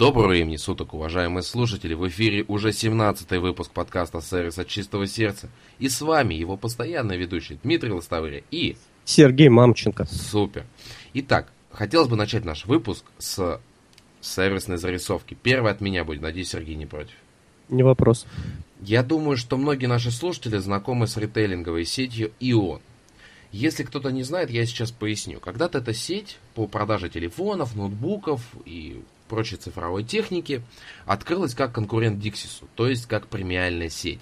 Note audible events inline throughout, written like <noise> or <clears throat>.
Доброго времени суток, уважаемые слушатели. В эфире уже 17-й выпуск подкаста «Сервис от чистого сердца». И с вами его постоянный ведущий Дмитрий Лостовыря и... Сергей Мамченко. Супер. Итак, хотелось бы начать наш выпуск с сервисной зарисовки. Первый от меня будет, надеюсь, Сергей не против. Не вопрос. Я думаю, что многие наши слушатели знакомы с ритейлинговой сетью ИОН. Если кто-то не знает, я сейчас поясню. Когда-то эта сеть по продаже телефонов, ноутбуков и прочей цифровой техники открылась как конкурент Dixis, то есть как премиальная сеть.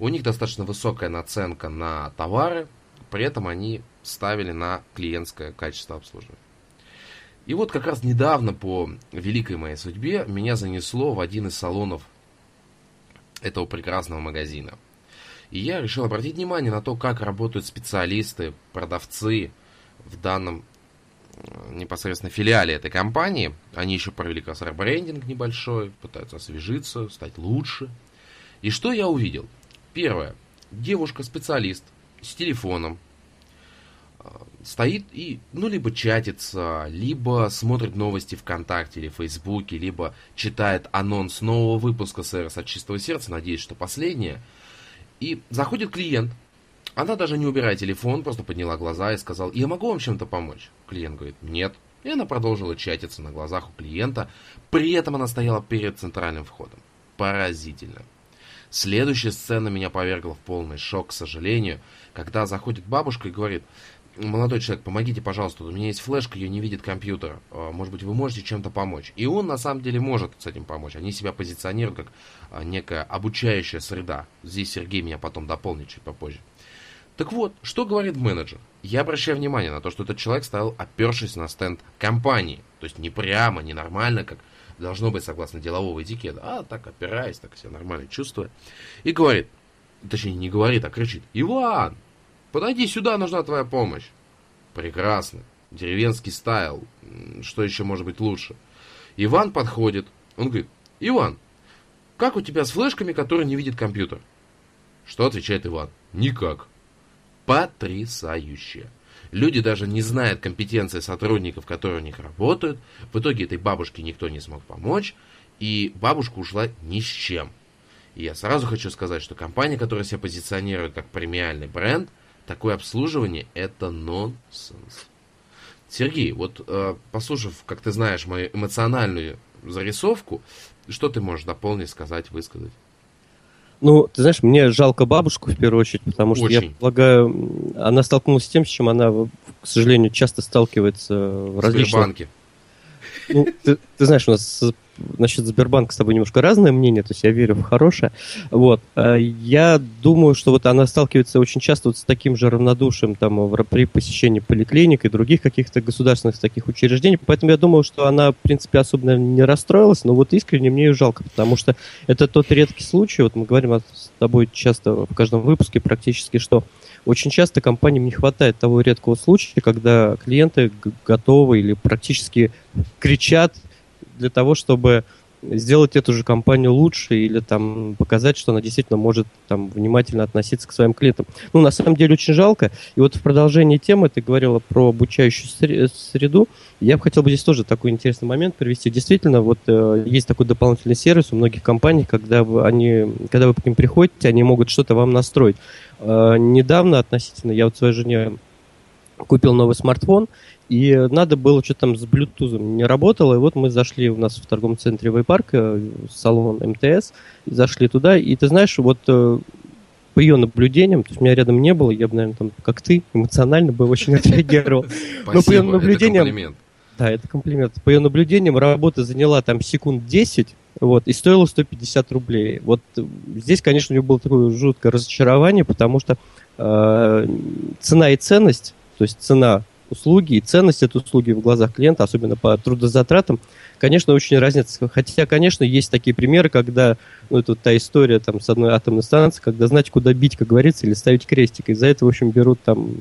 У них достаточно высокая наценка на товары, при этом они ставили на клиентское качество обслуживания. И вот как раз недавно по великой моей судьбе меня занесло в один из салонов этого прекрасного магазина – и я решил обратить внимание на то, как работают специалисты, продавцы в данном непосредственно филиале этой компании. Они еще провели как раз ребрендинг небольшой, пытаются освежиться, стать лучше. И что я увидел? Первое. Девушка-специалист с телефоном э, стоит и, ну, либо чатится, либо смотрит новости ВКонтакте или Фейсбуке, либо читает анонс нового выпуска «Сервис от чистого сердца», надеюсь, что последнее – и заходит клиент. Она даже не убирая телефон, просто подняла глаза и сказала, я могу вам чем-то помочь? Клиент говорит, нет. И она продолжила чатиться на глазах у клиента. При этом она стояла перед центральным входом. Поразительно. Следующая сцена меня повергла в полный шок, к сожалению, когда заходит бабушка и говорит, молодой человек, помогите, пожалуйста, у меня есть флешка, ее не видит компьютер, а, может быть, вы можете чем-то помочь. И он на самом деле может с этим помочь. Они себя позиционируют как а, некая обучающая среда. Здесь Сергей меня потом дополнит чуть попозже. Так вот, что говорит менеджер? Я обращаю внимание на то, что этот человек стоял, опершись на стенд компании. То есть не прямо, не нормально, как должно быть согласно делового этикета, а так опираясь, так себя нормально чувствуя. И говорит, точнее не говорит, а кричит, Иван, Подойди сюда, нужна твоя помощь. Прекрасно. Деревенский стайл. Что еще может быть лучше? Иван подходит. Он говорит, Иван, как у тебя с флешками, которые не видит компьютер? Что отвечает Иван? Никак. Потрясающе. Люди даже не знают компетенции сотрудников, которые у них работают. В итоге этой бабушке никто не смог помочь. И бабушка ушла ни с чем. И я сразу хочу сказать, что компания, которая себя позиционирует как премиальный бренд – такое обслуживание это нонсенс. Сергей, вот э, послушав, как ты знаешь, мою эмоциональную зарисовку, что ты можешь дополнить, сказать, высказать? Ну, ты знаешь, мне жалко бабушку в первую очередь, потому что Очень. я полагаю, она столкнулась с тем, с чем она, к сожалению, часто сталкивается в различных... Сбербанке. Ну, ты, ты знаешь, у нас насчет Сбербанка с тобой немножко разное мнение, то есть я верю в хорошее. Вот. А я думаю, что вот она сталкивается очень часто вот с таким же равнодушием там, при посещении поликлиник и других каких-то государственных таких учреждений, поэтому я думаю, что она, в принципе, особенно не расстроилась, но вот искренне мне ее жалко, потому что это тот редкий случай, вот мы говорим с тобой часто в каждом выпуске практически, что очень часто компаниям не хватает того редкого случая, когда клиенты готовы или практически кричат для того, чтобы сделать эту же компанию лучше или там показать, что она действительно может там внимательно относиться к своим клиентам. Ну, на самом деле очень жалко. И вот в продолжении темы ты говорила про обучающую среду. Я бы хотел бы здесь тоже такой интересный момент привести. Действительно, вот э, есть такой дополнительный сервис у многих компаний, когда вы, они, когда вы к ним приходите, они могут что-то вам настроить. Э, недавно относительно, я вот своей жене купил новый смартфон, и надо было, что там с Bluetooth не работало, и вот мы зашли у нас в торговом центре Вейпарк, э, салон МТС, зашли туда, и ты знаешь, вот э, по ее наблюдениям, то есть меня рядом не было, я бы, наверное, там, как ты, эмоционально бы очень <laughs> отреагировал. Но по ее наблюдениям... Да, это комплимент. По ее наблюдениям работа заняла там секунд 10, вот, и стоила 150 рублей. Вот э, здесь, конечно, у нее было такое жуткое разочарование, потому что э, цена и ценность, то есть цена услуги и ценность этой услуги в глазах клиента, особенно по трудозатратам, конечно, очень разнится. Хотя, конечно, есть такие примеры, когда, ну, это вот та история там с одной атомной станции, когда знать, куда бить, как говорится, или ставить крестик. Из-за этого, в общем, берут там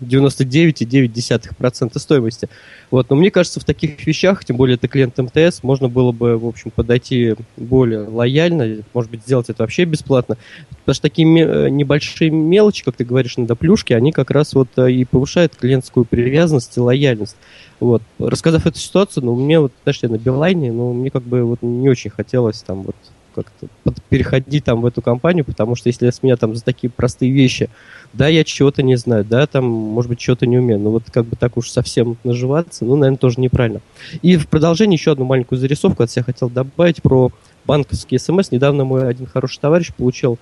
99,9% стоимости. Вот. Но мне кажется, в таких вещах, тем более это клиент МТС, можно было бы, в общем, подойти более лояльно, может быть, сделать это вообще бесплатно. Потому что такие небольшие мелочи, как ты говоришь, на плюшки, они как раз вот э, и повышают клиентскую привязанность и лояльность. Вот. Рассказав эту ситуацию, ну, мне вот, знаешь, я на Билайне, ну, мне как бы вот не очень хотелось там вот как-то переходить там в эту компанию, потому что если с меня там за такие простые вещи, да, я чего-то не знаю, да, там, может быть, чего-то не умею, но вот как бы так уж совсем наживаться, ну, наверное, тоже неправильно. И в продолжение еще одну маленькую зарисовку от себя хотел добавить про банковские смс. Недавно мой один хороший товарищ получил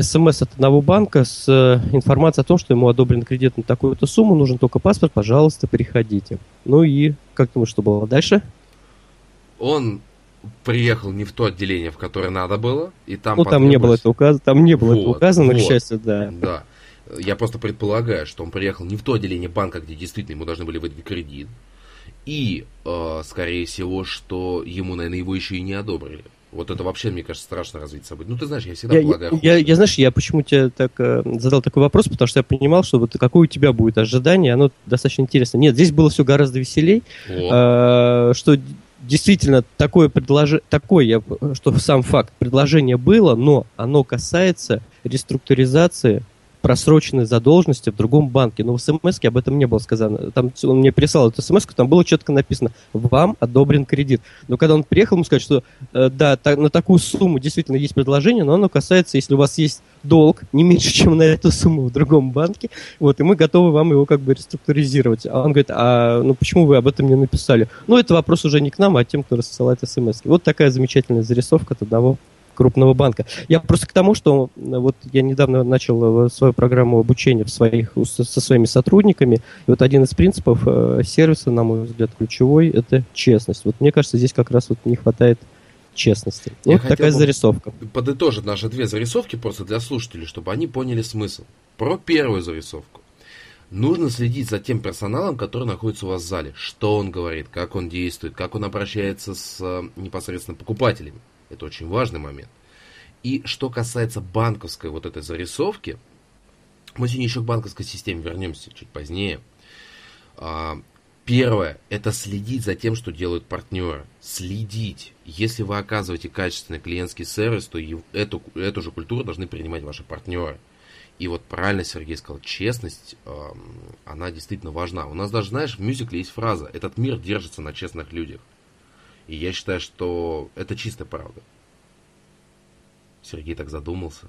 смс от одного банка с э, информацией о том, что ему одобрен кредит на такую-то сумму, нужен только паспорт, пожалуйста, приходите. Ну и как думаешь, что было дальше? Он приехал не в то отделение, в которое надо было, и там Ну, там не было это указано, там не было вот, это указано, вот, к счастью, да. Да. Я просто предполагаю, что он приехал не в то отделение банка, где действительно ему должны были выдать кредит, и, э, скорее всего, что ему, наверное, его еще и не одобрили. Вот это вообще, мне кажется, страшно развить события. Ну, ты знаешь, я всегда я, полагаю... Я, я, я, знаешь, я почему тебе так э, задал такой вопрос, потому что я понимал, что вот какое у тебя будет ожидание, оно достаточно интересно. Нет, здесь было все гораздо веселей, э, что действительно такое предложение, такое, что сам факт предложение было, но оно касается реструктуризации просроченной задолженности в другом банке. Но в смс об этом не было сказано. Там он мне прислал эту смс там было четко написано «Вам одобрен кредит». Но когда он приехал, ему сказать, что э, да, та, на такую сумму действительно есть предложение, но оно касается, если у вас есть долг не меньше, чем на эту сумму в другом банке, вот, и мы готовы вам его как бы реструктуризировать. А он говорит, а ну почему вы об этом не написали? Ну, это вопрос уже не к нам, а тем, кто рассылает смс. Вот такая замечательная зарисовка от одного крупного банка. Я просто к тому, что вот я недавно начал э, свою программу обучения в своих, со своими сотрудниками, и вот один из принципов э, сервиса, на мой взгляд, ключевой, это честность. Вот мне кажется, здесь как раз вот не хватает честности. Я вот такая зарисовка. Подытожить наши две зарисовки просто для слушателей, чтобы они поняли смысл. Про первую зарисовку. Нужно следить за тем персоналом, который находится у вас в зале. Что он говорит, как он действует, как он обращается с э, непосредственно покупателями. Это очень важный момент. И что касается банковской вот этой зарисовки, мы сегодня еще к банковской системе вернемся чуть позднее. А, первое – это следить за тем, что делают партнеры. Следить. Если вы оказываете качественный клиентский сервис, то эту, эту же культуру должны принимать ваши партнеры. И вот правильно Сергей сказал, честность, она действительно важна. У нас даже, знаешь, в мюзикле есть фраза «Этот мир держится на честных людях». И я считаю, что это чистая правда. Сергей так задумался.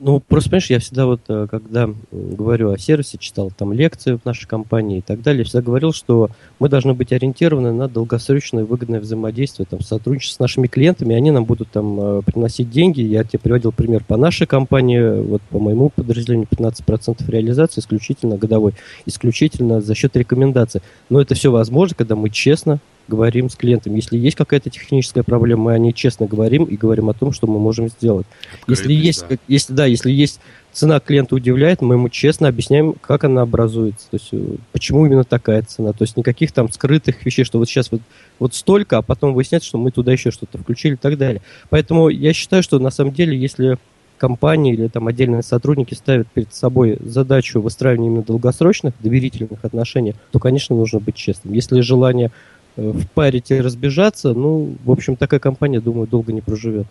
Ну, просто, понимаешь, я всегда вот, э, когда говорю о сервисе, читал там лекции в нашей компании и так далее, всегда говорил, что мы должны быть ориентированы на долгосрочное выгодное взаимодействие, там, сотрудничество с нашими клиентами, они нам будут там э, приносить деньги. Я тебе приводил пример по нашей компании, вот по моему подразделению 15% реализации исключительно годовой, исключительно за счет рекомендаций. Но это все возможно, когда мы честно говорим с клиентом. Если есть какая-то техническая проблема, мы о ней честно говорим и говорим о том, что мы можем сделать. Открытый, если есть, да. если, да, если есть цена клиента удивляет, мы ему честно объясняем, как она образуется, то есть э, почему именно такая цена. То есть никаких там скрытых вещей, что вот сейчас вот, вот столько, а потом выясняется, что мы туда еще что-то включили и так далее. Поэтому я считаю, что на самом деле, если компании или там отдельные сотрудники ставят перед собой задачу выстраивания именно долгосрочных доверительных отношений, то, конечно, нужно быть честным. Если желание впарить и разбежаться, ну, в общем, такая компания, думаю, долго не проживет.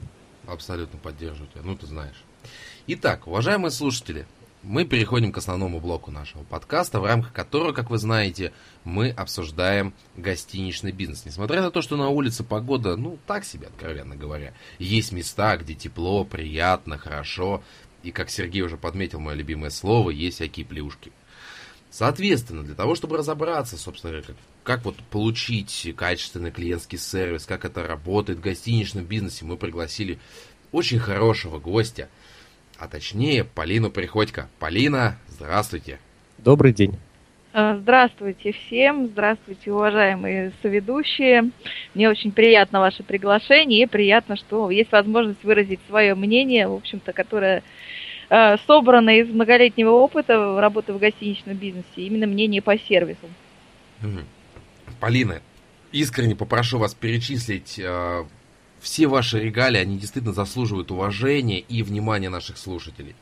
Абсолютно поддерживаю тебя, ну ты знаешь. Итак, уважаемые слушатели, мы переходим к основному блоку нашего подкаста, в рамках которого, как вы знаете, мы обсуждаем гостиничный бизнес. Несмотря на то, что на улице погода, ну, так себе, откровенно говоря. Есть места, где тепло, приятно, хорошо. И, как Сергей уже подметил, мое любимое слово, есть всякие плюшки. Соответственно, для того, чтобы разобраться, собственно говоря, как, как вот получить качественный клиентский сервис, как это работает в гостиничном бизнесе, мы пригласили очень хорошего гостя, а точнее Полину Приходько. Полина, здравствуйте. Добрый день. А, здравствуйте всем, здравствуйте, уважаемые соведущие. Мне очень приятно ваше приглашение и приятно, что есть возможность выразить свое мнение, в общем-то, которое собрано из многолетнего опыта работы в гостиничном бизнесе, именно мнение по сервису. Полина, искренне попрошу вас перечислить э, все ваши регалии, они действительно заслуживают уважения и внимания наших слушателей.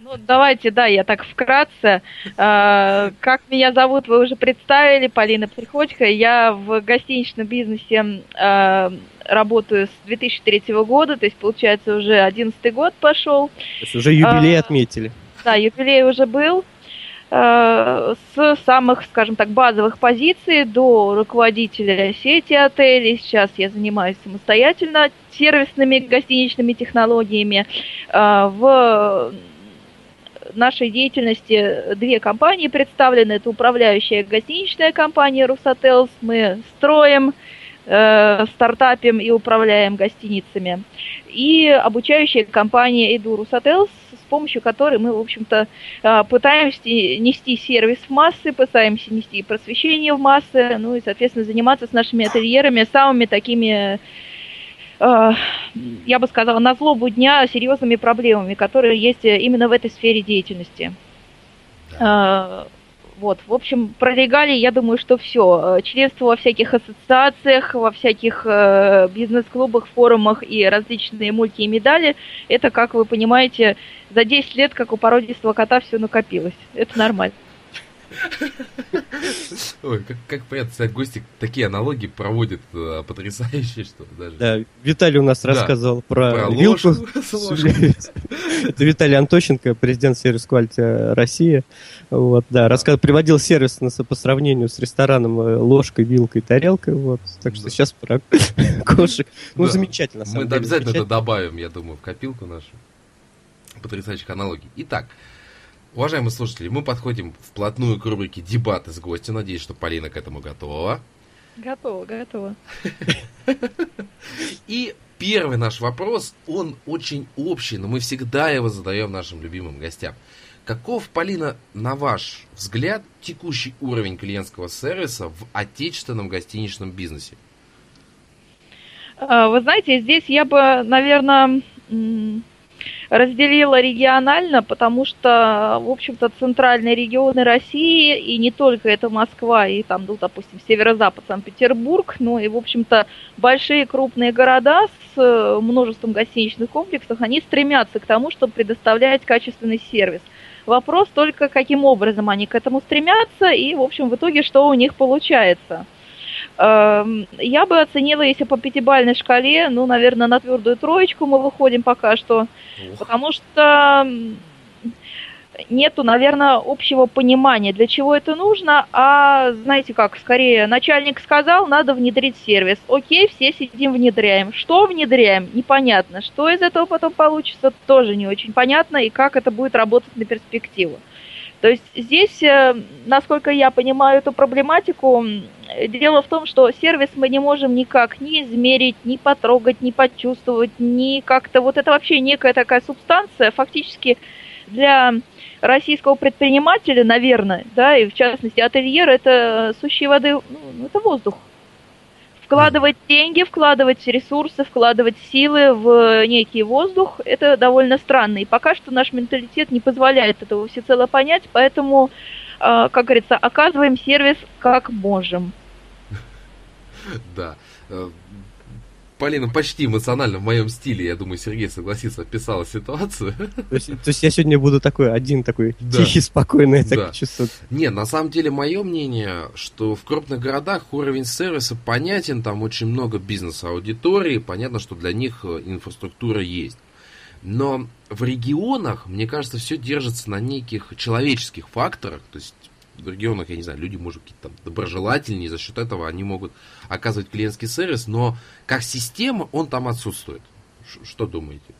Ну, давайте, да, я так вкратце. Э, как меня зовут, вы уже представили, Полина Приходько. Я в гостиничном бизнесе э, работаю с 2003 года, то есть, получается, уже 11 год пошел. То есть уже юбилей а, отметили. Да, юбилей уже был. Э, с самых, скажем так, базовых позиций до руководителя сети отелей. Сейчас я занимаюсь самостоятельно сервисными гостиничными технологиями. Э, в нашей деятельности две компании представлены. Это управляющая гостиничная компания Русотелс. Мы строим, э, стартапим и управляем гостиницами. И обучающая компания Edu Русотелс с помощью которой мы, в общем-то, а, пытаемся нести сервис в массы, пытаемся нести просвещение в массы, ну и, соответственно, заниматься с нашими ательерами самыми такими а, я бы сказала, на злобу дня серьезными проблемами, которые есть именно в этой сфере деятельности. Да. Вот, в общем, про регалии, я думаю, что все. Э, членство во всяких ассоциациях, во всяких э, бизнес-клубах, форумах и различные мульти и медали, это, как вы понимаете, за 10 лет, как у породистого кота, все накопилось. Это нормально. Ой, как, как понятно, кстати, гости такие аналогии проводят э, потрясающие, что даже. Да, Виталий у нас да. рассказывал про, про вилку. Это <laughs> Виталий Антощенко, президент сервис Quality России. Вот, да, рассказ, приводил сервис на, по сравнению с рестораном э, ложкой, вилкой, тарелкой. Вот, так что да. сейчас про <laughs> кошек. Ну, да. замечательно. Мы обязательно это добавим, я думаю, в копилку нашу потрясающих аналогий. Итак, Уважаемые слушатели, мы подходим вплотную к рубрике «Дебаты с гостем». Надеюсь, что Полина к этому готова. Готова, готова. <laughs> И первый наш вопрос, он очень общий, но мы всегда его задаем нашим любимым гостям. Каков, Полина, на ваш взгляд, текущий уровень клиентского сервиса в отечественном гостиничном бизнесе? А, вы знаете, здесь я бы, наверное, разделила регионально, потому что, в общем-то, центральные регионы России, и не только это Москва, и там, ну, допустим, северо-запад, Санкт-Петербург, но и, в общем-то, большие крупные города с э, множеством гостиничных комплексов, они стремятся к тому, чтобы предоставлять качественный сервис. Вопрос только, каким образом они к этому стремятся, и, в общем, в итоге, что у них получается. Эм, я бы оценила, если по пятибалльной шкале, ну, наверное, на твердую троечку мы выходим пока что, Ух. потому что нету, наверное, общего понимания, для чего это нужно, а, знаете как, скорее, начальник сказал, надо внедрить сервис. Окей, все сидим, внедряем. Что внедряем? Непонятно. Что из этого потом получится, тоже не очень понятно, и как это будет работать на перспективу. То есть здесь, э, насколько я понимаю эту проблематику, дело в том, что сервис мы не можем никак ни измерить, ни потрогать, ни почувствовать, ни как-то... Вот это вообще некая такая субстанция, фактически для российского предпринимателя, наверное, да, и в частности ательер, это сущей воды, ну, это воздух вкладывать деньги, вкладывать ресурсы, вкладывать силы в некий воздух, это довольно странно. И пока что наш менталитет не позволяет этого всецело понять, поэтому, а, как говорится, оказываем сервис как можем. Да. Полина почти эмоционально в моем стиле, я думаю, Сергей согласится, описала ситуацию. То есть, то есть я сегодня буду такой один, такой да. тихий, спокойный, я да. так чувствую. Не, на самом деле мое мнение, что в крупных городах уровень сервиса понятен, там очень много бизнес-аудитории, понятно, что для них э, инфраструктура есть. Но в регионах, мне кажется, все держится на неких человеческих факторах, то есть регионах, я не знаю, люди, может, какие-то там доброжелательнее, за счет этого они могут оказывать клиентский сервис, но как система он там отсутствует. Ш что думаете?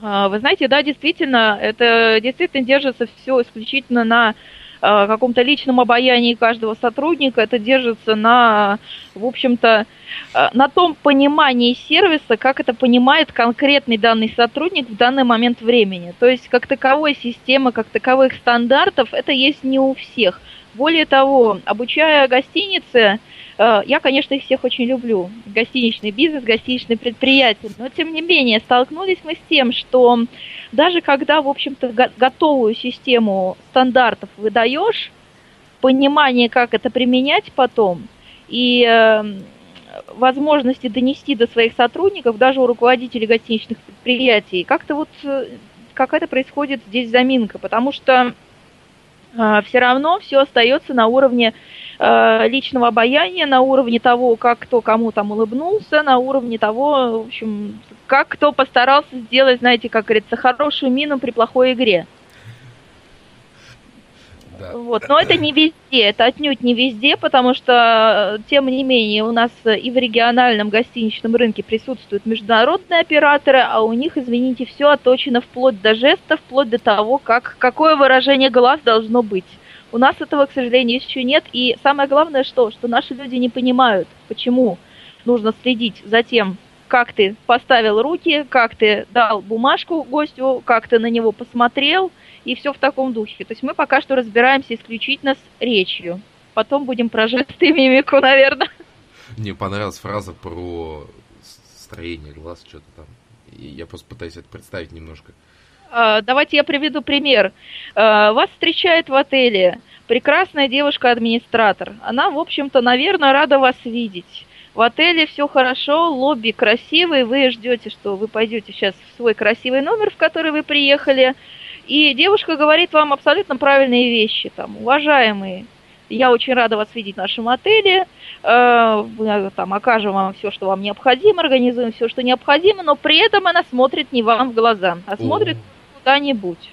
А, вы знаете, да, действительно, это действительно держится все исключительно на каком-то личном обаянии каждого сотрудника, это держится на, в общем-то, а, на том понимании сервиса, как это понимает конкретный данный сотрудник в данный момент времени. То есть как таковой системы, как таковых стандартов, это есть не у всех. Более того, обучая гостиницы, Э, я, конечно, их всех очень люблю. Гостиничный бизнес, гостиничные предприятия. Но, тем не менее, столкнулись мы с тем, что даже когда, в общем-то, готовую систему стандартов выдаешь, понимание, как это применять потом, и э, возможности донести до своих сотрудников, даже у руководителей гостиничных предприятий, как-то вот э, какая-то происходит здесь заминка, потому что все равно все остается на уровне э, личного обаяния, на уровне того, как кто кому там улыбнулся, на уровне того, в общем, как кто постарался сделать, знаете, как говорится, хорошую мину при плохой игре. Вот. Но это не везде, это отнюдь не везде, потому что, тем не менее, у нас и в региональном гостиничном рынке присутствуют международные операторы, а у них, извините, все оточено вплоть до жестов, вплоть до того, как, какое выражение глаз должно быть. У нас этого, к сожалению, еще нет. И самое главное, что, что наши люди не понимают, почему нужно следить за тем, как ты поставил руки, как ты дал бумажку гостю, как ты на него посмотрел – и все в таком духе. То есть мы пока что разбираемся исключительно с речью. Потом будем про жесты мимику, наверное. Мне понравилась фраза про строение глаз, что-то там. Я просто пытаюсь это представить немножко. А, давайте я приведу пример. А, вас встречает в отеле прекрасная девушка-администратор. Она, в общем-то, наверное, рада вас видеть. В отеле все хорошо, лобби красивый, вы ждете, что вы пойдете сейчас в свой красивый номер, в который вы приехали, и девушка говорит вам абсолютно правильные вещи, там, уважаемые, я очень рада вас видеть в нашем отеле, э, мы там окажем вам все, что вам необходимо, организуем все, что необходимо, но при этом она смотрит не вам в глаза, а смотрит куда-нибудь.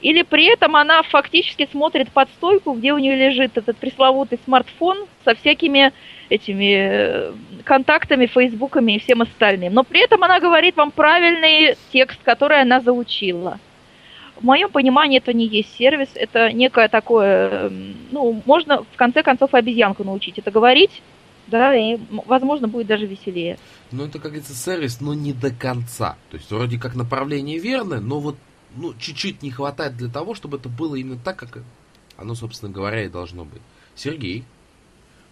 Или при этом она фактически смотрит под стойку, где у нее лежит этот пресловутый смартфон со всякими этими э, контактами, фейсбуками и всем остальным. Но при этом она говорит вам правильный текст, который она заучила в моем понимании это не есть сервис, это некое такое, эм, ну, можно в конце концов обезьянку научить это говорить, да, и, возможно, будет даже веселее. Ну, это, как говорится, сервис, но не до конца. То есть, вроде как направление верное, но вот, ну, чуть-чуть не хватает для того, чтобы это было именно так, как оно, собственно говоря, и должно быть. Сергей?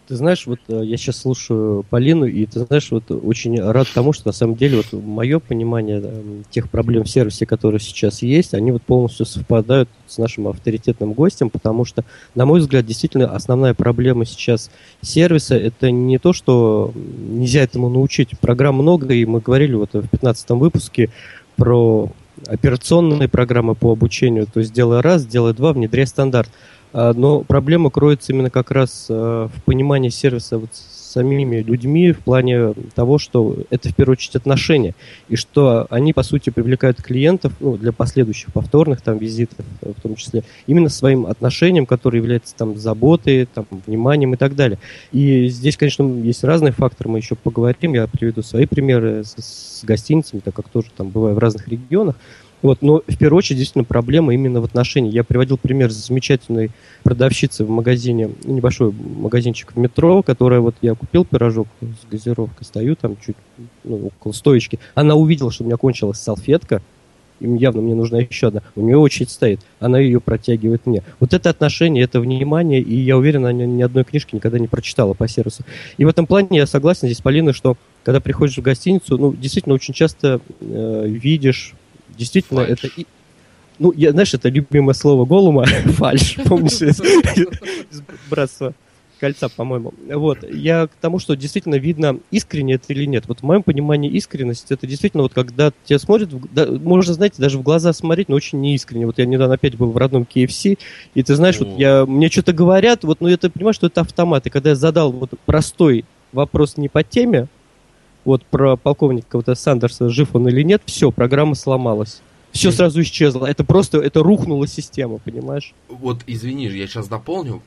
Ты знаешь, вот э, я сейчас слушаю Полину, и ты знаешь, вот очень рад тому, что на самом деле вот мое понимание да, тех проблем в сервисе, которые сейчас есть, они вот полностью совпадают с нашим авторитетным гостем, потому что, на мой взгляд, действительно основная проблема сейчас сервиса это не то, что нельзя этому научить. Программ много, и мы говорили вот в 15 выпуске про операционные программы по обучению, то есть делай раз, делай два, внедряй стандарт. А, но проблема кроется именно как раз а, в понимании сервиса вот самими людьми в плане того, что это в первую очередь отношения, и что они, по сути, привлекают клиентов ну, для последующих повторных там визитов, э, в том числе, именно своим отношением, которое является там заботой, там, вниманием и так далее. И здесь, конечно, есть разные факторы, мы еще поговорим, я приведу свои примеры с, с гостиницами, так как тоже там бываю в разных регионах, вот, но в первую очередь действительно проблема именно в отношении. Я приводил пример замечательной продавщицы в магазине, ну, небольшой магазинчик в метро, которая вот я купил пирожок с газировкой, стою там чуть ну, около стоечки. Она увидела, что у меня кончилась салфетка, им явно мне нужна еще одна. У нее очередь стоит, она ее протягивает мне. Вот это отношение, это внимание, и я уверен, она ни одной книжки никогда не прочитала по сервису. И в этом плане я согласен здесь, Полина, что когда приходишь в гостиницу, ну, действительно, очень часто э, видишь Действительно, фальш. это... Ну, я, знаешь, это любимое слово Голума, фальш, <laughs> помнишь, из «Братства кольца», по-моему. Вот, я к тому, что действительно видно, искренне это или нет. Вот в моем понимании искренность, это действительно вот когда тебя смотрят, да, можно, знаете, даже в глаза смотреть, но очень неискренне. Вот я недавно опять был в родном KFC, и ты знаешь, вот я, мне что-то говорят, вот, ну, я ты понимаешь, что это автомат. И когда я задал вот простой вопрос не по теме, вот про полковника вот Сандерса, жив он или нет, все, программа сломалась. Все сразу исчезло. Это просто, это рухнула система, понимаешь? Вот, извини, я сейчас дополню.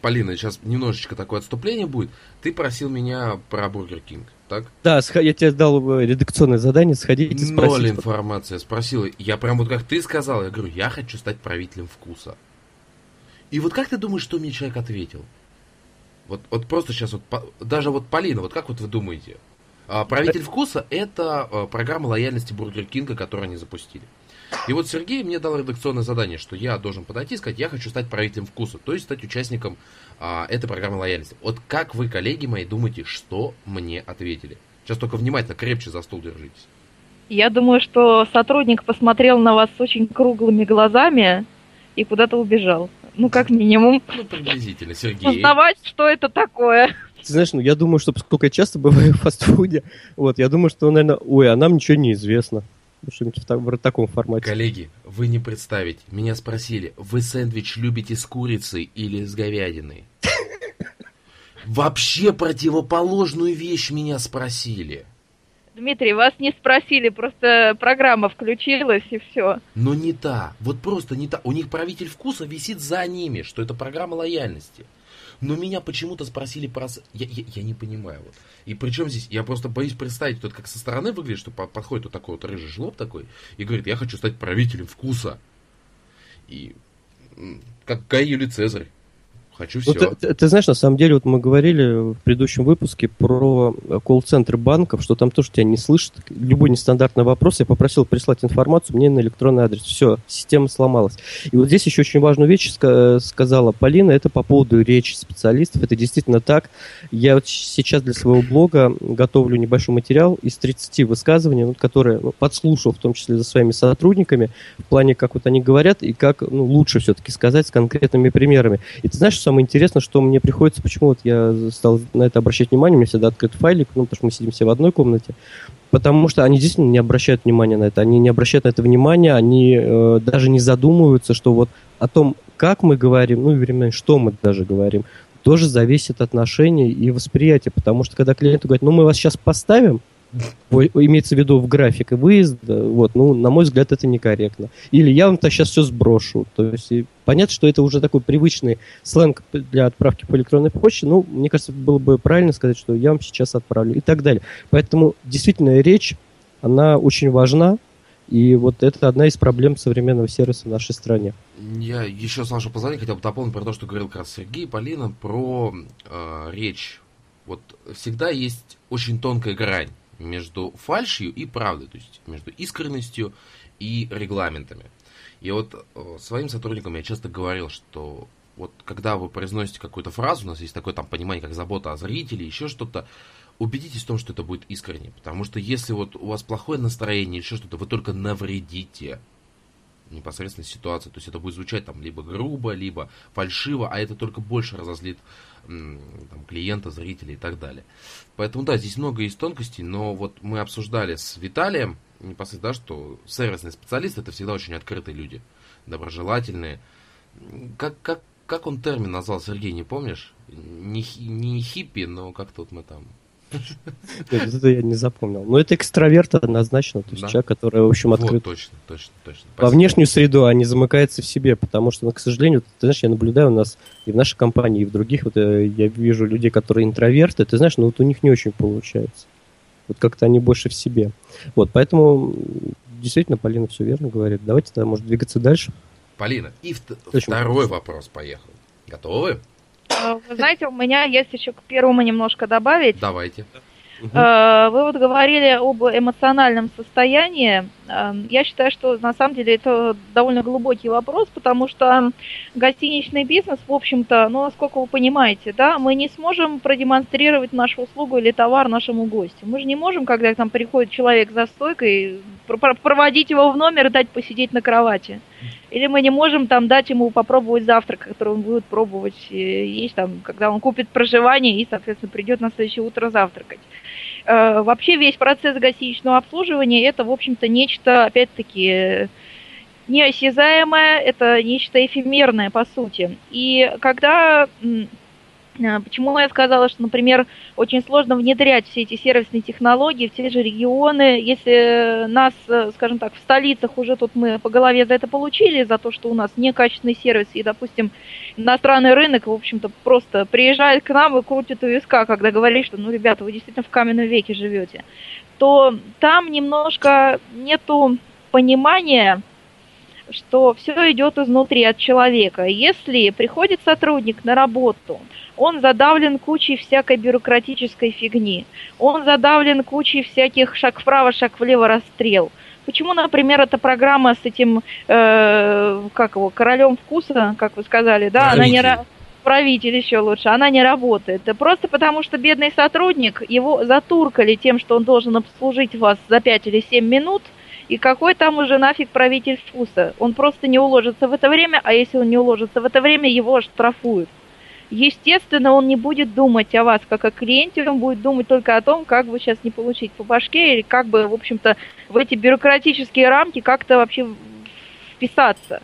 Полина, сейчас немножечко такое отступление будет. Ты просил меня про Бургер Кинг, так? Да, я тебе дал э, редакционное задание, сходить и спросить. Ноль информации. Спросил. Я прям вот как ты сказал, я говорю, я хочу стать правителем вкуса. И вот как ты думаешь, что мне человек ответил? Вот, вот просто сейчас вот, даже вот Полина, вот как вот вы думаете? А, правитель вкуса – это а, программа лояльности Бургер Кинга, которую они запустили. И вот Сергей мне дал редакционное задание, что я должен подойти и сказать, я хочу стать правителем вкуса, то есть стать участником а, этой программы лояльности. Вот как вы, коллеги мои, думаете, что мне ответили? Сейчас только внимательно, крепче за стул держитесь. Я думаю, что сотрудник посмотрел на вас очень круглыми глазами и куда-то убежал. Ну, как минимум. Ну, приблизительно, Сергей. Узнавать, что это такое. Ты знаешь, ну я думаю, что поскольку я часто бываю в фастфуде, вот, я думаю, что, наверное, ой, а нам ничего не известно. Что-нибудь в, в таком формате. Коллеги, вы не представите. Меня спросили, вы сэндвич любите с курицей или с говядиной? Вообще противоположную вещь меня спросили. Дмитрий, вас не спросили, просто программа включилась и все. Но не та, вот просто не та. У них правитель вкуса висит за ними, что это программа лояльности. Но меня почему-то спросили про... Я, я, я не понимаю. Вот. И причем здесь, я просто боюсь представить, тут как со стороны выглядит, что подходит вот такой вот рыжий жлоб такой и говорит, я хочу стать правителем вкуса. И как Гай Юлий Цезарь. Хочу все. Ну, ты, ты знаешь, на самом деле, вот мы говорили в предыдущем выпуске про колл-центры банков, что там тоже тебя не слышат. Любой нестандартный вопрос я попросил прислать информацию мне на электронный адрес. Все, система сломалась. И вот здесь еще очень важную вещь сказала Полина, это по поводу речи специалистов. Это действительно так. Я вот сейчас для своего блога готовлю небольшой материал из 30 высказываний, ну, которые ну, подслушал, в том числе за своими сотрудниками, в плане, как вот они говорят и как ну, лучше все-таки сказать с конкретными примерами. И ты знаешь, самое интересное, что мне приходится, почему вот я стал на это обращать внимание, у меня всегда открыт файлик, ну, потому что мы сидим все в одной комнате, потому что они действительно не обращают внимания на это, они не обращают на это внимания, они э, даже не задумываются, что вот о том, как мы говорим, ну, временно, что мы даже говорим, тоже зависит от отношений и восприятия, потому что когда клиент говорит, ну, мы вас сейчас поставим, имеется в виду в график и выезда, вот, ну, на мой взгляд, это некорректно. Или я вам-то сейчас все сброшу. То есть понятно, что это уже такой привычный сленг для отправки по электронной почте, ну, мне кажется, было бы правильно сказать, что я вам сейчас отправлю и так далее. Поэтому действительно речь, она очень важна, и вот это одна из проблем современного сервиса в нашей стране. Я еще, с вашего позволения, хотел бы дополнить про то, что говорил как раз Сергей, Полина, про э, речь. Вот всегда есть очень тонкая грань между фальшью и правдой, то есть между искренностью и регламентами. И вот э, своим сотрудникам я часто говорил, что вот когда вы произносите какую-то фразу, у нас есть такое там понимание, как забота о зрителе, еще что-то, убедитесь в том, что это будет искренне. Потому что если вот у вас плохое настроение еще что-то, вы только навредите непосредственно ситуации. То есть это будет звучать там либо грубо, либо фальшиво, а это только больше разозлит там, клиента, зрителей и так далее. Поэтому да, здесь много есть тонкостей, но вот мы обсуждали с Виталием непосредственно, да, что сервисные специалисты это всегда очень открытые люди, доброжелательные. Как, как, как он термин назвал, Сергей, не помнишь? Не, не хиппи, но как-то вот мы там <laughs> это я не запомнил. Но это экстраверт однозначно, то есть да? человек, который, в общем, открыт. Вот, точно, точно, точно. Во внешнюю среду, а не замыкается в себе, потому что, ну, к сожалению, ты знаешь, я наблюдаю у нас и в нашей компании, и в других, вот э, я вижу людей, которые интроверты, ты знаешь, ну вот у них не очень получается. Вот как-то они больше в себе. Вот, поэтому действительно Полина все верно говорит. Давайте тогда, может, двигаться дальше. Полина, и второй вопрос поехал. Готовы? Э, вы знаете, у меня есть еще к первому немножко добавить. Давайте. Э, вы вот говорили об эмоциональном состоянии. Эм, я считаю, что на самом деле это довольно глубокий вопрос, потому что гостиничный бизнес, в общем-то, ну, насколько вы понимаете, да, мы не сможем продемонстрировать нашу услугу или товар нашему гостю. Мы же не можем, когда к нам приходит человек за стойкой, проводить его в номер и дать посидеть на кровати. Или мы не можем там дать ему попробовать завтрак, который он будет пробовать э, есть там, когда он купит проживание и, соответственно, придет на следующее утро завтракать. Э, вообще весь процесс гостиничного обслуживания это, в общем-то, нечто, опять-таки, неосязаемое, это нечто эфемерное, по сути. И когда почему я сказала, что, например, очень сложно внедрять все эти сервисные технологии в те же регионы, если нас, э, скажем так, в столицах уже тут мы по голове за это получили, за то, что у нас некачественный сервис, и, допустим, иностранный рынок, в общем-то, просто приезжает к нам и крутит у виска, когда говорит, что, ну, ребята, вы действительно в каменном веке живете, то там немножко нету понимания, что все идет изнутри от человека. Если приходит сотрудник на работу, он задавлен кучей всякой бюрократической фигни, он задавлен кучей всяких шаг вправо, шаг влево расстрел. Почему, например, эта программа с этим, э, как его, королем вкуса, как вы сказали, да, Правитель. она не правитель еще лучше, она не работает. Да просто потому, что бедный сотрудник, его затуркали тем, что он должен обслужить вас за 5 или 7 минут – и какой там уже нафиг правитель вкуса? Он просто не уложится в это время, а если он не уложится в это время, его штрафуют. естественно, он не будет думать о вас как о клиенте, он будет думать только о том, как бы сейчас не получить по башке или как бы, в общем-то, в эти бюрократические рамки как-то вообще вписаться.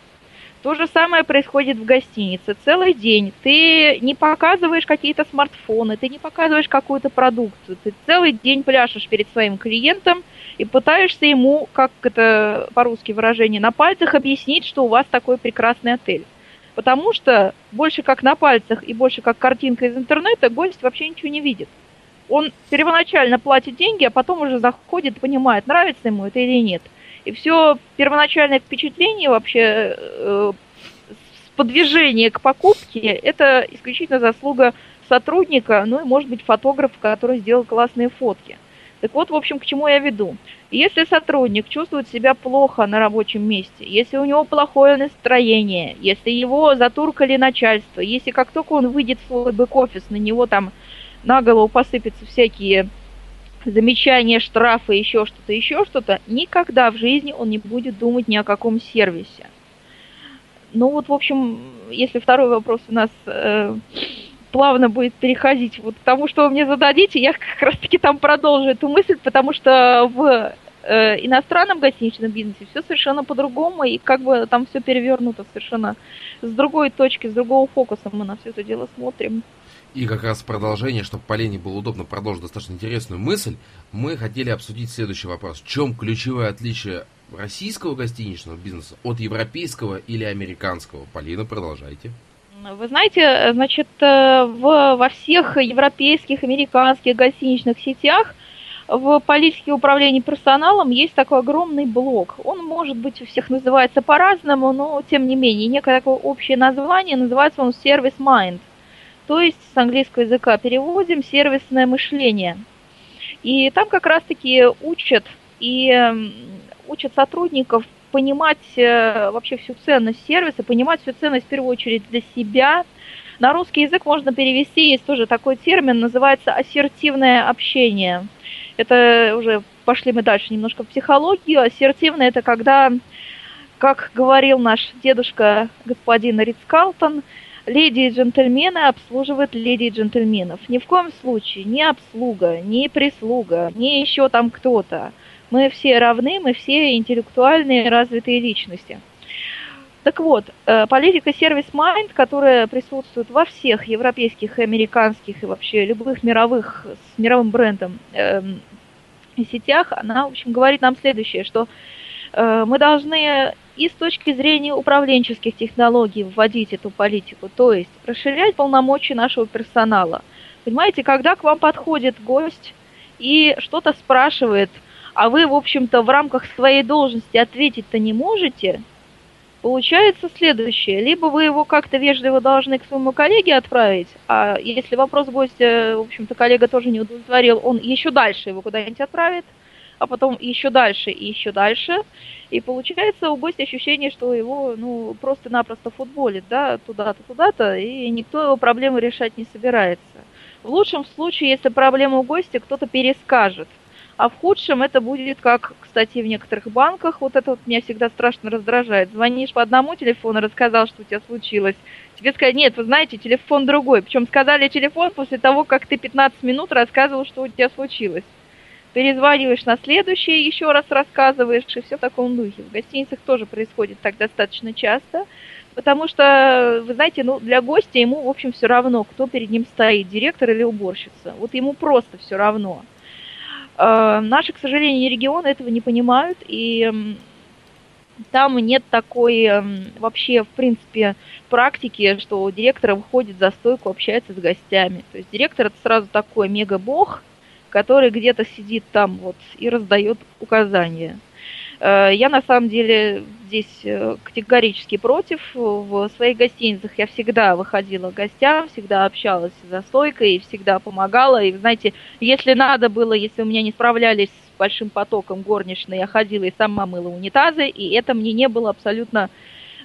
То же самое происходит в гостинице. Целый день ты не показываешь какие-то смартфоны, ты не показываешь какую-то продукцию. Ты целый день пляшешь перед своим клиентом и пытаешься ему, как это по-русски выражение, на пальцах объяснить, что у вас такой прекрасный отель. Потому что больше как на пальцах и больше как картинка из интернета гость вообще ничего не видит. Он первоначально платит деньги, а потом уже заходит и понимает, нравится ему это или нет – и все первоначальное впечатление вообще э, подвижение к покупке, это исключительно заслуга сотрудника, ну и, может быть, фотографа, который сделал классные фотки. Так вот, в общем, к чему я веду. Если сотрудник чувствует себя плохо на рабочем месте, если у него плохое настроение, если его затуркали начальство, если как только он выйдет в свой бэк-офис, на него там на голову посыпятся всякие замечания, штрафы, еще что-то, еще что-то, никогда в жизни он не будет думать ни о каком сервисе. Ну вот, в общем, если второй вопрос у нас э, плавно будет переходить вот к тому, что вы мне зададите, я как раз-таки там продолжу эту мысль, потому что в э, иностранном гостиничном бизнесе все совершенно по-другому, и как бы там все перевернуто совершенно с другой точки, с другого фокуса мы на все это дело смотрим. И как раз в продолжение, чтобы Полене было удобно продолжить достаточно интересную мысль, мы хотели обсудить следующий вопрос. В чем ключевое отличие российского гостиничного бизнеса от европейского или американского? Полина, продолжайте. Вы знаете, значит, э, в, во всех европейских, американских гостиничных сетях в политике управления персоналом есть такой огромный блок. Он, может быть, у всех называется по-разному, но, тем не менее, некое такое общее название, называется он Service Mind то есть с английского языка переводим сервисное мышление. И там как раз-таки учат и учат сотрудников понимать э, вообще всю ценность сервиса, понимать всю ценность в первую очередь для себя. На русский язык можно перевести, есть тоже такой термин, называется ассертивное общение. Это уже пошли мы дальше немножко в психологию. Ассертивное это когда, как говорил наш дедушка господин Ритц Калтон, леди и джентльмены обслуживают леди и джентльменов. Ни в коем случае ни обслуга, ни прислуга, ни еще там кто-то. Мы все равны, мы все интеллектуальные развитые личности. Так вот, э, политика сервис Mind, которая присутствует во всех европейских, американских и вообще любых мировых с мировым брендом э, сетях, она, в общем, говорит нам следующее, что э, мы должны и с точки зрения управленческих технологий вводить эту политику, то есть расширять полномочия нашего персонала. Понимаете, когда к вам подходит гость и что-то спрашивает, а вы, в общем-то, в рамках своей должности ответить-то не можете, получается следующее. Либо вы его как-то вежливо должны к своему коллеге отправить, а если вопрос гостя, в общем-то, коллега тоже не удовлетворил, он еще дальше его куда-нибудь отправит – а потом еще дальше и еще дальше. И получается у гостя ощущение, что его ну, просто-напросто футболит, да, туда-то, туда-то, и никто его проблемы решать не собирается. В лучшем случае, если проблема у гостя, кто-то перескажет. А в худшем это будет, как, кстати, в некоторых банках, вот это вот меня всегда страшно раздражает. Звонишь по одному телефону, рассказал, что у тебя случилось. Тебе сказали, нет, вы знаете, телефон другой. Причем сказали телефон после того, как ты 15 минут рассказывал, что у тебя случилось перезваниваешь на следующий, еще раз рассказываешь, и все в таком духе. В гостиницах тоже происходит так достаточно часто, потому что, вы знаете, ну, для гостя ему, в общем, все равно, кто перед ним стоит, директор или уборщица. Вот ему просто все равно. Э, наши, к сожалению, регионы этого не понимают, и там нет такой вообще, в принципе, практики, что директор выходит за стойку, общается с гостями. То есть директор это сразу такой мега-бог, который где-то сидит там вот и раздает указания. Э, я на самом деле здесь э, категорически против. В своих гостиницах я всегда выходила к гостям, всегда общалась за стойкой, всегда помогала. И, знаете, если надо было, если у меня не справлялись с большим потоком горничной, я ходила и сама мыла унитазы, и это мне не было абсолютно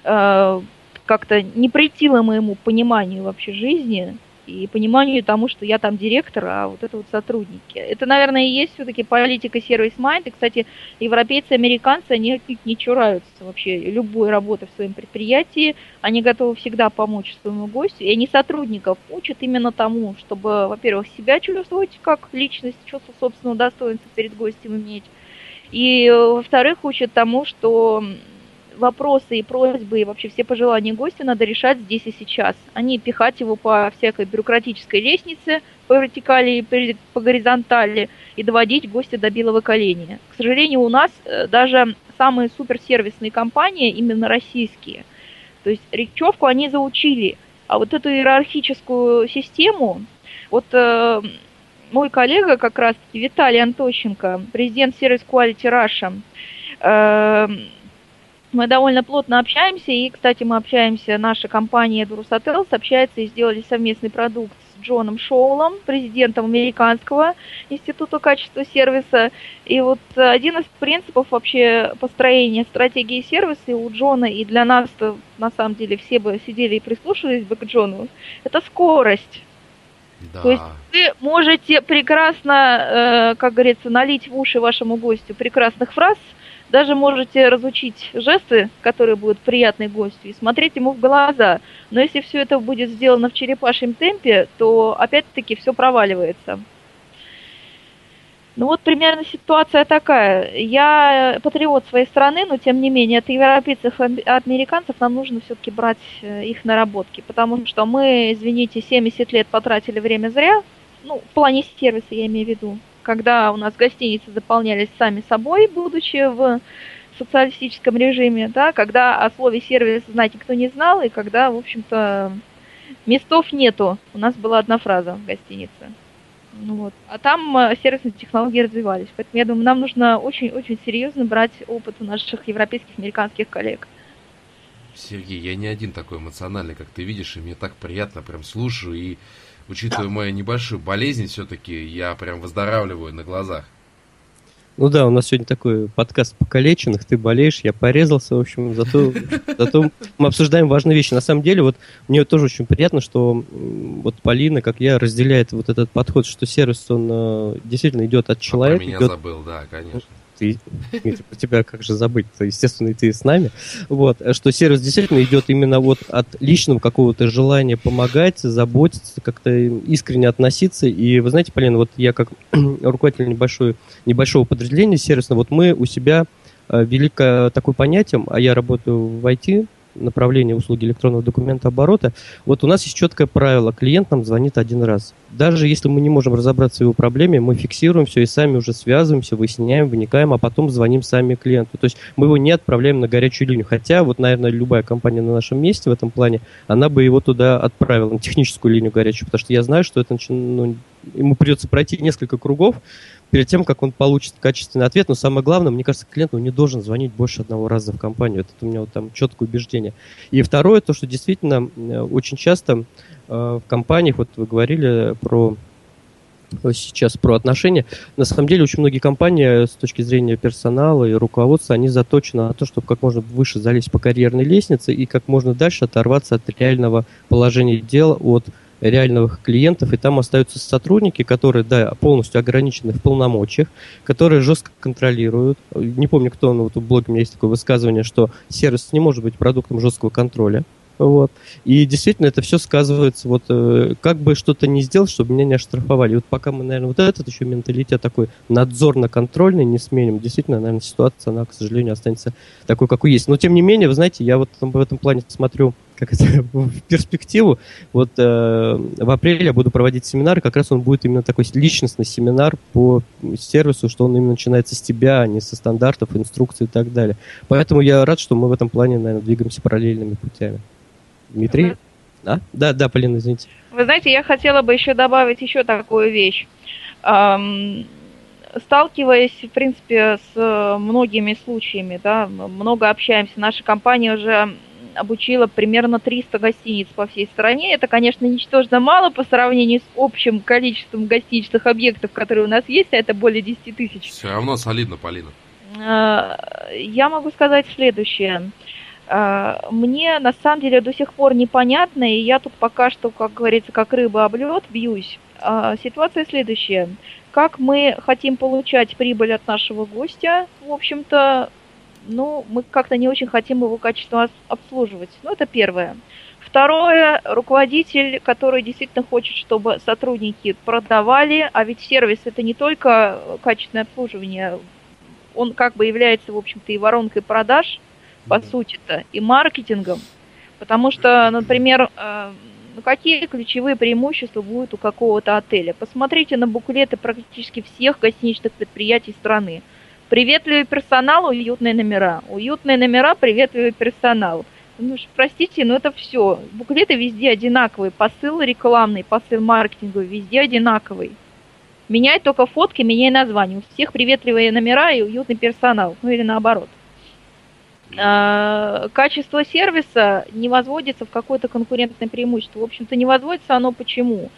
э, как-то не претило моему пониманию вообще жизни. И пониманию тому, что я там директор, а вот это вот сотрудники. Это, наверное, и есть все-таки политика сервис-майнд. И, кстати, европейцы, американцы, они не чураются вообще любой работы в своем предприятии. Они готовы всегда помочь своему гостю. И они сотрудников учат именно тому, чтобы, во-первых, себя чувствовать как личность, чувство собственного достоинства перед гостем иметь. И, во-вторых, учат тому, что вопросы и просьбы и вообще все пожелания гостя надо решать здесь и сейчас, а не пихать его по всякой бюрократической лестнице, по вертикали и по горизонтали и доводить гостя до белого коленя. К сожалению, у нас э, даже самые суперсервисные компании именно российские. То есть речевку они заучили, а вот эту иерархическую систему, вот э, мой коллега как раз Виталий Антощенко, президент сервис Quality Russia, э, мы довольно плотно общаемся, и, кстати, мы общаемся, наша компания Edurus Hotels общается и сделали совместный продукт с Джоном Шоулом, президентом Американского института качества сервиса. И вот один из принципов вообще построения стратегии сервиса у Джона и для нас, на самом деле, все бы сидели и прислушивались бы к Джону, это скорость. Да. То есть вы можете прекрасно, э, как говорится, налить в уши вашему гостю прекрасных фраз – даже можете разучить жесты, которые будут приятны гостю, и смотреть ему в глаза. Но если все это будет сделано в черепашьем темпе, то опять-таки все проваливается. Ну вот примерно ситуация такая. Я патриот своей страны, но тем не менее от европейцев и американцев нам нужно все-таки брать э, их наработки, потому что мы, извините, 70 лет потратили время зря, ну, в плане сервиса я имею в виду, когда у нас гостиницы заполнялись сами собой, будучи в социалистическом режиме, да, когда о слове сервис знать никто не знал, и когда, в общем-то, местов нету. У нас была одна фраза в гостинице. Ну вот. А там э, сервисные технологии развивались. Поэтому я думаю, нам нужно очень-очень серьезно брать опыт у наших европейских, американских коллег. Сергей, я не один такой эмоциональный, как ты видишь, и мне так приятно, прям слушаю и учитывая мою небольшую болезнь, все-таки я прям выздоравливаю на глазах. Ну да, у нас сегодня такой подкаст покалеченных, ты болеешь, я порезался, в общем, зато, зато мы обсуждаем важные вещи. На самом деле, вот мне тоже очень приятно, что вот Полина, как я, разделяет вот этот подход, что сервис, он э, действительно идет от человека. А про меня идет... забыл, да, конечно ты, про тебя как же забыть, то, естественно, и ты с нами, вот, что сервис действительно идет именно вот от личного какого-то желания помогать, заботиться, как-то искренне относиться, и вы знаете, Полина, вот я как <clears throat> руководитель небольшой, небольшого подразделения сервисного, вот мы у себя э, великое такое понятие, а я работаю в IT, направление услуги электронного документа оборота, вот у нас есть четкое правило, клиент нам звонит один раз. Даже если мы не можем разобраться в его проблеме, мы фиксируем все и сами уже связываемся, выясняем, вникаем, а потом звоним сами клиенту. То есть мы его не отправляем на горячую линию. Хотя, вот, наверное, любая компания на нашем месте в этом плане, она бы его туда отправила, на техническую линию горячую, потому что я знаю, что это ну, ему придется пройти несколько кругов, перед тем, как он получит качественный ответ. Но самое главное, мне кажется, клиент ну, не должен звонить больше одного раза в компанию. Это у меня вот там четкое убеждение. И второе, то, что действительно э, очень часто э, в компаниях, вот вы говорили про э, сейчас про отношения. На самом деле очень многие компании с точки зрения персонала и руководства, они заточены на то, чтобы как можно выше залезть по карьерной лестнице и как можно дальше оторваться от реального положения дел, от реальных клиентов, и там остаются сотрудники, которые, да, полностью ограничены в полномочиях, которые жестко контролируют. Не помню, кто, но вот в блоге у меня есть такое высказывание, что сервис не может быть продуктом жесткого контроля. Вот. И действительно это все сказывается, вот э, как бы что-то не сделать, чтобы меня не оштрафовали. И вот пока мы, наверное, вот этот еще менталитет такой надзорно-контрольный не сменим, действительно, наверное, ситуация, она, к сожалению, останется такой, какой есть. Но, тем не менее, вы знаете, я вот в этом плане смотрю как это, <laughs> в перспективу. Вот э, в апреле я буду проводить семинар, как раз он будет именно такой личностный семинар по сервису, что он именно начинается с тебя, а не со стандартов, инструкций и так далее. Поэтому я рад, что мы в этом плане, наверное, двигаемся параллельными путями. Дмитрий? Угу. А? Да, да, Полина, извините. Вы знаете, я хотела бы еще добавить еще такую вещь. Эм, сталкиваясь, в принципе, с многими случаями, да, много общаемся, наша компания уже обучила примерно 300 гостиниц по всей стране. Это, конечно, ничтожно мало по сравнению с общим количеством гостиничных объектов, которые у нас есть, а это более 10 тысяч. Все равно солидно, Полина. Э, я могу сказать следующее. А, мне на самом деле до сих пор непонятно, и я тут пока что, как говорится, как рыба об лед бьюсь. А, ситуация следующая. Как мы хотим получать прибыль от нашего гостя, в общем-то, ну, мы как-то не очень хотим его качественно обслуживать. Ну, это первое. Второе, руководитель, который действительно хочет, чтобы сотрудники продавали, а ведь сервис это не только качественное обслуживание, он как бы является, в общем-то, и воронкой продаж, по сути-то, и маркетингом. Потому что, например, э, ну, какие ключевые преимущества будут у какого-то отеля? Посмотрите на буклеты практически всех гостиничных предприятий страны. Приветливый персонал, уютные номера. Уютные номера, приветливый персонал. Ну, простите, но это все. Буклеты везде одинаковые. Посыл рекламный, посыл маркетинговый везде одинаковый. Меняй только фотки, меняй название. У всех приветливые номера и уютный персонал. Ну или наоборот. А, качество сервиса не возводится в какое-то конкурентное преимущество. В общем-то, не возводится оно почему?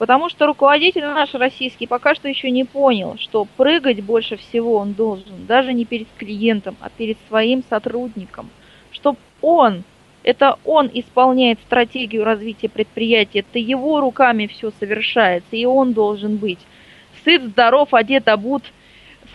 Потому что руководитель наш российский пока что еще не понял, что прыгать больше всего он должен даже не перед клиентом, а перед своим сотрудником. Что он, это он исполняет стратегию развития предприятия, это его руками все совершается, и он должен быть сыт, здоров, одет, обут,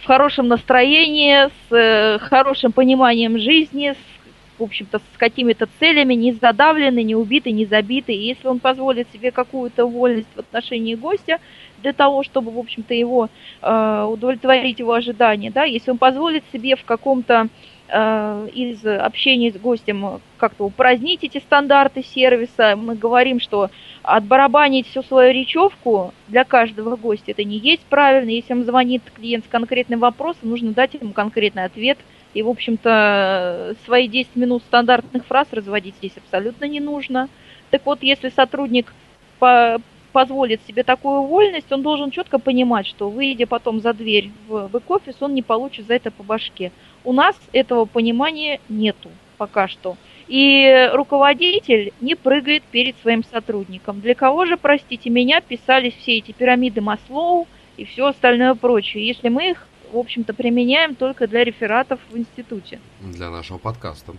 в хорошем настроении, с э, хорошим пониманием жизни, с, в общем-то, с какими-то целями, не задавленный, не убитый, не забитый. И если он позволит себе какую-то вольность в отношении гостя для того, чтобы, в общем-то, его э, удовлетворить его ожидания, да, если он позволит себе в каком-то Э, из общения с гостем как-то упразднить эти стандарты сервиса. Мы говорим, что отбарабанить всю свою речевку для каждого гостя это не есть правильно. Если им звонит клиент с конкретным вопросом, нужно дать ему конкретный ответ. И, в общем-то, свои 10 минут стандартных фраз разводить здесь абсолютно не нужно. Так вот, если сотрудник по позволит себе такую вольность, он должен четко понимать, что выйдя потом за дверь в бэк-офис, он не получит за это по башке. У нас этого понимания нету пока что. И руководитель не прыгает перед своим сотрудником. Для кого же, простите меня, писались все эти пирамиды Маслоу и все остальное прочее, если мы их, в общем-то, применяем только для рефератов в институте. Для нашего подкаста.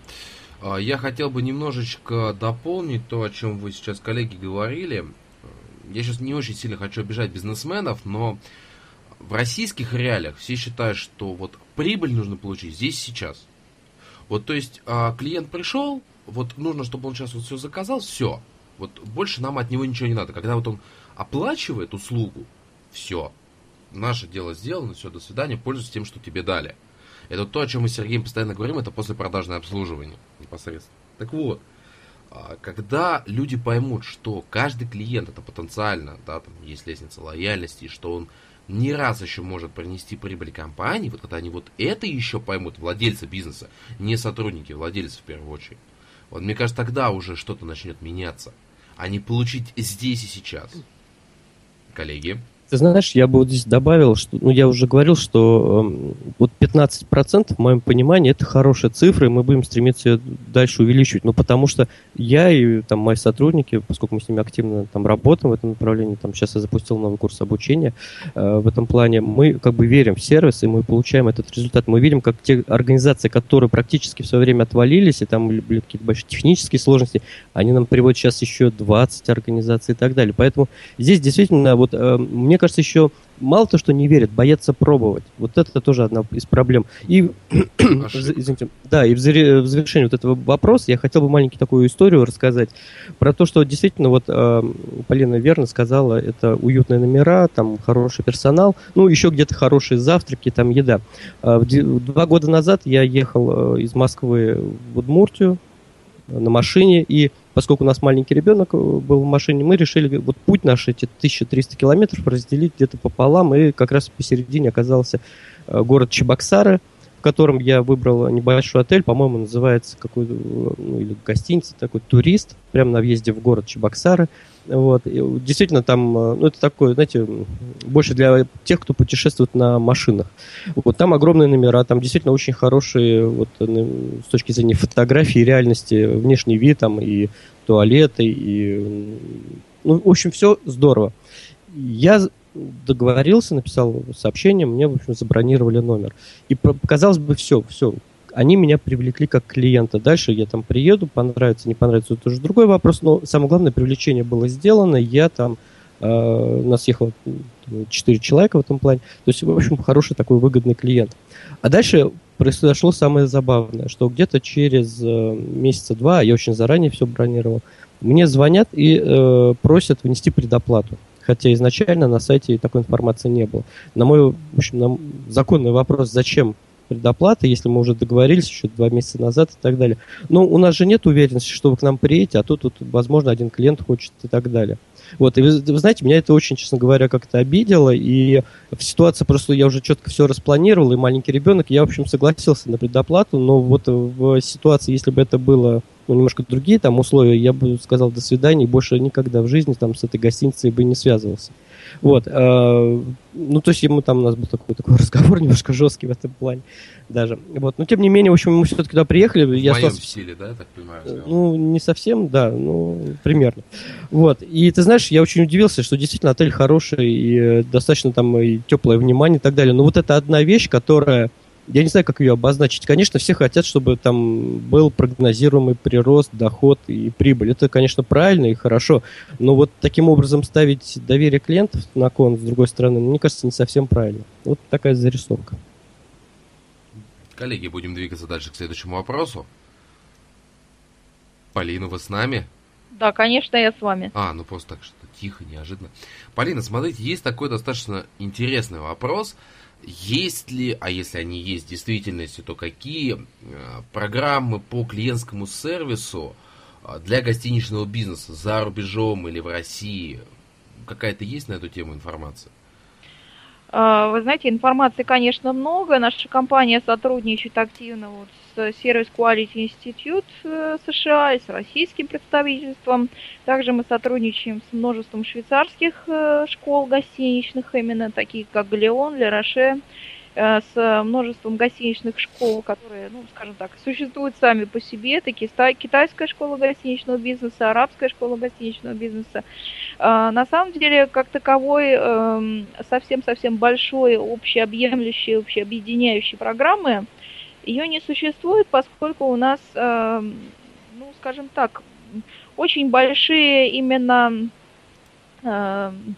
А, я хотел бы немножечко дополнить то, о чем вы сейчас, коллеги, говорили. Я сейчас не очень сильно хочу обижать бизнесменов, но в российских реалиях все считают, что вот прибыль нужно получить здесь сейчас. Вот, то есть, а, клиент пришел, вот нужно, чтобы он сейчас вот все заказал, все. Вот больше нам от него ничего не надо. Когда вот он оплачивает услугу, все. Наше дело сделано, все, до свидания, пользуйся тем, что тебе дали. Это то, о чем мы с Сергеем постоянно говорим, это послепродажное обслуживание непосредственно. Так вот, а, когда люди поймут, что каждый клиент это потенциально, да, там есть лестница лояльности, что он не раз еще может принести прибыль компании, вот когда они вот это еще поймут, владельцы бизнеса, не сотрудники, владельцы в первую очередь, вот мне кажется, тогда уже что-то начнет меняться, а не получить здесь и сейчас. Коллеги? Ты знаешь, я бы вот здесь добавил, что, ну, я уже говорил, что э, вот 15% в моем понимании это хорошая цифра, и мы будем стремиться ее дальше увеличивать. Ну, потому что я и там мои сотрудники, поскольку мы с ними активно там работаем в этом направлении, там сейчас я запустил новый курс обучения э, в этом плане, мы как бы верим в сервис, и мы получаем этот результат. Мы видим, как те организации, которые практически в свое время отвалились, и там были какие-то большие технические сложности, они нам приводят сейчас еще 20 организаций и так далее. Поэтому здесь действительно вот э, мне мне кажется, еще мало то, что не верят, боятся пробовать. Вот это тоже одна из проблем. И, извините, да, и в завершении вот этого вопроса я хотел бы маленькую такую историю рассказать про то, что действительно вот э, Полина верно сказала, это уютные номера, там хороший персонал, ну еще где-то хорошие завтраки, там еда. Э, два года назад я ехал э, из Москвы в Удмуртию на машине и поскольку у нас маленький ребенок э, был в машине, мы решили вот путь наш, эти 1300 километров, разделить где-то пополам, и как раз посередине оказался э, город Чебоксары, в котором я выбрал небольшой отель, по-моему, называется какой-то, э, ну, или гостиница такой, турист, прямо на въезде в город Чебоксары. Вот. И действительно, там, э, ну, это такое, знаете, больше для тех, кто путешествует на машинах. Вот, там огромные номера, там действительно очень хорошие, вот, э, с точки зрения фотографии, реальности, внешний вид, там, и туалеты, и, ну, в общем, все здорово. Я договорился, написал сообщение, мне, в общем, забронировали номер. И, казалось бы, все, все, они меня привлекли как клиента. Дальше я там приеду, понравится, не понравится, это уже другой вопрос, но самое главное, привлечение было сделано, я там, э, у нас ехало 4 человека в этом плане, то есть, в общем, хороший такой выгодный клиент. А дальше произошло самое забавное, что где-то через э, месяца два, я очень заранее все бронировал, мне звонят и э, просят внести предоплату. Хотя изначально на сайте такой информации не было. На мой, в общем, на законный вопрос, зачем предоплата, если мы уже договорились еще два месяца назад и так далее. Но у нас же нет уверенности, что вы к нам приедете, а тут, тут возможно, один клиент хочет и так далее. Вот, и вы, вы знаете, меня это очень, честно говоря, как-то обидело, и в ситуации просто я уже четко все распланировал, и маленький ребенок, я, в общем, согласился на предоплату, но вот в ситуации, если бы это было ну, немножко другие там условия, я бы сказал до свидания, и больше никогда в жизни там с этой гостиницей бы не связывался. Вот. Э, ну, то есть ему там у нас был такой, такой <laughs> разговор немножко жесткий в этом плане даже. Вот. Но тем не менее, в общем, мы все-таки туда приехали. В я моем остался... стиле, да, так понимаю? Сделал. Ну, не совсем, да, ну, примерно. Вот. И ты знаешь, я очень удивился, что действительно отель хороший, и э, достаточно там и теплое внимание и так далее. Но вот это одна вещь, которая я не знаю, как ее обозначить. Конечно, все хотят, чтобы там был прогнозируемый прирост, доход и прибыль. Это, конечно, правильно и хорошо. Но вот таким образом ставить доверие клиентов на кон, с другой стороны, мне кажется, не совсем правильно. Вот такая зарисовка. Коллеги, будем двигаться дальше к следующему вопросу. Полина, вы с нами? Да, конечно, я с вами. А, ну просто так что-то тихо, неожиданно. Полина, смотрите, есть такой достаточно интересный вопрос – есть ли, а если они есть в действительности, то какие э, программы по клиентскому сервису э, для гостиничного бизнеса за рубежом или в России? Какая-то есть на эту тему информация? А, вы знаете, информации, конечно, много. Наша компания сотрудничает активно вот Service Quality Institute э, США и с российским представительством. Также мы сотрудничаем с множеством швейцарских э, школ гостиничных, именно таких как Галеон, Ле Роше, Э, с множеством гостиничных школ, которые, ну, скажем так, существуют сами по себе. Это китайская школа гостиничного бизнеса, арабская школа гостиничного бизнеса. Э, на самом деле, как таковой, эм, совсем-совсем большой, общеобъемлющей, общеобъединяющей программы ее не существует, поскольку у нас, эм, ну, скажем так, очень большие именно эм,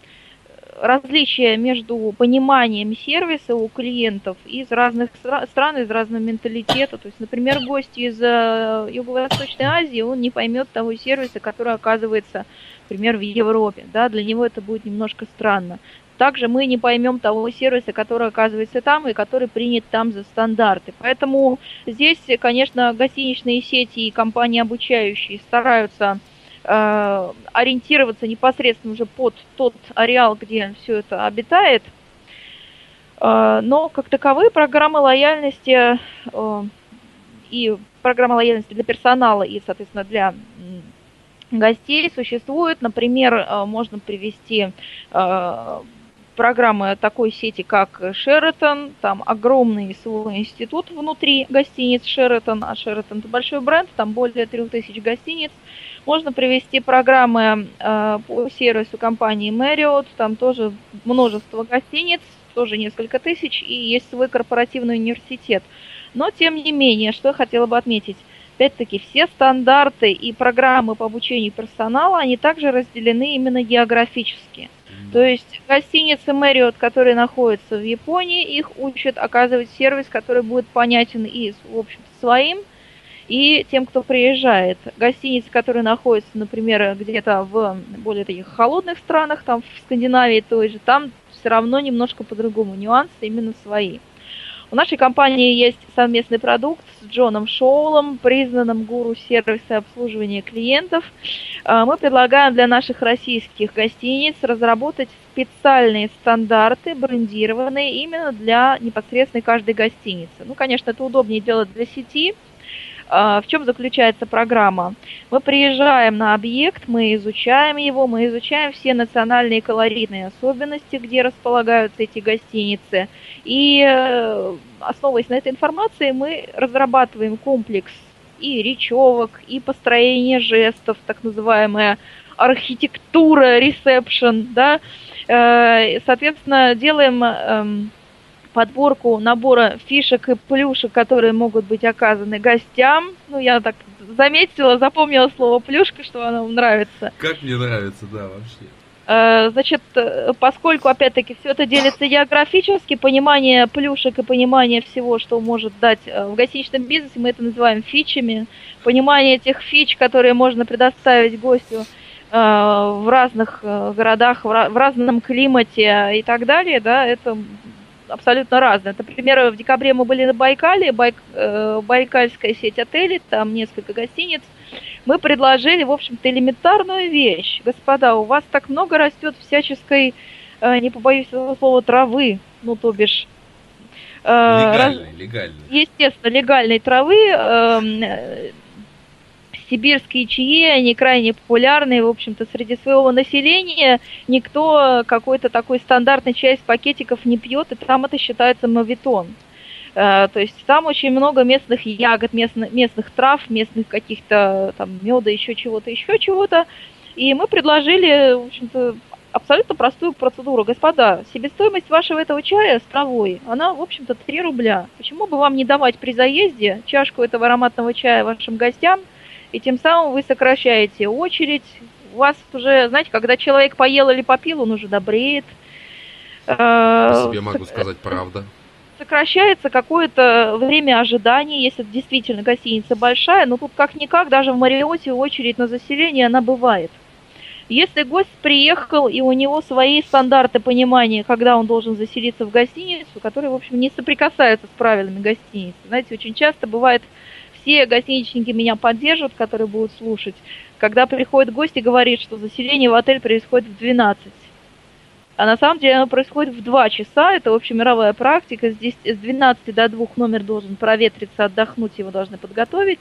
различия между пониманием сервиса у клиентов из разных стран, из разного менталитета. То есть, например, гость из э, Юго-Восточной Азии, он не поймет того сервиса, который оказывается, например, в Европе. Да, для него это будет немножко странно. Также мы не поймем того сервиса, который оказывается там и который принят там за стандарты. Поэтому здесь, конечно, гостиничные сети и компании обучающие стараются э, ориентироваться непосредственно уже под тот ареал, где все это обитает. Э, но как таковые программы лояльности э, и программы лояльности для персонала и, соответственно, для гостей существуют. Например, можно привести программы такой сети, как Sheraton. Там огромный свой институт внутри гостиниц Sheraton. А Sheraton это большой бренд, там более 3000 гостиниц. Можно привести программы э, по сервису компании Marriott, там тоже множество гостиниц, тоже несколько тысяч, и есть свой корпоративный университет. Но, тем не менее, что я хотела бы отметить, опять-таки, все стандарты и программы по обучению персонала, они также разделены именно географически. То есть гостиницы Marriott, которые находятся в Японии, их учат оказывать сервис, который будет понятен и, в общем своим, и тем, кто приезжает. Гостиницы, которые находятся, например, где-то в более таких холодных странах, там в Скандинавии той же, там все равно немножко по-другому нюансы именно свои. У нашей компании есть совместный продукт с Джоном Шоулом, признанным гуру сервиса обслуживания клиентов. А, мы предлагаем для наших российских гостиниц разработать специальные стандарты, брендированные именно для непосредственно каждой гостиницы. Ну, конечно, это удобнее делать для сети, в чем заключается программа? Мы приезжаем на объект, мы изучаем его, мы изучаем все национальные колоритные особенности, где располагаются эти гостиницы. И э, основываясь на этой информации, мы разрабатываем комплекс и речевок, и построение жестов, так называемая архитектура, ресепшн, да, э, соответственно, делаем эм, подборку набора фишек и плюшек, которые могут быть оказаны гостям. Ну, я так заметила, запомнила слово плюшка, что оно вам нравится. Как мне нравится, да, вообще. Э, значит, э, поскольку, опять-таки, все это делится географически, понимание плюшек и понимание всего, что может дать э, в гостиничном бизнесе, мы это называем фичами. Понимание этих фич, которые можно предоставить гостю в разных городах, в разном климате и так далее, да, это абсолютно разное. Например, в декабре мы были на Байкале, Байк, Байкальская сеть отелей, там несколько гостиниц – мы предложили, в общем-то, элементарную вещь. Господа, у вас так много растет всяческой, э, не побоюсь этого слова, травы, ну, то бишь... Э, легальной, раз... легальной. Естественно, легальной травы. Э, сибирские чаи, они крайне популярны, в общем-то, среди своего населения никто какой-то такой стандартный чай из пакетиков не пьет, и там это считается мавитон. Э, то есть там очень много местных ягод, местных, местных трав, местных каких-то там меда, еще чего-то, еще чего-то. И мы предложили, в общем-то, абсолютно простую процедуру. Господа, себестоимость вашего этого чая с травой, она, в общем-то, 3 рубля. Почему бы вам не давать при заезде чашку этого ароматного чая вашим гостям, и тем самым вы сокращаете очередь. У вас уже, знаете, когда человек поел или попил, он уже добреет. По себе могу сказать правда сокращается какое-то время ожидания, если действительно гостиница большая, но тут как-никак даже в Мариоте очередь на заселение она бывает. Если гость приехал и у него свои стандарты понимания, когда он должен заселиться в гостиницу, которые, в общем, не соприкасаются с правилами гостиницы. Знаете, очень часто бывает, все гостиничники меня поддержат, которые будут слушать, когда приходит гость и говорит, что заселение в отель происходит в 12. А на самом деле оно происходит в 2 часа. Это общемировая практика. Здесь с 12 до 2 номер должен проветриться, отдохнуть, его должны подготовить.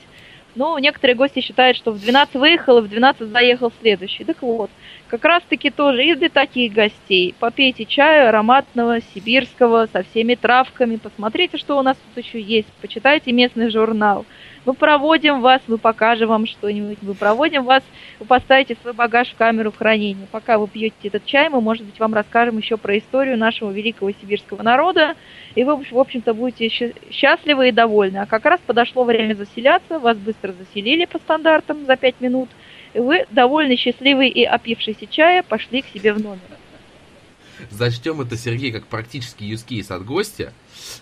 Но некоторые гости считают, что в 12 выехал, и в 12 заехал следующий. Так вот, как раз-таки тоже и для таких гостей. Попейте чаю ароматного, сибирского, со всеми травками. Посмотрите, что у нас тут еще есть. Почитайте местный журнал. Мы проводим вас, мы покажем вам что-нибудь, мы проводим вас, вы поставите свой багаж в камеру хранения. Пока вы пьете этот чай, мы, может быть, вам расскажем еще про историю нашего великого сибирского народа, и вы, в общем-то, будете счастливы и довольны. А как раз подошло время заселяться, вас быстро заселили по стандартам за пять минут, и вы, довольны, счастливый и опившийся чая, пошли к себе в номер. Зачтем это, Сергей, как практически юзкейс от гостя.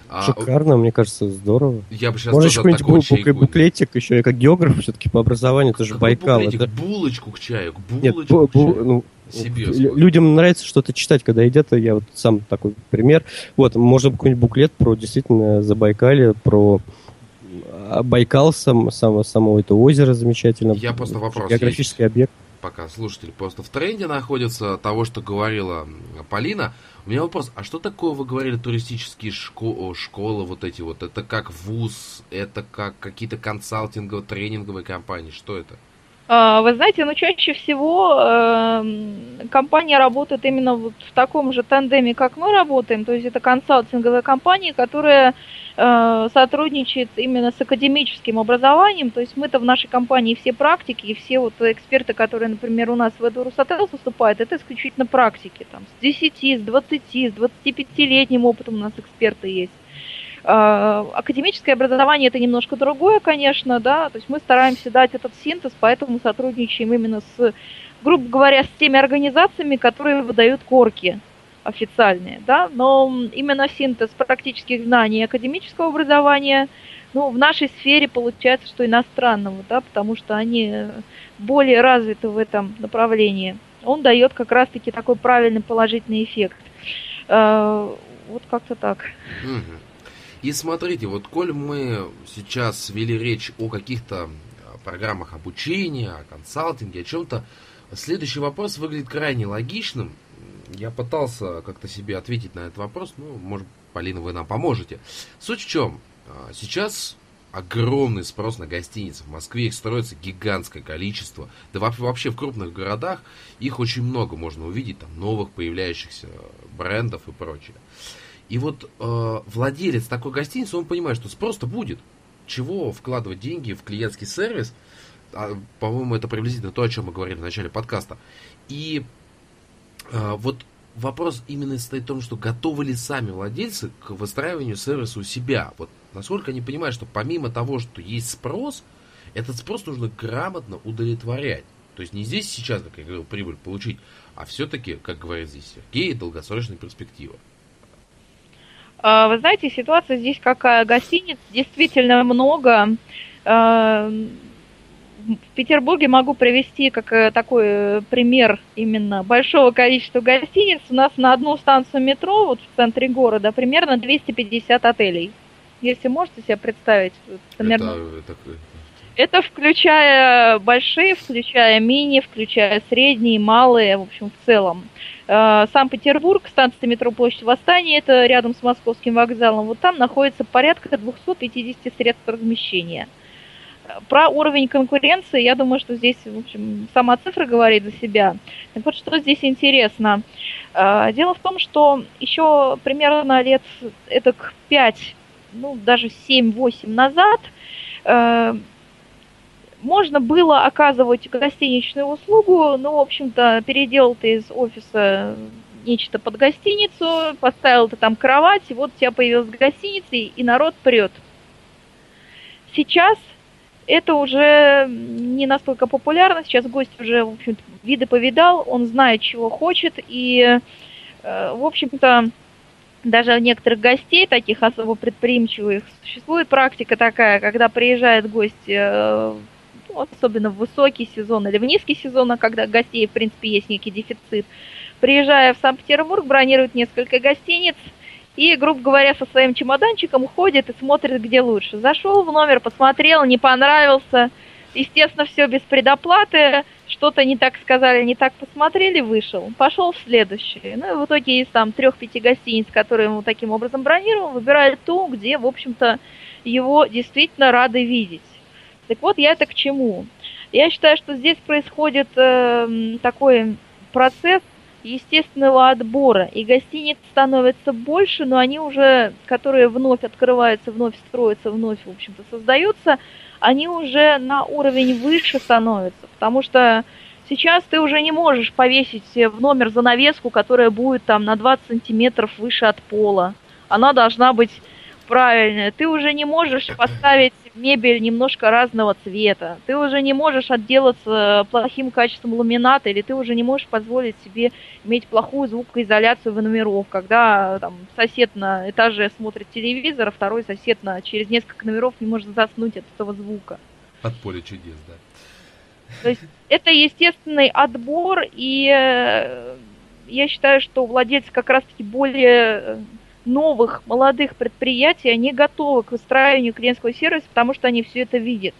А, Шикарно, а, мне кажется, здорово. Я бы сейчас Может, какой-нибудь бу- бу- буклетик еще, я как географ все-таки по образованию, это же Байкал. Это... Булочку к чаю, булочку Нет, бу- бу- ну, Сибирскую. Людям нравится что-то читать, когда едят, я вот сам такой пример. Вот, можно какой-нибудь буклет про действительно Забайкалье, про Байкал, сам, само, само это озеро замечательно. Я просто вопрос. Географический есть. объект пока слушатель просто в тренде находится того, что говорила Полина. У меня вопрос, а что такое, вы говорили, туристические шко- школы вот эти вот? Это как вуз, это как какие-то консалтинговые, тренинговые компании, что это? А, вы знаете, ну чаще всего э, компания работает именно вот в таком же тандеме, как мы работаем. То есть это консалтинговая компания, которая э, сотрудничает именно с академическим образованием. То есть мы-то в нашей компании все практики и все вот эксперты, которые, например, у нас в Эду Русател поступают, это исключительно практики. Там, с 10, с 20, с 25-летним опытом у нас эксперты есть. А, академическое образование это немножко другое, конечно, да, то есть мы стараемся дать этот синтез, поэтому сотрудничаем именно с, грубо говоря, с теми организациями, которые выдают корки официальные, да, но именно синтез практических знаний академического образования, ну, в нашей сфере получается, что иностранного, да, потому что они более развиты в этом направлении. Он дает как раз-таки такой правильный положительный эффект. А, вот как-то так. Угу. И смотрите, вот коль мы сейчас вели речь о каких-то а, программах обучения, о консалтинге, о чем-то, следующий вопрос выглядит крайне логичным. Я пытался как-то себе ответить на этот вопрос, ну, может, Полина, вы нам поможете. Суть в чем? А, сейчас огромный спрос на гостиницы. В Москве их строится гигантское количество. Да вообще в крупных городах их очень много можно увидеть, там новых появляющихся брендов и прочее. И вот э, владелец такой гостиницы, он понимает, что спрос-то будет. Чего вкладывать деньги в клиентский сервис? А, по-моему, это приблизительно то, о чем мы говорили в начале подкаста. И э, вот вопрос именно стоит в том, что готовы ли сами владельцы к выстраиванию сервиса у себя. Вот насколько они понимают, что помимо того, что есть спрос, этот спрос нужно грамотно удовлетворять. То есть не здесь сейчас, как я говорил, прибыль получить, а все-таки, как говорит здесь Сергей, долгосрочная перспектива. А, вы знаете, ситуация здесь какая? Гостиниц действительно много. А, в Петербурге могу привести как э, такой э, пример именно большого количества гостиниц. У нас на одну станцию метро, вот в центре города, примерно 250 отелей. Если можете себе представить, примерно... Это, это, это включая большие, включая мини, включая средние, малые, в общем, в целом. Э, Санкт-Петербург, станция метро Площадь Восстания, это рядом с Московским вокзалом. Вот там находится порядка 250 средств размещения. Про уровень конкуренции, я думаю, что здесь, в общем, сама цифра говорит за себя. Так вот, что здесь интересно. Э, дело в том, что еще примерно лет это 5, ну, даже 7-8 назад э, можно было оказывать гостиничную услугу, но, в общем-то, переделал ты из офиса нечто под гостиницу, поставил ты там кровать, и вот у тебя появилась гостиница, и народ прет. Сейчас это уже не настолько популярно, сейчас гость уже, в общем виды повидал, он знает, чего хочет, и, э, в общем-то, даже у некоторых гостей, таких особо предприимчивых, существует практика такая, когда приезжает гость особенно в высокий сезон или в низкий сезон, а когда гостей, в принципе, есть некий дефицит. Приезжая в Санкт-Петербург, бронирует несколько гостиниц и, грубо говоря, со своим чемоданчиком ходит и смотрит, где лучше. Зашел в номер, посмотрел, не понравился. Естественно, все без предоплаты. Что-то не так сказали, не так посмотрели, вышел. Пошел в следующий. Ну и в итоге из там трех-пяти гостиниц, которые ему таким образом бронировал, выбирает ту, где, в общем-то, его действительно рады видеть. Так вот, я это к чему? Я считаю, что здесь происходит э, такой процесс естественного отбора, и гостиниц становится больше, но они уже, которые вновь открываются, вновь строятся, вновь, в общем-то, создаются, они уже на уровень выше становятся, потому что сейчас ты уже не можешь повесить в номер занавеску, которая будет там на 20 сантиметров выше от пола. Она должна быть правильная. Ты уже не можешь <laughs> поставить мебель немножко разного цвета. Ты уже не можешь отделаться плохим качеством ламината, или ты уже не можешь позволить себе иметь плохую звукоизоляцию в номеров, когда там, сосед на этаже смотрит телевизор, а второй сосед на, через несколько номеров не может заснуть от этого звука. От поля чудес, да. То есть это естественный отбор, и э, я считаю, что владельцы как раз-таки более новых молодых предприятий, они готовы к выстраиванию клиентского сервиса, потому что они все это видят.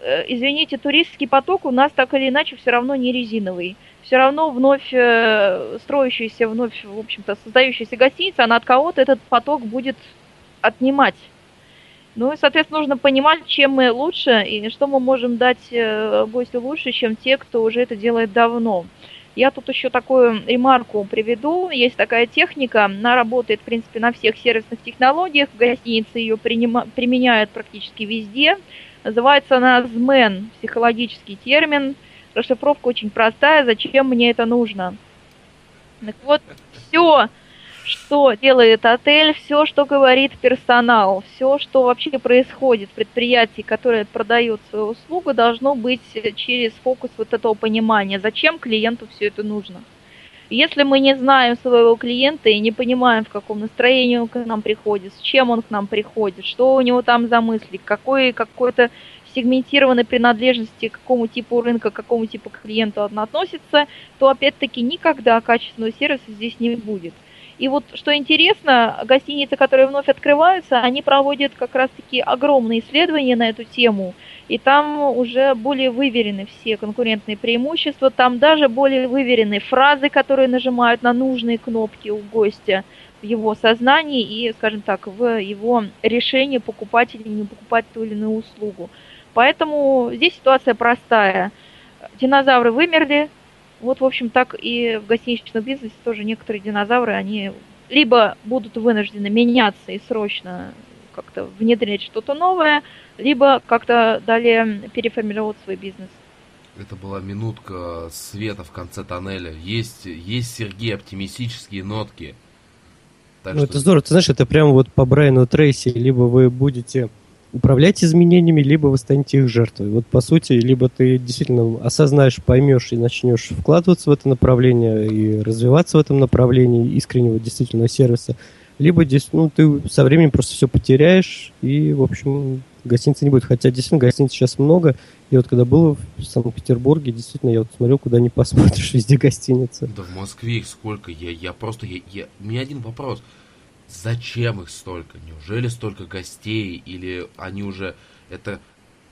Э, извините, туристский поток у нас так или иначе все равно не резиновый. Все равно вновь э, строящаяся, вновь, в общем-то, создающаяся гостиница, она от кого-то этот поток будет отнимать. Ну и, соответственно, нужно понимать, чем мы лучше и что мы можем дать э, гостю лучше, чем те, кто уже это делает давно. Я тут еще такую ремарку приведу. Есть такая техника, она работает, в принципе, на всех сервисных технологиях. В гостинице ее принима- применяют практически везде. Называется она ЗМЭН, психологический термин. Расшифровка очень простая. Зачем мне это нужно? Так вот, все, что делает отель, все, что говорит персонал, все, что вообще происходит в предприятии, которое продает свою услугу, должно быть через фокус вот этого понимания, зачем клиенту все это нужно. Если мы не знаем своего клиента и не понимаем, в каком настроении он к нам приходит, с чем он к нам приходит, что у него там за мысли, какой какой-то сегментированной принадлежности, к какому типу рынка, к какому типу клиенту он относится, то опять-таки никогда качественного сервиса здесь не будет. И вот что интересно, гостиницы, которые вновь открываются, они проводят как раз-таки огромные исследования на эту тему. И там уже более выверены все конкурентные преимущества, там даже более выверены фразы, которые нажимают на нужные кнопки у гостя в его сознании и, скажем так, в его решении покупать или не покупать ту или иную услугу. Поэтому здесь ситуация простая. Динозавры вымерли, вот, в общем, так и в гостиничном бизнесе тоже некоторые динозавры, они либо будут вынуждены меняться и срочно как-то внедрять что-то новое, либо как-то далее переформировать свой бизнес. Это была минутка света в конце тоннеля. Есть, есть Сергей, оптимистические нотки. Так ну, что... это здорово. Ты знаешь, это прямо вот по Брайану Трейси. Либо вы будете управлять изменениями, либо вы станете их жертвой. Вот по сути, либо ты действительно осознаешь, поймешь и начнешь вкладываться в это направление и развиваться в этом направлении искреннего действительно сервиса, либо ну, ты со временем просто все потеряешь и, в общем, гостиницы не будет. Хотя действительно гостиниц сейчас много. И вот когда был в Санкт-Петербурге, действительно, я вот смотрел, куда не <laughs> посмотришь, везде гостиницы. Да в Москве их сколько? Я, я просто... Я, я... У меня один вопрос. Зачем их столько? Неужели столько гостей? Или они уже... Это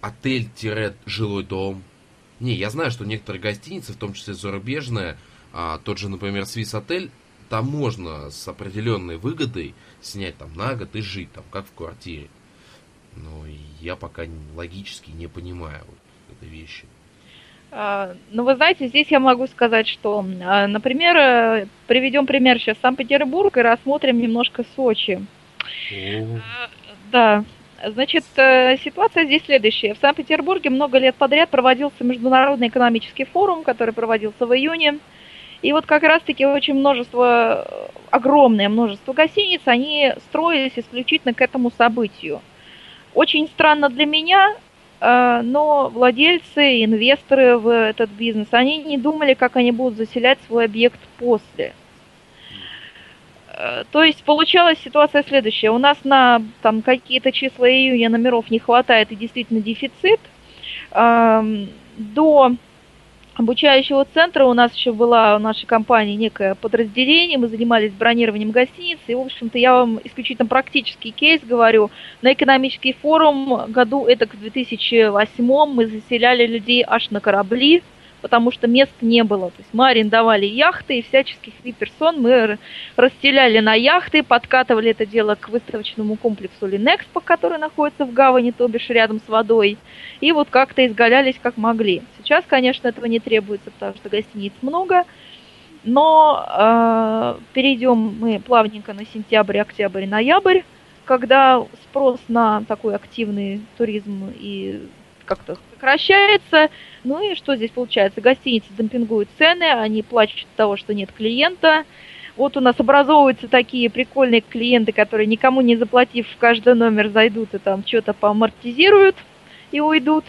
отель-жилой дом? Не, я знаю, что некоторые гостиницы, в том числе зарубежные, а, тот же, например, Swiss Отель, там можно с определенной выгодой снять там на год и жить там, как в квартире. Но я пока логически не понимаю вот этой вещи. А, ну, вы знаете, здесь я могу сказать, что, а, например, э, приведем пример сейчас Санкт-Петербург и рассмотрим немножко Сочи. О. Да, значит, э, ситуация здесь следующая. В Санкт-Петербурге много лет подряд проводился Международный экономический форум, который проводился в июне. И вот как раз-таки очень множество, э, огромное множество гостиниц, они строились исключительно к этому событию. Очень странно для меня, но владельцы, инвесторы в этот бизнес, они не думали, как они будут заселять свой объект после. Э, то есть получалась ситуация следующая. У нас на там, какие-то числа июня номеров не хватает и действительно дефицит. Эм, до обучающего центра у нас еще была в нашей компании некое подразделение, мы занимались бронированием гостиниц, и, в общем-то, я вам исключительно практический кейс говорю. На экономический форум году, это к 2008 мы заселяли людей аж на корабли, потому что мест не было. То есть мы арендовали яхты и всяческих вип-персон мы расселяли на яхты, подкатывали это дело к выставочному комплексу Линэкспо, который находится в гавани, то бишь рядом с водой, и вот как-то изгалялись как могли. Сейчас, конечно, этого не требуется, потому что гостиниц много, но э, перейдем мы плавненько на сентябрь, октябрь, ноябрь, когда спрос на такой активный туризм и как-то сокращается. Ну и что здесь получается? Гостиницы демпингуют цены, они плачут от того, что нет клиента. Вот у нас образовываются такие прикольные клиенты, которые никому не заплатив в каждый номер зайдут и там что-то поамортизируют и уйдут.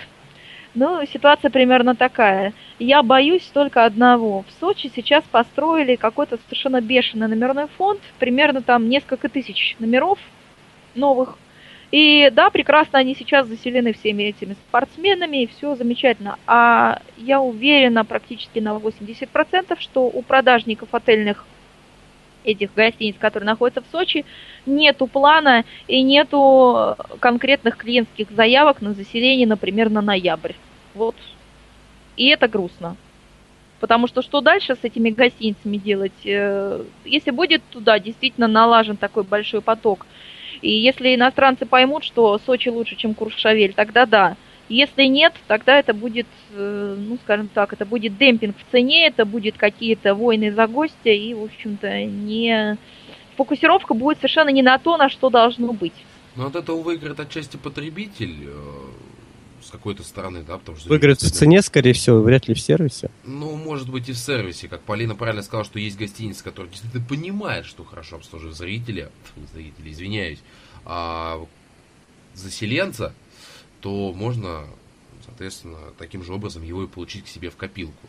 Ну, ситуация примерно такая. Я боюсь только одного. В Сочи сейчас построили какой-то совершенно бешеный номерной фонд, примерно там несколько тысяч номеров новых. И да, прекрасно они сейчас заселены всеми этими спортсменами, и все замечательно. А я уверена практически на 80%, что у продажников отельных этих гостиниц, которые находятся в Сочи, нету плана и нету конкретных клиентских заявок на заселение, например, на ноябрь. Вот. И это грустно. Потому что что дальше с этими гостиницами делать? Э, если будет туда действительно налажен такой большой поток и если иностранцы поймут, что Сочи лучше, чем Куршавель, тогда да. Если нет, тогда это будет, э, ну, скажем так, это будет демпинг в цене, это будет какие-то войны за гостя, и, в общем-то, не... Фокусировка будет совершенно не на то, на что должно быть. Но от этого выиграет отчасти потребитель, э, с какой-то стороны, да, потому что... Выиграет в цене, скорее всего, вряд ли в сервисе. Ну, может быть и в сервисе, как Полина правильно сказала, что есть гостиницы, которые действительно понимают, что хорошо обслуживают зрителя, <laughs> зрителя, извиняюсь, а заселенца, то можно, соответственно, таким же образом его и получить к себе в копилку.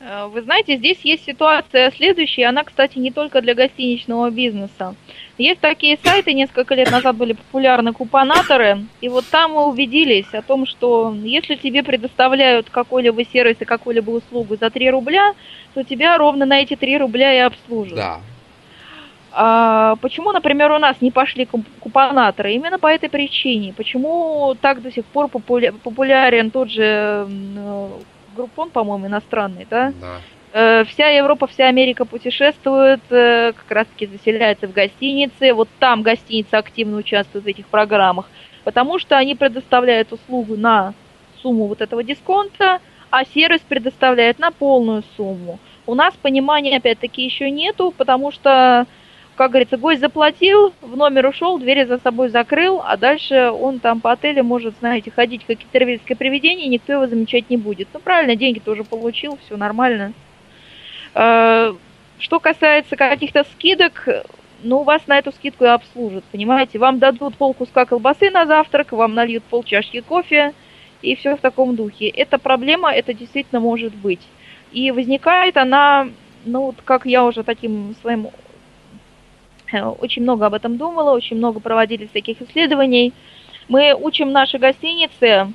Э, вы знаете, здесь есть ситуация следующая, она, кстати, не только для гостиничного бизнеса. Есть такие сайты, несколько лет назад были популярны купонаторы, и вот там мы убедились о том, что если тебе предоставляют какой-либо сервис и какую-либо услугу за 3 рубля, то тебя ровно на эти 3 рубля и обслуживают. Да. А почему, например, у нас не пошли купонаторы? Именно по этой причине. Почему так до сих пор популярен тот же группон, по-моему, иностранный, да? Да. Э, вся Европа, вся Америка путешествует, э, как раз-таки заселяется в гостиницы. Вот там гостиницы активно участвуют в этих программах, потому что они предоставляют услугу на сумму вот этого дисконта, а сервис предоставляет на полную сумму. У нас понимания, опять-таки, еще нету, потому что как говорится, гость заплатил, в номер ушел, двери за собой закрыл, а дальше он там по отелю может, знаете, ходить как китервильское привидение, и никто его замечать не будет. Ну, правильно, деньги тоже получил, все нормально. Э, что касается каких-то скидок, ну, вас на эту скидку и обслужат, понимаете? Вам дадут пол куска колбасы на завтрак, вам нальют пол чашки кофе, и все в таком духе. Это проблема, это действительно может быть. И возникает она, ну, вот как я уже таким своим очень много об этом думала, очень много проводили всяких исследований. Мы учим наши гостиницы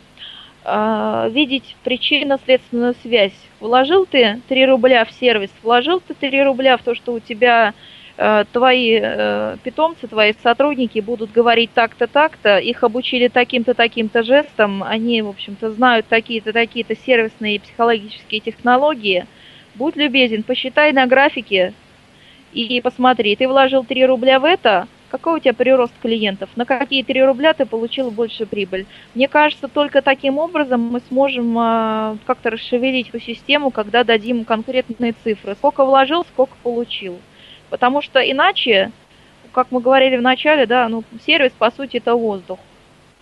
э, видеть причинно-следственную связь. Вложил ты 3 рубля в сервис, вложил ты 3 рубля в то, что у тебя э, твои э, питомцы, твои сотрудники будут говорить так-то, так-то, их обучили таким-то, таким-то жестом, они, в общем-то, знают такие-то, такие-то сервисные и психологические технологии. Будь любезен, посчитай на графике, и посмотри, ты вложил 3 рубля в это, какой у тебя прирост клиентов, на какие 3 рубля ты получил больше прибыль. Мне кажется, только таким образом мы сможем э, как-то расшевелить эту систему, когда дадим конкретные цифры. Сколько вложил, сколько получил. Потому что иначе, как мы говорили в начале, да, ну, сервис, по сути, это воздух.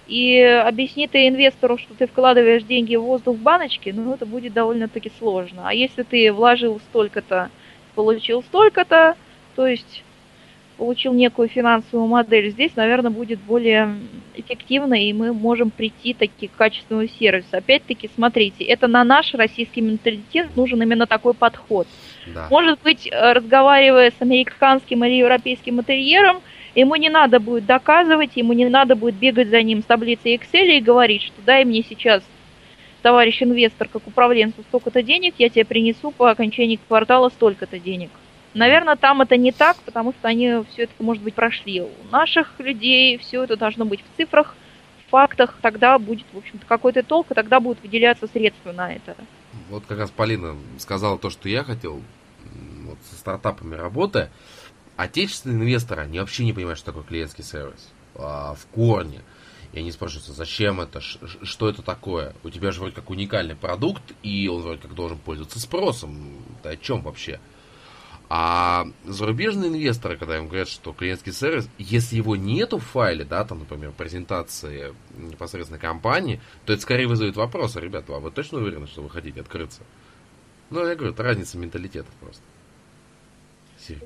И объясни ты инвестору, что ты вкладываешь деньги в воздух в баночке, ну, это будет довольно-таки сложно. А если ты вложил столько-то получил столько-то, то есть получил некую финансовую модель. Здесь, наверное, будет более эффективно, и мы можем прийти таки к качественному сервису. Опять-таки, смотрите, это на наш российский менталитет нужен именно такой подход. Да. Может быть, э, разговаривая с американским или европейским интерьером, ему не надо будет доказывать, ему не надо будет бегать за ним с таблицей Excel и говорить, что дай мне сейчас товарищ инвестор, как управленцу столько-то денег, я тебе принесу по окончании квартала столько-то денег. Наверное, там это не так, потому что они все это, может быть, прошли. У наших людей все это должно быть в цифрах, в фактах, тогда будет, в общем-то, какой-то толк, и тогда будут выделяться средства на это. Вот как раз Полина сказала то, что я хотел вот, со стартапами работая. Отечественные инвесторы, они вообще не понимают, что такое клиентский сервис. А, в корне. И они спрашиваются, зачем это, что это такое? У тебя же вроде как уникальный продукт, и он вроде как должен пользоваться спросом. Ты о чем вообще? А зарубежные инвесторы, когда им говорят, что клиентский сервис, если его нету в файле, да, там, например, презентации непосредственно компании, то это скорее вызовет вопросы. Ребята, а вы точно уверены, что вы хотите открыться? Ну, я говорю, это разница менталитетов просто.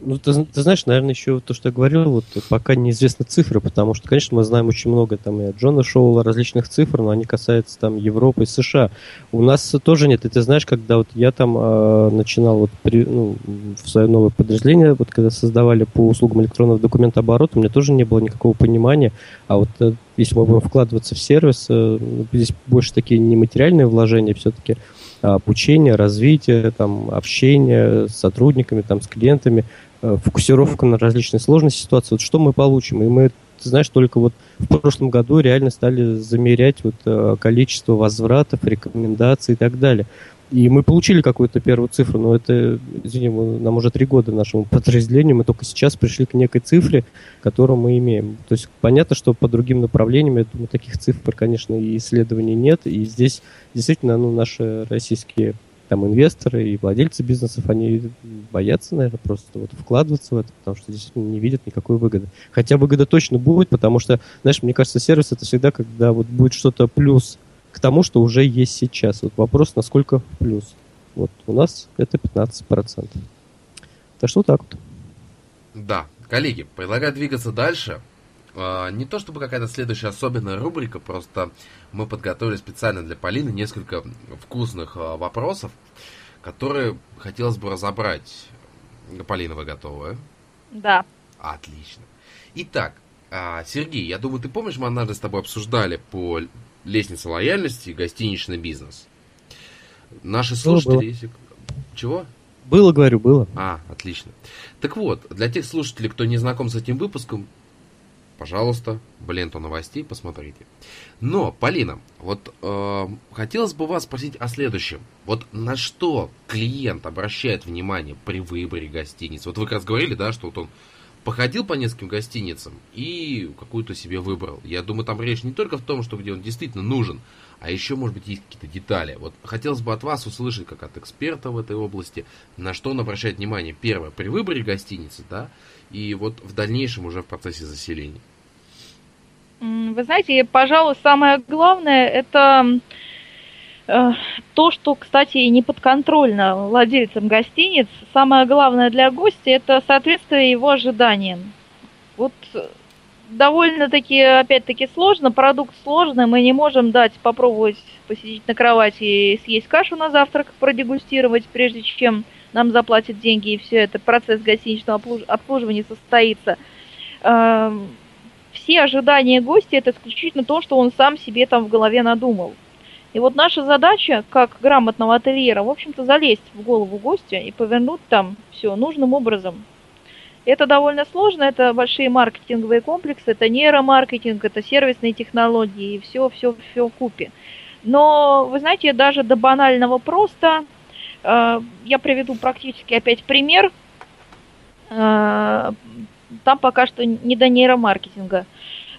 Ну, ты, ты знаешь, наверное, еще то, что я говорил, вот пока неизвестны цифры, потому что, конечно, мы знаем очень много там и от Джона Шоула различных цифр, но они касаются там Европы и США. У нас тоже нет. И ты знаешь, когда вот я там э, начинал вот при, ну, в свое новое подразделение, вот когда создавали по услугам электронного документооборота, у меня тоже не было никакого понимания, а вот э, если мы будем вкладываться в сервис, э, здесь больше такие нематериальные вложения все-таки, обучение, развитие, там, общение с сотрудниками, там, с клиентами, э, фокусировка на различные сложные ситуации. Вот что мы получим? И мы, ты знаешь, только вот в прошлом году реально стали замерять вот э, количество возвратов, рекомендаций и так далее. И мы получили какую-то первую цифру, но это, извини, нам уже три года нашему подразделению, мы только сейчас пришли к некой цифре, которую мы имеем. То есть понятно, что по другим направлениям, я думаю, таких цифр, конечно, и исследований нет, и здесь действительно ну, наши российские там инвесторы и владельцы бизнесов, они боятся, наверное, просто вот вкладываться в это, потому что здесь не видят никакой выгоды. Хотя выгода точно будет, потому что, знаешь, мне кажется, сервис это всегда, когда вот будет что-то плюс тому, что уже есть сейчас. Вот вопрос, насколько в плюс. Вот у нас это 15%. Так что вот так вот. Да, коллеги, предлагаю двигаться дальше. А, не то чтобы какая-то следующая особенная рубрика, просто мы подготовили специально для Полины несколько вкусных а, вопросов, которые хотелось бы разобрать. Полина, вы готовы? Да. Отлично. Итак, а, Сергей, я думаю, ты помнишь, мы однажды с тобой обсуждали по лестница лояльности, гостиничный бизнес. Наши слушатели, было. если... Чего? Было, говорю, было. А, отлично. Так вот, для тех слушателей, кто не знаком с этим выпуском, пожалуйста, в ленту новостей посмотрите. Но, Полина, вот э, хотелось бы вас спросить о следующем. Вот на что клиент обращает внимание при выборе гостиницы? Вот вы как раз говорили, да, что вот он походил по нескольким гостиницам и какую-то себе выбрал. Я думаю, там речь не только в том, что где он действительно нужен, а еще, может быть, есть какие-то детали. Вот хотелось бы от вас услышать, как от эксперта в этой области, на что он обращает внимание, первое, при выборе гостиницы, да, и вот в дальнейшем уже в процессе заселения. Вы знаете, пожалуй, самое главное это то, что, кстати, не подконтрольно владельцам гостиниц. Самое главное для гостя это соответствие его ожиданиям. Вот довольно-таки, опять-таки, сложно, продукт сложный, мы не можем дать попробовать посидеть на кровати и съесть кашу на завтрак, продегустировать, прежде чем нам заплатят деньги, и все это, процесс гостиничного обслуживания состоится. Эм, все ожидания гостя – это исключительно то, что он сам себе там в голове надумал. И вот наша задача, как грамотного ательера, в общем-то, залезть в голову гостя и повернуть там все нужным образом, это довольно сложно, это большие маркетинговые комплексы, это нейромаркетинг, это сервисные технологии, и все, все, все в купе. Но, вы знаете, даже до банального просто, э, я приведу практически опять пример, э, там пока что не до нейромаркетинга.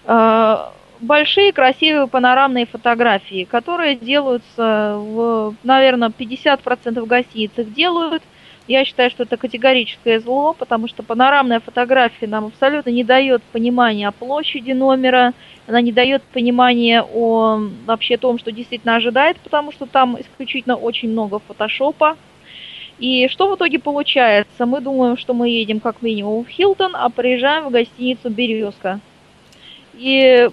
Э, большие красивые панорамные фотографии, которые делаются в, наверное, 50% гостиниц делают, я считаю, что это категорическое зло, потому что панорамная фотография нам абсолютно не дает понимания о площади номера, она не дает понимания о вообще том, что действительно ожидает, потому что там исключительно очень много фотошопа. И что в итоге получается? Мы думаем, что мы едем как минимум в Хилтон, а приезжаем в гостиницу «Березка». И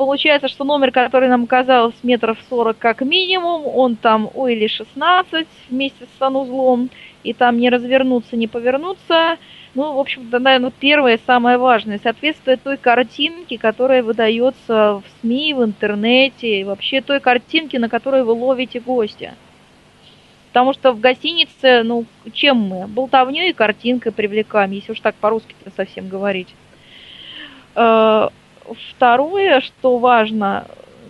получается, что номер, который нам казалось метров 40 как минимум, он там, ой, или 16 вместе с санузлом, и там не развернуться, не повернуться. Ну, в общем-то, наверное, первое, самое важное, соответствие той картинке, которая выдается в СМИ, в интернете, и вообще той картинке, на которой вы ловите гостя. Потому что в гостинице, ну, чем мы? Болтовней и картинкой привлекаем, если уж так по-русски совсем говорить. Второе, что важно,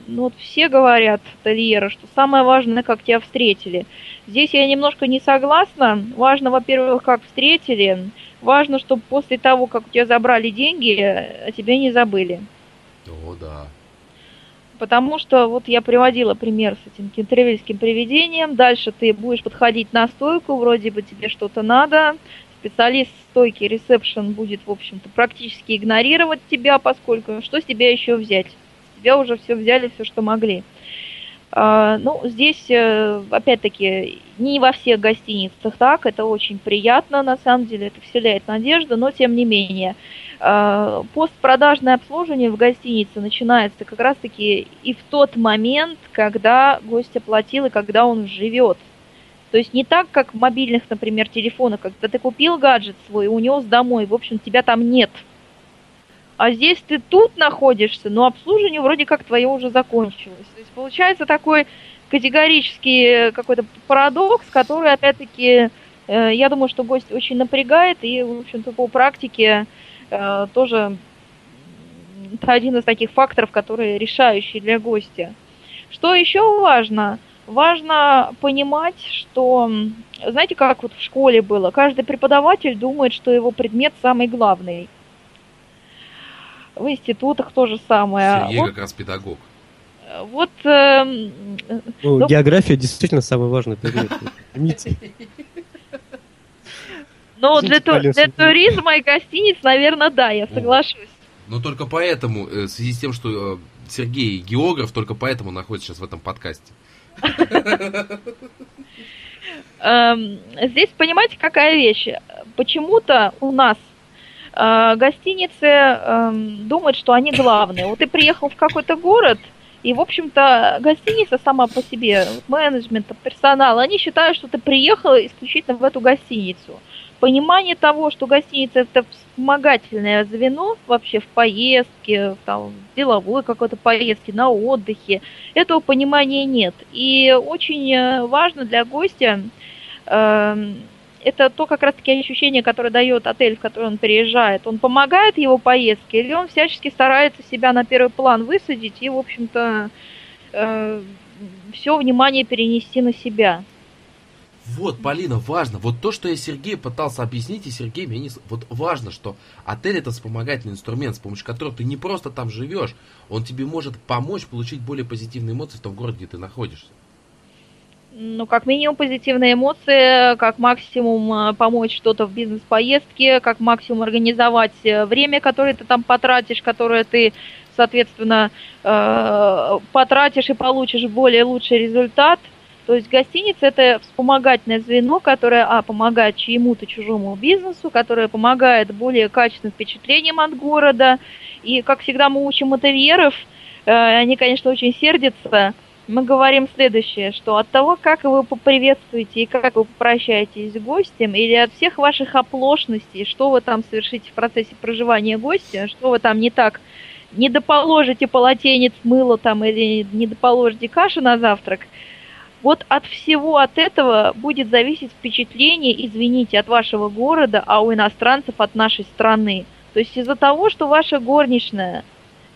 ну вот все говорят, ательеры, что самое важное, как тебя встретили. Здесь я немножко не согласна. Важно, во-первых, как встретили. Важно, чтобы после того, как у тебя забрали деньги, о тебе не забыли. О, да. Потому что вот я приводила пример с этим кентервильским привидением. Дальше ты будешь подходить на стойку, вроде бы тебе что-то надо специалист стойки ресепшн будет, в общем-то, практически игнорировать тебя, поскольку что с тебя еще взять? С тебя уже все взяли, все, что могли. А, ну, здесь, э, опять-таки, не во всех гостиницах так, это очень приятно, на самом деле, это вселяет надежду, но тем не менее. А, постпродажное обслуживание в гостинице начинается как раз-таки и в тот момент, когда гость оплатил и когда он живет – то есть не так, как в мобильных, например, телефонах, когда ты купил гаджет свой, унес домой, в общем, тебя там нет. А здесь ты тут находишься, но обслуживание вроде как твое уже закончилось. То есть получается такой категорический какой-то парадокс, который, опять-таки, э, я думаю, что гость очень напрягает, и, в общем-то, по практике э, тоже это один из таких факторов, которые решающие для гостя. Что еще важно – важно понимать, что, знаете, как вот в школе было, каждый преподаватель думает, что его предмет самый главный. В институтах то же самое. Сергей вот, как раз педагог. Вот. Э, ну, ну, география действительно самый важный предмет. Но для, для туризма и гостиниц, наверное, да, я соглашусь. Но только поэтому, э, в связи с тем, что э, Сергей географ, только поэтому находится сейчас в этом подкасте. Эм, здесь, понимаете, какая вещь? Почему-то у нас э, гостиницы эм, думают, что они главные. Вот ты приехал в какой-то город, и, в общем-то, гостиница сама по себе, менеджмент, персонал, они считают, что ты приехал исключительно в эту гостиницу понимание того, что гостиница это вспомогательное звено вообще в поездке, там, в деловой какой-то поездке, на отдыхе, этого понимания нет. И очень э, важно для гостя э, это то как раз-таки ощущение, которое дает отель, в который он приезжает. Он помогает его поездке или он всячески старается себя на первый план высадить и, в общем-то, э, все внимание перенести на себя. Вот, Полина, важно. Вот то, что я Сергею пытался объяснить, и Сергей меня не... Вот важно, что отель это вспомогательный инструмент, с помощью которого ты не просто там живешь, он тебе может помочь получить более позитивные эмоции в том городе, где ты находишься. Ну, как минимум позитивные эмоции, как максимум э, помочь что-то в бизнес-поездке, как максимум организовать э, время, которое ты там потратишь, которое ты, соответственно, э, потратишь и получишь более лучший результат. То есть гостиница это вспомогательное звено, которое, а, помогает чьему-то чужому бизнесу, которое помогает более качественным впечатлениям от города. И, как всегда, мы учим мотельеров, они, конечно, очень сердятся, мы говорим следующее, что от того, как вы поприветствуете и как вы попрощаетесь с гостем, или от всех ваших оплошностей, что вы там совершите в процессе проживания гостя, что вы там не так не доположите полотенец, мыло там или не доположите кашу на завтрак, вот от всего от этого будет зависеть впечатление, извините, от вашего города, а у иностранцев от нашей страны. То есть из-за того, что ваша горничная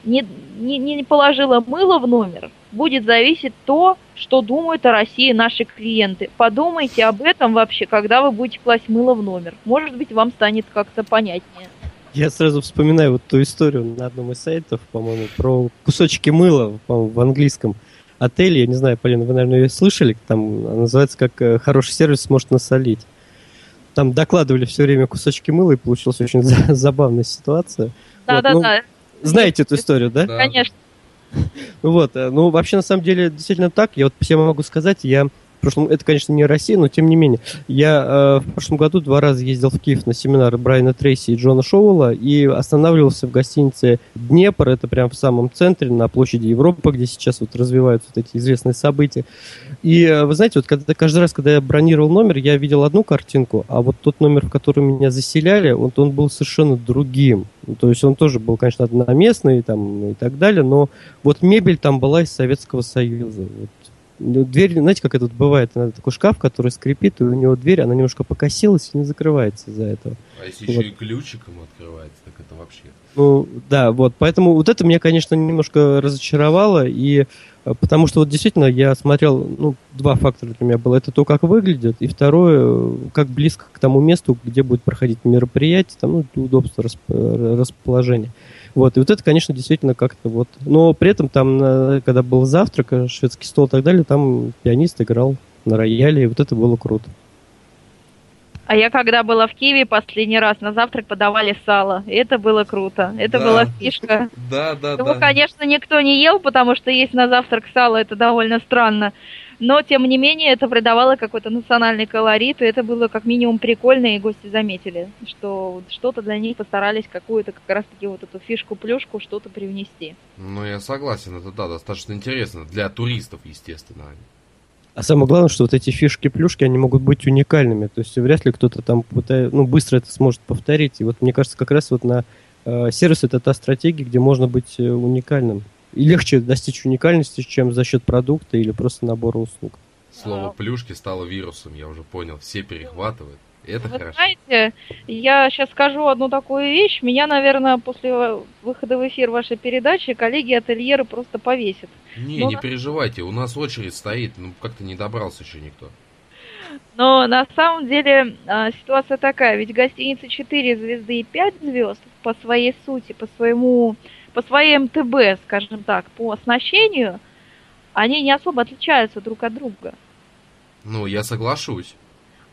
не, не, не положила мыло в номер, будет зависеть то, что думают о России наши клиенты. Подумайте об этом вообще, когда вы будете класть мыло в номер. Может быть, вам станет как-то понятнее. Я сразу вспоминаю вот ту историю на одном из сайтов, по-моему, про кусочки мыла в английском отеле. Я не знаю, Полина, вы, наверное, ее слышали. Там называется как э, «Хороший сервис может насолить». Там докладывали все время кусочки мыла, и получилась очень <laughs> забавная ситуация. Да-да-да. Вот, ну, знаете эту историю, да? Конечно. <laughs> Вот, э, ну, вообще, на самом деле, действительно так. Я вот всем могу сказать, я прошлом, это, конечно, не Россия, но тем не менее. Я э, в прошлом году два раза ездил в Киев на семинар Брайана Трейси и Джона Шоуэлла и останавливался в гостинице Днепр, это прям в самом центре, на площади Европы, где сейчас вот развиваются вот эти известные события. И э, вы знаете, вот когда, каждый раз, когда я бронировал номер, я видел одну картинку, а вот тот номер, в который меня заселяли, вот он был совершенно другим. То есть он тоже был, конечно, одноместный там, и так далее, но вот мебель там была из Советского Союза. Вот дверь, знаете, как это бывает, такой шкаф, который скрипит, и у него дверь, она немножко покосилась и не закрывается из-за этого. А если вот. еще и ключиком открывается, так это вообще... Ну, да, вот, поэтому вот это меня, конечно, немножко разочаровало, и э, потому что вот действительно я смотрел, ну, два фактора для меня было. Это то, как выглядит, и второе, как близко к тому месту, где будет проходить мероприятие, там, ну, удобство расположения. Вот, и вот это, конечно, действительно как-то вот... Но при этом там, когда был завтрак, э, шведский стол и так далее, там пианист играл на рояле, и вот это было круто. А я когда была в Киеве последний раз, на завтрак подавали сало. И это было круто. Это да. была фишка. <laughs> Да, да, Его, да. конечно, никто не ел, потому что есть на завтрак сало, это довольно странно но тем не менее это придавало какой-то национальный колорит, и это было как минимум прикольно, и гости заметили, что что-то для них постарались какую-то как раз-таки вот эту фишку-плюшку что-то привнести. Ну, я согласен, это да, достаточно интересно, для туристов, естественно. А самое главное, что вот эти фишки-плюшки, они могут быть уникальными, то есть вряд ли кто-то там пытает, ну, быстро это сможет повторить, и вот мне кажется, как раз вот на э, сервис это та стратегия, где можно быть э, уникальным. И легче достичь уникальности, чем за счет продукта или просто набора услуг. Слово плюшки стало вирусом, я уже понял. Все перехватывают. Это Вы хорошо. знаете, я сейчас скажу одну такую вещь. Меня, наверное, после выхода в эфир вашей передачи коллеги-ательеры просто повесят. Не, Но не на... переживайте, у нас очередь стоит, ну как-то не добрался еще никто. Но на самом деле а, ситуация такая, ведь гостиница 4 звезды и 5 звезд по своей сути, по своему по своей МТБ, скажем так, по оснащению, они не особо отличаются друг от друга. Ну, я соглашусь.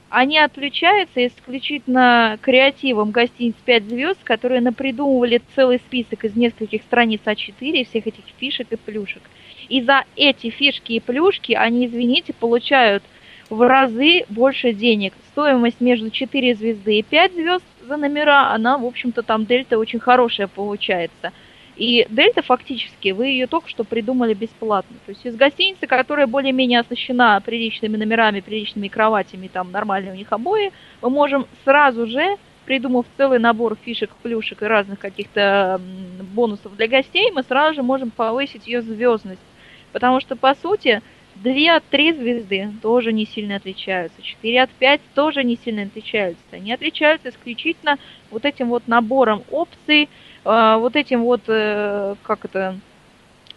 Они отличаются исключительно креативом гостиниц 5 звезд, которые напридумывали целый список из нескольких страниц А4, всех этих фишек и плюшек. И за эти фишки и плюшки они, извините, получают в разы больше денег. Стоимость между 4 звезды и 5 звезд за номера, она, в общем-то, там дельта очень хорошая получается – и Дельта фактически, вы ее только что придумали бесплатно. То есть из гостиницы, которая более-менее оснащена приличными номерами, приличными кроватями, там нормальные у них обои, мы можем сразу же, придумав целый набор фишек, плюшек и разных каких-то бонусов для гостей, мы сразу же можем повысить ее звездность. Потому что, по сути, 2 от 3 звезды тоже не сильно отличаются. 4 от 5 тоже не сильно отличаются. Они отличаются исключительно вот этим вот набором опций, вот этим вот, э, как это,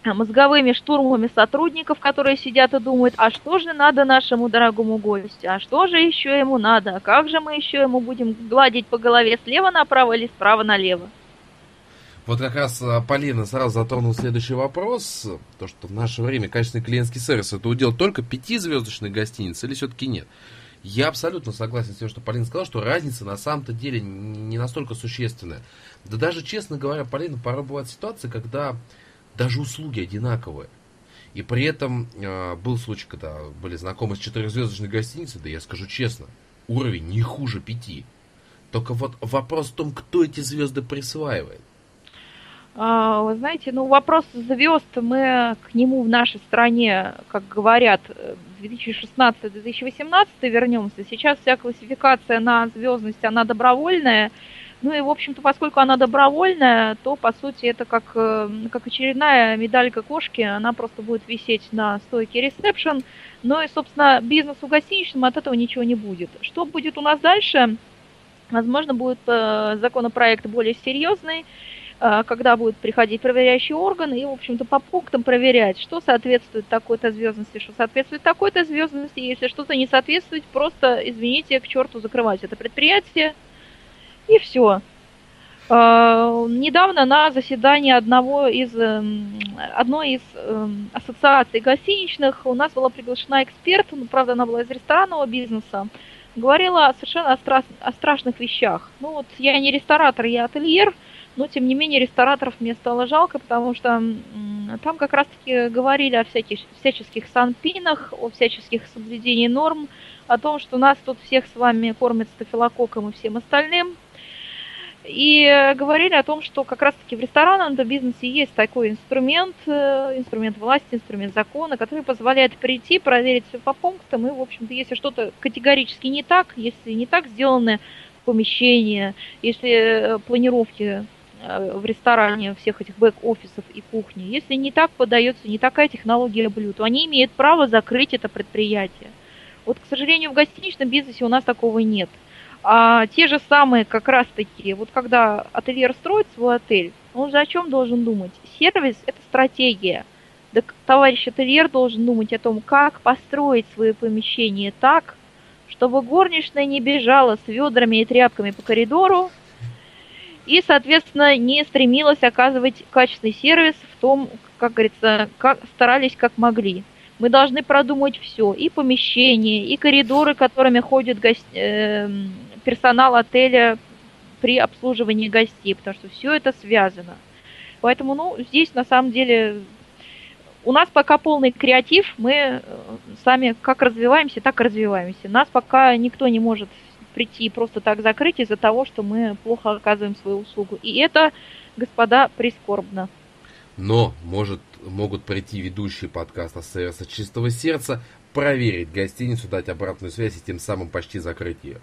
мозговыми штурмами сотрудников, которые сидят и думают, а что же надо нашему дорогому гостю, а что же еще ему надо, а как же мы еще ему будем гладить по голове слева направо или справа налево. Вот как раз а, Полина сразу затронул следующий вопрос. То, что в наше время качественный клиентский сервис это удел только пятизвездочных гостиниц или все-таки нет? Я абсолютно согласен с тем, что Полина сказала, что разница на самом-то деле не настолько существенная. Да даже, честно говоря, Полина, порой бывают ситуации, когда даже услуги одинаковые. И при этом э, был случай, когда были знакомы с четырехзвездочной гостиницей, да я скажу честно, уровень не хуже пяти. Только вот вопрос в том, кто эти звезды присваивает. А, вы знаете, ну вопрос звезд, мы к нему в нашей стране, как говорят, 2016-2018 вернемся. Сейчас вся классификация на звездность, она добровольная. Ну и, в общем-то, поскольку она добровольная, то, по сути, это как, э, как очередная медалька кошки, она просто будет висеть на стойке ресепшн. Ну и, собственно, бизнесу гостиничному от этого ничего не будет. Что будет у нас дальше? Возможно, будет э, законопроект более серьезный, э, когда будет приходить проверяющий орган и, в общем-то, по пунктам проверять, что соответствует такой-то звездности, что соответствует такой-то звездности. Если что-то не соответствует, просто, извините, к черту закрывать это предприятие, и все. Uh, недавно на заседании одного из, эм, одной из um, ассоциаций гостиничных у нас была приглашена эксперт, ну, правда, она была из ресторанного бизнеса, говорила совершенно о, стра- о страшных вещах. Ну вот я не ресторатор, я ательер, но тем не менее рестораторов мне стало жалко, потому что там как раз-таки говорили о всяких, всяческих санпинах, о всяческих соблюдении норм, о том, что нас тут всех с вами кормят стафилококком и всем остальным – и говорили о том, что как раз-таки в ресторанном бизнесе есть такой инструмент, э, инструмент власти, инструмент закона, который позволяет прийти, проверить все по пунктам, и, в общем-то, если что-то категорически не так, если не так сделаны помещения, если э, планировки э, в ресторане всех этих бэк-офисов и кухни, если не так подается, не такая технология блюд, они имеют право закрыть это предприятие. Вот, к сожалению, в гостиничном бизнесе у нас такого нет – а те же самые как раз-таки, вот когда ательер строит свой отель, он же о чем должен думать? Сервис – это стратегия. Да товарищ ательер должен думать о том, как построить свои помещения так, чтобы горничная не бежала с ведрами и тряпками по коридору и, соответственно, не стремилась оказывать качественный сервис в том, как говорится, как старались как могли. Мы должны продумать все, и помещения, и коридоры, которыми ходят гость, э, персонал отеля при обслуживании гостей, потому что все это связано. Поэтому, ну, здесь на самом деле у нас пока полный креатив, мы э, сами как развиваемся, так и развиваемся. Нас пока никто не может прийти и просто так закрыть из-за того, что мы плохо оказываем свою услугу. И это, господа, прискорбно. Но может, могут прийти ведущие подкаста сервиса чистого сердца, проверить гостиницу, дать обратную связь и тем самым почти закрыть ее.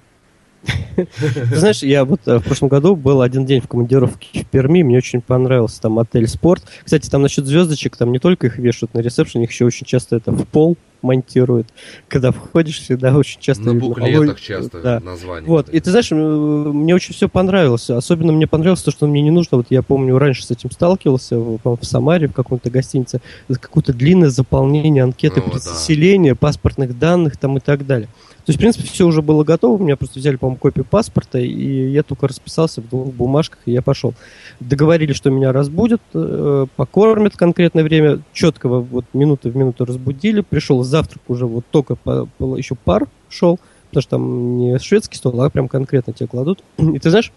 Ты знаешь, я вот э, в прошлом году был один день в командировке в Перми, мне очень понравился там отель «Спорт». Кстати, там насчет звездочек, там не только их вешают на ресепшн, их еще очень часто это в пол монтируют. Когда входишь, всегда очень часто... На буклетах часто да. название. Вот, и ты знаешь, мне очень все понравилось. Особенно мне понравилось то, что мне не нужно, вот я помню, раньше с этим сталкивался, в, Самаре, в каком-то гостинице, какое-то длинное заполнение анкеты ну, переселения, да. паспортных данных там и так далее. То есть, в принципе, все уже было готово. У меня просто взяли, по-моему, копию паспорта, и я только расписался в двух бумажках, и я пошел. Договорились, что меня разбудят, э, покормят конкретное время. Четко вот минуты в минуту разбудили. Пришел завтрак уже, вот только по, по, еще пар шел, потому что там не шведский стол, а прям конкретно тебе кладут. <clears throat> И ты знаешь,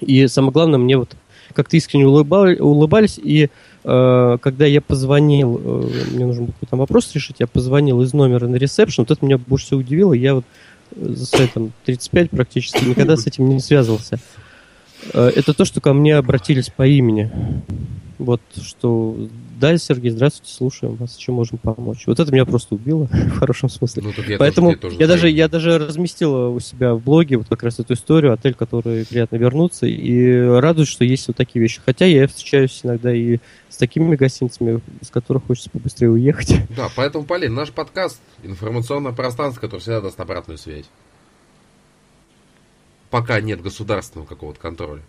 и самое главное, мне вот как-то искренне улыбали, улыбались, и когда я позвонил, э, мне нужно был какой-то вопрос решить, я позвонил из номера на ресепшн, вот это меня больше всего удивило, я вот за свои там 35 практически <laughs> никогда с этим не связывался. Э, это то, что ко мне обратились по имени. Вот что да, Сергей, здравствуйте, слушаем вас, чем можем помочь. Вот это меня просто убило, <laughs> в хорошем смысле. Ну, я Поэтому тоже, тоже я, даже, я даже разместил у себя в блоге вот как раз эту историю, отель, который приятно вернуться, и радуюсь, что есть вот такие вещи. Хотя я встречаюсь иногда и с такими гостиницами, с которых хочется побыстрее уехать. Да, поэтому, Полин, наш подкаст информационное пространство, которое всегда даст обратную связь. Пока нет государственного какого-то контроля.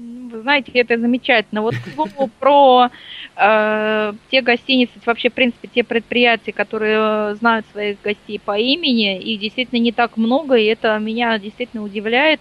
Вы знаете, это замечательно. Вот к слову <laughs> про э, те гостиницы, вообще, в принципе, те предприятия, которые знают своих гостей по имени, их действительно не так много, и это меня действительно удивляет.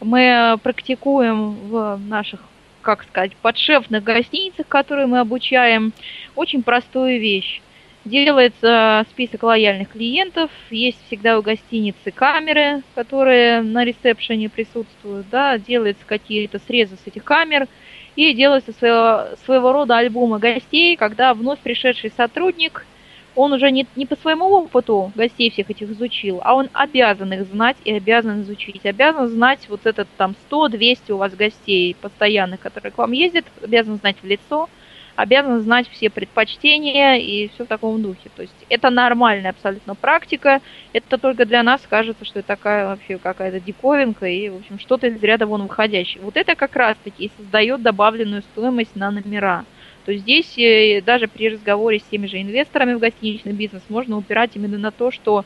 Мы практикуем в наших, как сказать, подшефных гостиницах, которые мы обучаем, очень простую вещь. Делается список лояльных клиентов, есть всегда у гостиницы камеры, которые на ресепшене присутствуют, да, делаются какие-то срезы с этих камер, и делается своего, своего рода альбомы гостей, когда вновь пришедший сотрудник, он уже не, не по своему опыту гостей всех этих изучил, а он обязан их знать и обязан изучить, обязан знать вот этот там 100-200 у вас гостей постоянных, которые к вам ездят, обязан знать в лицо – обязан знать все предпочтения и все в таком духе. То есть это нормальная абсолютно практика. Это только для нас кажется, что это такая вообще какая-то диковинка и, в общем, что-то из ряда вон выходящее. Вот это как раз-таки создает добавленную стоимость на номера. То есть здесь э, даже при разговоре с теми же инвесторами в гостиничный бизнес можно упирать именно на то, что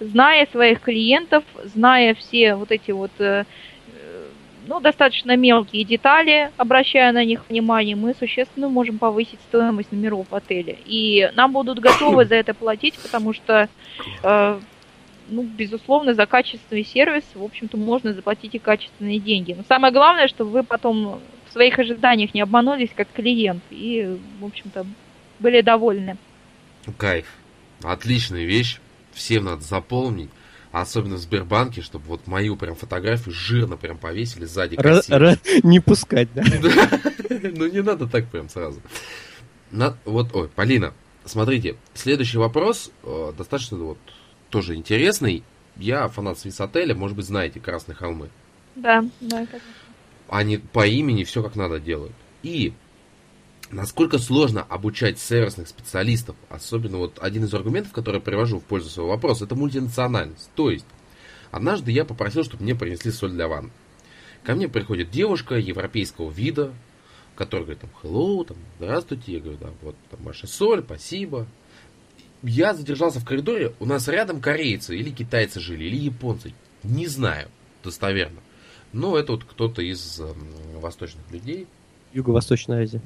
зная своих клиентов, зная все вот эти вот э, ну, достаточно мелкие детали, обращая на них внимание, мы существенно можем повысить стоимость номеров в отеле. И нам будут готовы за это платить, потому что, э, ну, безусловно, за качественный сервис, в общем-то, можно заплатить и качественные деньги. Но самое главное, чтобы вы потом в своих ожиданиях не обманулись как клиент и, в общем-то, были довольны. Кайф. Отличная вещь. Всем надо запомнить. Особенно в Сбербанке, чтобы вот мою прям фотографию жирно прям повесили сзади. Не пускать, да? <laughs> Ну не надо так прям сразу. Вот, ой, Полина, смотрите, следующий вопрос э, достаточно вот тоже интересный. Я фанат Свисотеля, может быть, знаете Красные холмы. Да, да, конечно. Они по имени все как надо делают. И насколько сложно обучать сервисных специалистов, особенно вот один из аргументов, который привожу в пользу своего вопроса, это мультинациональность. То есть, однажды я попросил, чтобы мне принесли соль для ванны. Ко мне приходит девушка европейского вида, которая говорит, там, hello, там, здравствуйте, я говорю, да, вот, там, ваша соль, спасибо. Я задержался в коридоре, у нас рядом корейцы или китайцы жили, или японцы, не знаю достоверно. Но это вот кто-то из э, восточных людей. Юго-Восточная Азия.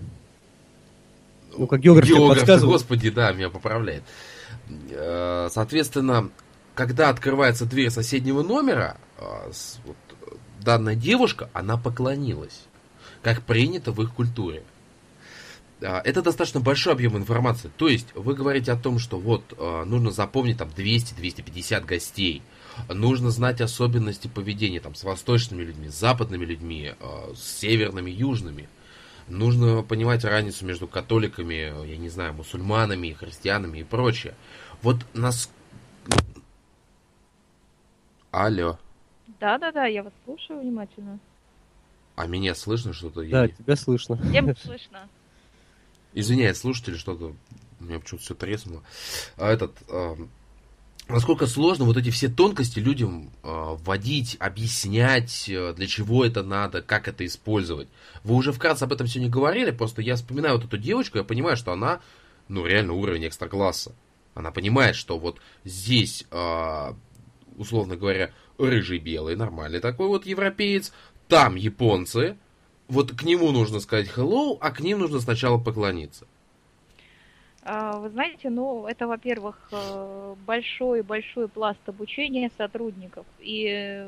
Ну, как географ, географ господи, да, меня поправляет. Э, соответственно, когда открывается дверь соседнего номера, э, вот, данная девушка, она поклонилась, как принято в их культуре. Э, это достаточно большой объем информации. То есть вы говорите о том, что вот нужно запомнить там 200-250 гостей, нужно знать особенности поведения там с восточными людьми, с западными людьми, с северными, южными. Нужно понимать разницу между католиками, я не знаю, мусульманами, христианами и прочее. Вот нас... Алло. Да-да-да, я вас слушаю внимательно. А меня слышно что-то? Да, я... тебя слышно. Всем слышно. Извиняюсь, слушатели, что-то у меня почему-то все треснуло. А этот, э, насколько сложно вот эти все тонкости людям э, вводить, объяснять, э, для чего это надо, как это использовать. Вы уже вкратце об этом сегодня говорили, просто я вспоминаю вот эту девочку, я понимаю, что она, ну, реально уровень экстра-класса. Она понимает, что вот здесь, э, условно говоря, рыжий белый, нормальный такой вот европеец, там японцы, вот к нему нужно сказать hello, а к ним нужно сначала поклониться. А, вы знаете, ну, это, во-первых, большой-большой э, пласт обучения сотрудников. И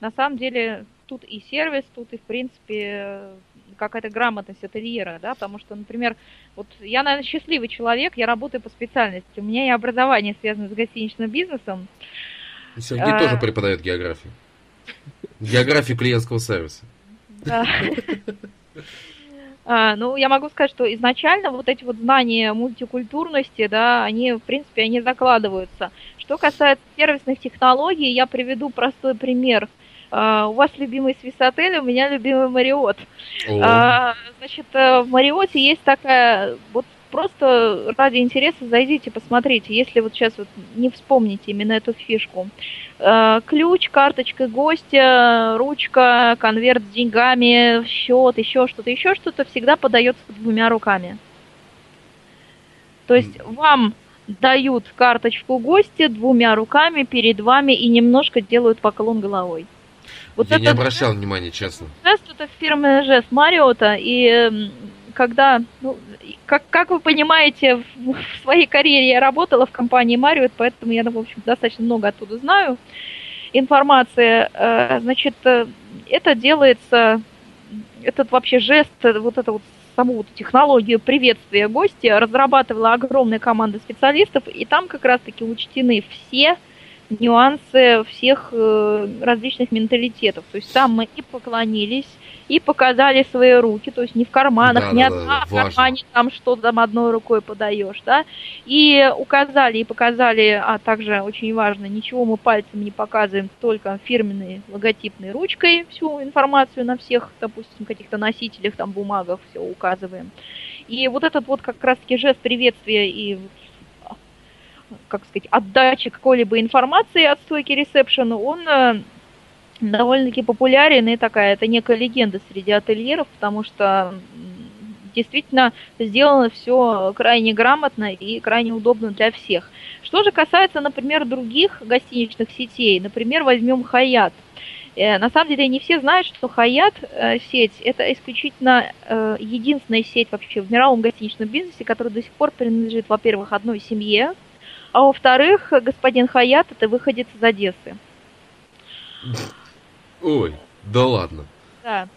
на самом деле тут и сервис, тут и, в принципе, какая-то грамотность ательера, да, потому что, например, вот я, наверное, счастливый человек, я работаю по специальности, у меня и образование связано с гостиничным бизнесом. Сергей а... тоже преподает географию. Географию клиентского сервиса. Да. <laughs> А, ну, я могу сказать, что изначально вот эти вот знания мультикультурности, да, они, в принципе, они закладываются. Что касается сервисных технологий, я приведу простой пример. Uh, у вас любимый свисотель, у меня любимый Мариот. Uh, значит, э, в Мариоте есть такая вот просто ради интереса зайдите, посмотрите, если вот сейчас вот не вспомните именно эту фишку. Э, ключ, карточка гостя, ручка, конверт с деньгами, счет, еще что-то, еще что-то всегда подается двумя руками. То есть вам дают карточку гостя двумя руками перед вами и немножко делают поклон головой. Вот Я не обращал жест, внимания, честно. Жест это фирменный жест Мариота, и когда, ну, как, как вы понимаете, в, в своей карьере я работала в компании Мариот, поэтому я, в общем, достаточно много оттуда знаю информации. Э, значит, э, это делается, этот вообще жест, вот это вот саму вот технологию приветствия гостя разрабатывала огромная команда специалистов, и там как раз-таки учтены все нюансы всех э, различных менталитетов. То есть там мы и поклонились, и показали свои руки, то есть не в карманах, да, не да, одна да, в кармане там что там одной рукой подаешь, да, и указали и показали, а также очень важно, ничего мы пальцем не показываем, только фирменной логотипной ручкой всю информацию на всех, допустим, каких-то носителях, там, бумагах все указываем. И вот этот вот как раз-таки жест приветствия и как сказать, отдачи какой-либо информации от стойки ресепшена, он э, довольно-таки популярен и такая, это некая легенда среди ательеров, потому что действительно сделано все крайне грамотно и крайне удобно для всех. Что же касается, например, других гостиничных сетей, например, возьмем Хаят. Э, на самом деле не все знают, что Хаят э, сеть это исключительно э, единственная сеть вообще в мировом гостиничном бизнесе, которая до сих пор принадлежит, во-первых, одной семье, а во-вторых, господин Хаят это выходец из Одессы. Ой, да ладно. Да.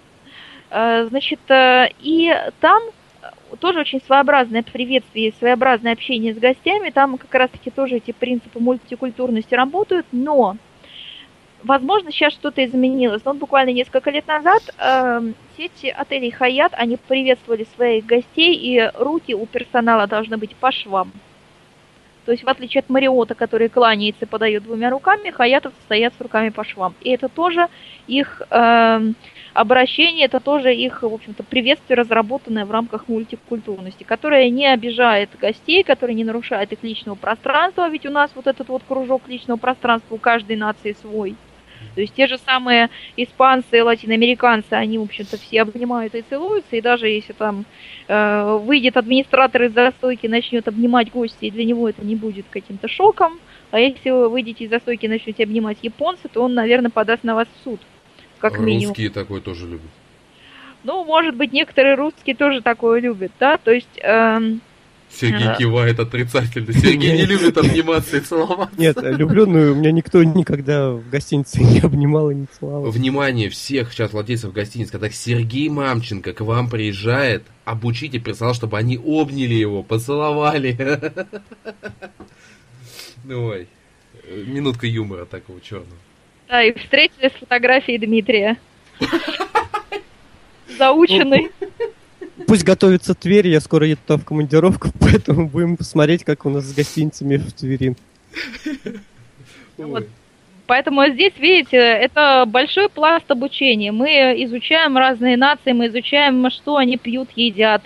Э, значит, э, и там тоже очень своеобразное приветствие, своеобразное общение с гостями. Там как раз-таки тоже эти принципы мультикультурности работают, но, возможно, сейчас что-то изменилось. Но буквально несколько лет назад э, сети отелей Хаят, они приветствовали своих гостей, и руки у персонала должны быть по швам. То есть, в отличие от Мариота, который кланяется и подает двумя руками, хаятов стоят с руками по швам. И это тоже их э, обращение, это тоже их, в общем-то, приветствие, разработанное в рамках мультикультурности, которое не обижает гостей, которое не нарушает их личного пространства, ведь у нас вот этот вот кружок личного пространства у каждой нации свой. То есть те же самые испанцы, латиноамериканцы, они, в общем-то, все обнимают и целуются, и даже если там э, выйдет администратор из-за стойки, начнет обнимать гостей, для него это не будет каким-то шоком, а если вы выйдете из-за стойки и начнете обнимать японца, то он, наверное, подаст на вас в суд, как Русские минимум. Русские такое тоже любят. Ну, может быть, некоторые русские тоже такое любят, да, то есть... Э, Сергей а... кивает отрицательно. Сергей не любит обниматься и целоваться. Нет, люблю, но меня никто никогда в гостинице не обнимал и не целовал. Внимание всех сейчас владельцев гостиниц, когда Сергей Мамченко к вам приезжает, обучите персонал, чтобы они обняли его, поцеловали. Ну, ой, минутка юмора такого черного. Да, и встретили с фотографией Дмитрия. <laughs> Заученный. Пусть готовится Тверь, я скоро еду туда в командировку, <laughs> поэтому будем посмотреть, как у нас с гостиницами в Твери. Вот. Поэтому здесь, видите, это большой пласт обучения. Мы изучаем разные нации, мы изучаем, что они пьют, едят.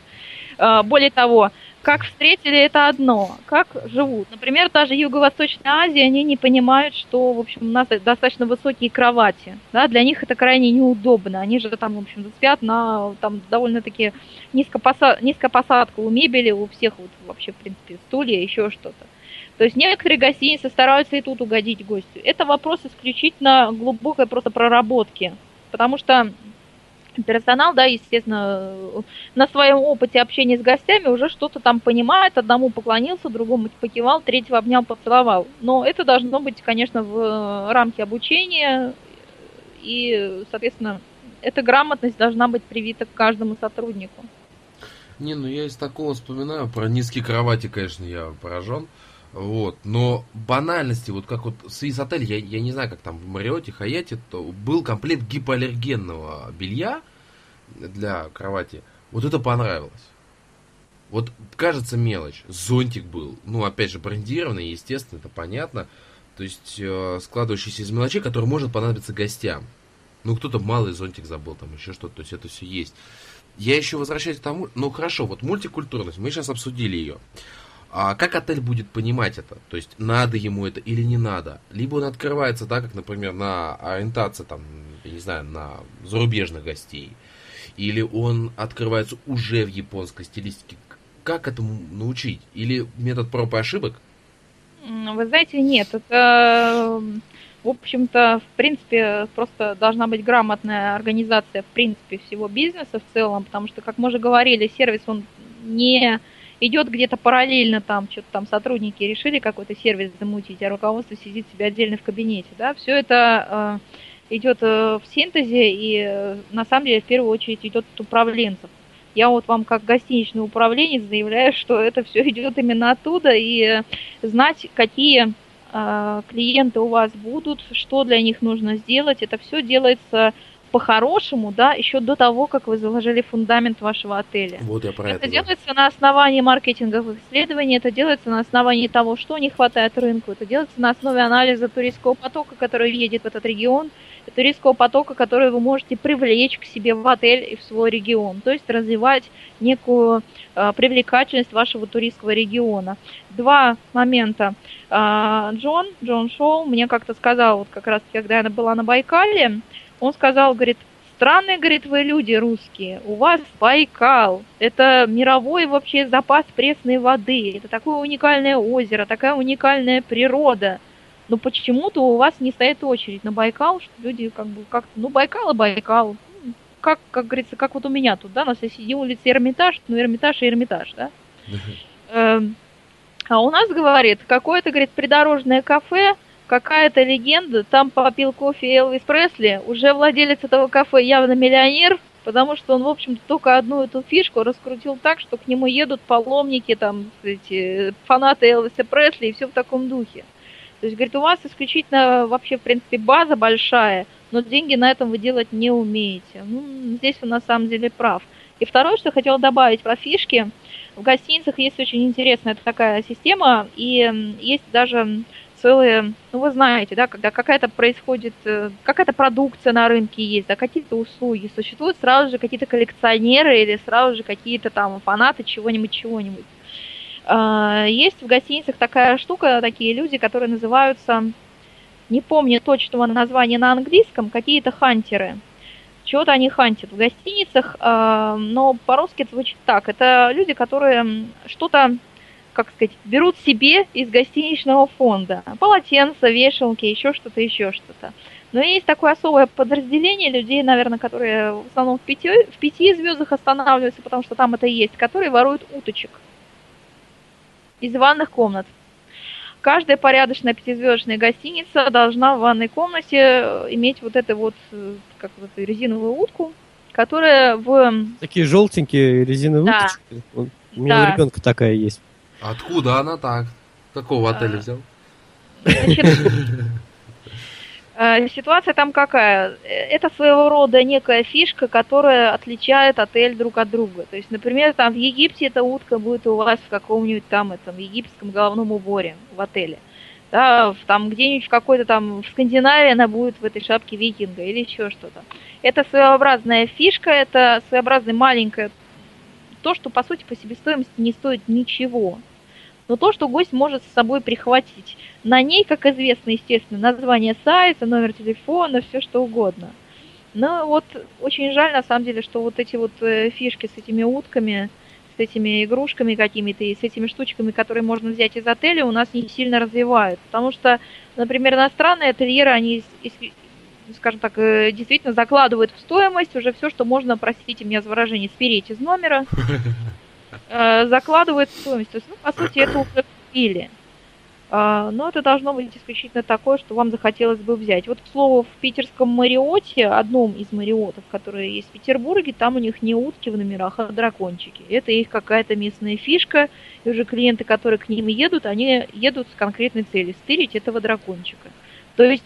А, более того, как встретили, это одно. Как живут. Например, даже Юго-Восточная Азия, они не понимают, что, в общем, у нас достаточно высокие кровати. Да, для них это крайне неудобно. Они же там, в общем, спят на там довольно-таки низкая посадка у мебели, у всех вот вообще, в принципе, стулья, еще что-то. То есть некоторые гостиницы стараются и тут угодить гостю. Это вопрос исключительно глубокой просто проработки. Потому что персонал, да, естественно, на своем опыте общения с гостями уже что-то там понимает, одному поклонился, другому покивал, третьего обнял, поцеловал. Но это должно быть, конечно, в рамке обучения, и, соответственно, эта грамотность должна быть привита к каждому сотруднику. Не, ну я из такого вспоминаю, про низкие кровати, конечно, я поражен. Вот, но банальности, вот как вот Свис Отель, я, я не знаю, как там в Мариоте, Хаяте, то был комплект гипоаллергенного белья для кровати. Вот это понравилось. Вот кажется мелочь. Зонтик был. Ну, опять же, брендированный, естественно, это понятно. То есть, э, складывающийся из мелочей, который может понадобиться гостям. Ну, кто-то малый зонтик забыл, там еще что-то. То есть, это все есть. Я еще возвращаюсь к тому, ну, хорошо, вот мультикультурность, мы сейчас обсудили ее. А как отель будет понимать это? То есть надо ему это или не надо? Либо он открывается так, как, например, на ориентация, там, я не знаю, на зарубежных гостей. Или он открывается уже в японской стилистике. Как этому научить? Или метод проб и ошибок? Вы знаете, нет, это в общем-то, в принципе, просто должна быть грамотная организация, в принципе, всего бизнеса в целом, потому что, как мы уже говорили, сервис, он не идет где-то параллельно там, что-то там сотрудники решили какой-то сервис замутить, а руководство сидит себе отдельно в кабинете, да, все это э, идет э, в синтезе и э, на самом деле в первую очередь идет от управленцев. Я вот вам как гостиничный управленец заявляю, что это все идет именно оттуда, и э, знать, какие э, клиенты у вас будут, что для них нужно сделать, это все делается по-хорошему, да, еще до того, как вы заложили фундамент вашего отеля. Вот я про это. Это делается на основании маркетинговых исследований, это делается на основании того, что не хватает рынку, это делается на основе анализа туристского потока, который едет в этот регион, туристского потока, который вы можете привлечь к себе в отель и в свой регион, то есть развивать некую э, привлекательность вашего туристского региона. Два момента. Э, Джон, Джон Шоу мне как-то сказал, вот как раз когда я была на Байкале, он сказал, говорит, странные, говорит, вы люди русские, у вас Байкал, это мировой вообще запас пресной воды, это такое уникальное озеро, такая уникальная природа. Но почему-то у вас не стоит очередь на Байкал, что люди как бы как-то, ну Байкал и Байкал, как, как говорится, как вот у меня тут, да, на соседней улице Эрмитаж, ну Эрмитаж и Эрмитаж, да. Эм, а у нас, говорит, какое-то, говорит, придорожное кафе, какая-то легенда, там попил кофе Элвис Пресли, уже владелец этого кафе явно миллионер, потому что он, в общем-то, только одну эту фишку раскрутил так, что к нему едут паломники, там, эти фанаты Элвиса Пресли и все в таком духе. То есть, говорит, у вас исключительно вообще, в принципе, база большая, но деньги на этом вы делать не умеете. Ну, здесь он на самом деле прав. И второе, что я хотела добавить про фишки. В гостиницах есть очень интересная такая система, и есть даже целые, ну вы знаете, да, когда какая-то происходит, э, какая-то продукция на рынке есть, да, какие-то услуги, существуют сразу же какие-то коллекционеры или сразу же какие-то там фанаты чего-нибудь, чего-нибудь. А, есть в гостиницах такая штука, такие люди, которые называются, не помню точного названия на английском, какие-то хантеры. Чего-то они хантят в гостиницах, а, но по-русски это звучит так. Это люди, которые что-то как сказать, берут себе из гостиничного фонда. Полотенца, вешалки, еще что-то, еще что-то. Но есть такое особое подразделение людей, наверное, которые в основном в пяти, в пяти звездах останавливаются, потому что там это есть, которые воруют уточек из ванных комнат. Каждая порядочная пятизвездочная гостиница должна в ванной комнате э, иметь вот эту вот, э, как вот резиновую утку, которая в... Такие желтенькие резиновые да. уточки. У меня да. у ребенка такая есть. Откуда она так? Какого отеля а... взял? Э, ситуация там какая? Это своего рода некая фишка, которая отличает отель друг от друга. То есть, например, там в Египте эта утка будет у вас в каком-нибудь там этом египетском головном уборе в отеле. Да, там где-нибудь в какой-то там в Скандинавии она будет в этой шапке викинга или еще что-то. Это своеобразная фишка, это своеобразная маленькая то, что по сути по себестоимости не стоит ничего но то, что гость может с собой прихватить. На ней, как известно, естественно, название сайта, номер телефона, все что угодно. Но вот очень жаль, на самом деле, что вот эти вот э, фишки с этими утками, с этими игрушками какими-то и с этими штучками, которые можно взять из отеля, у нас не сильно развивают. Потому что, например, иностранные ательеры, они, скажем так, э, действительно закладывают в стоимость уже все, что можно, простите меня за выражение, спереть из номера. <laughs> Э, закладывает стоимость. То есть, ну, по сути, это уже купили. А, но это должно быть исключительно такое, что вам захотелось бы взять. Вот, к слову, в питерском Мариоте, одном из Мариотов, которые есть в Петербурге, там у них не утки в номерах, а дракончики. Это их какая-то местная фишка, и уже клиенты, которые к ним едут, они едут с конкретной целью – стырить этого дракончика. То есть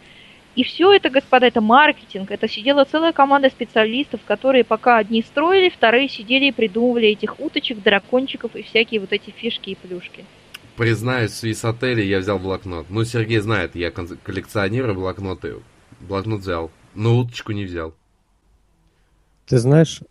и все это, господа, это маркетинг. Это сидела целая команда специалистов, которые пока одни строили, вторые сидели и придумывали этих уточек, дракончиков и всякие вот эти фишки и плюшки. Признаюсь, с отеля я взял блокнот. Ну, Сергей знает, я коллекционирую блокноты. Блокнот взял, но уточку не взял. Ты знаешь,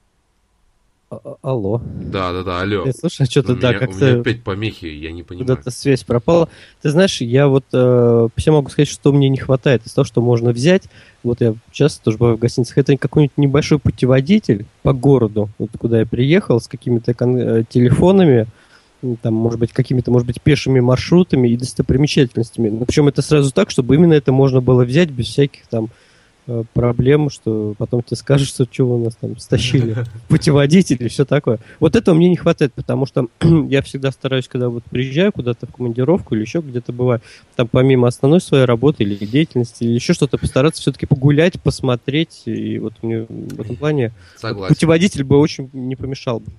а, а, алло. Да, да, да, алло. Э, слушай, а что-то, да, как-то... У меня опять помехи, я не понимаю. Куда-то связь пропала. Ты знаешь, я вот э, все могу сказать, что мне не хватает из того, что можно взять. Вот я часто тоже бываю в гостиницах. Это какой-нибудь небольшой путеводитель по городу, вот куда я приехал, с какими-то кон- э, телефонами, там, может быть, какими-то, может быть, пешими маршрутами и достопримечательностями. Но причем это сразу так, чтобы именно это можно было взять без всяких там проблем, что потом тебе скажут, что что вы нас там стащили, <laughs> путеводитель и все такое. Вот этого мне не хватает, потому что <clears throat> я всегда стараюсь, когда вот приезжаю куда-то в командировку или еще где-то бываю, там помимо основной своей работы или деятельности, или еще что-то, постараться все-таки погулять, посмотреть, и вот мне в этом плане Согласен. путеводитель бы очень не помешал бы.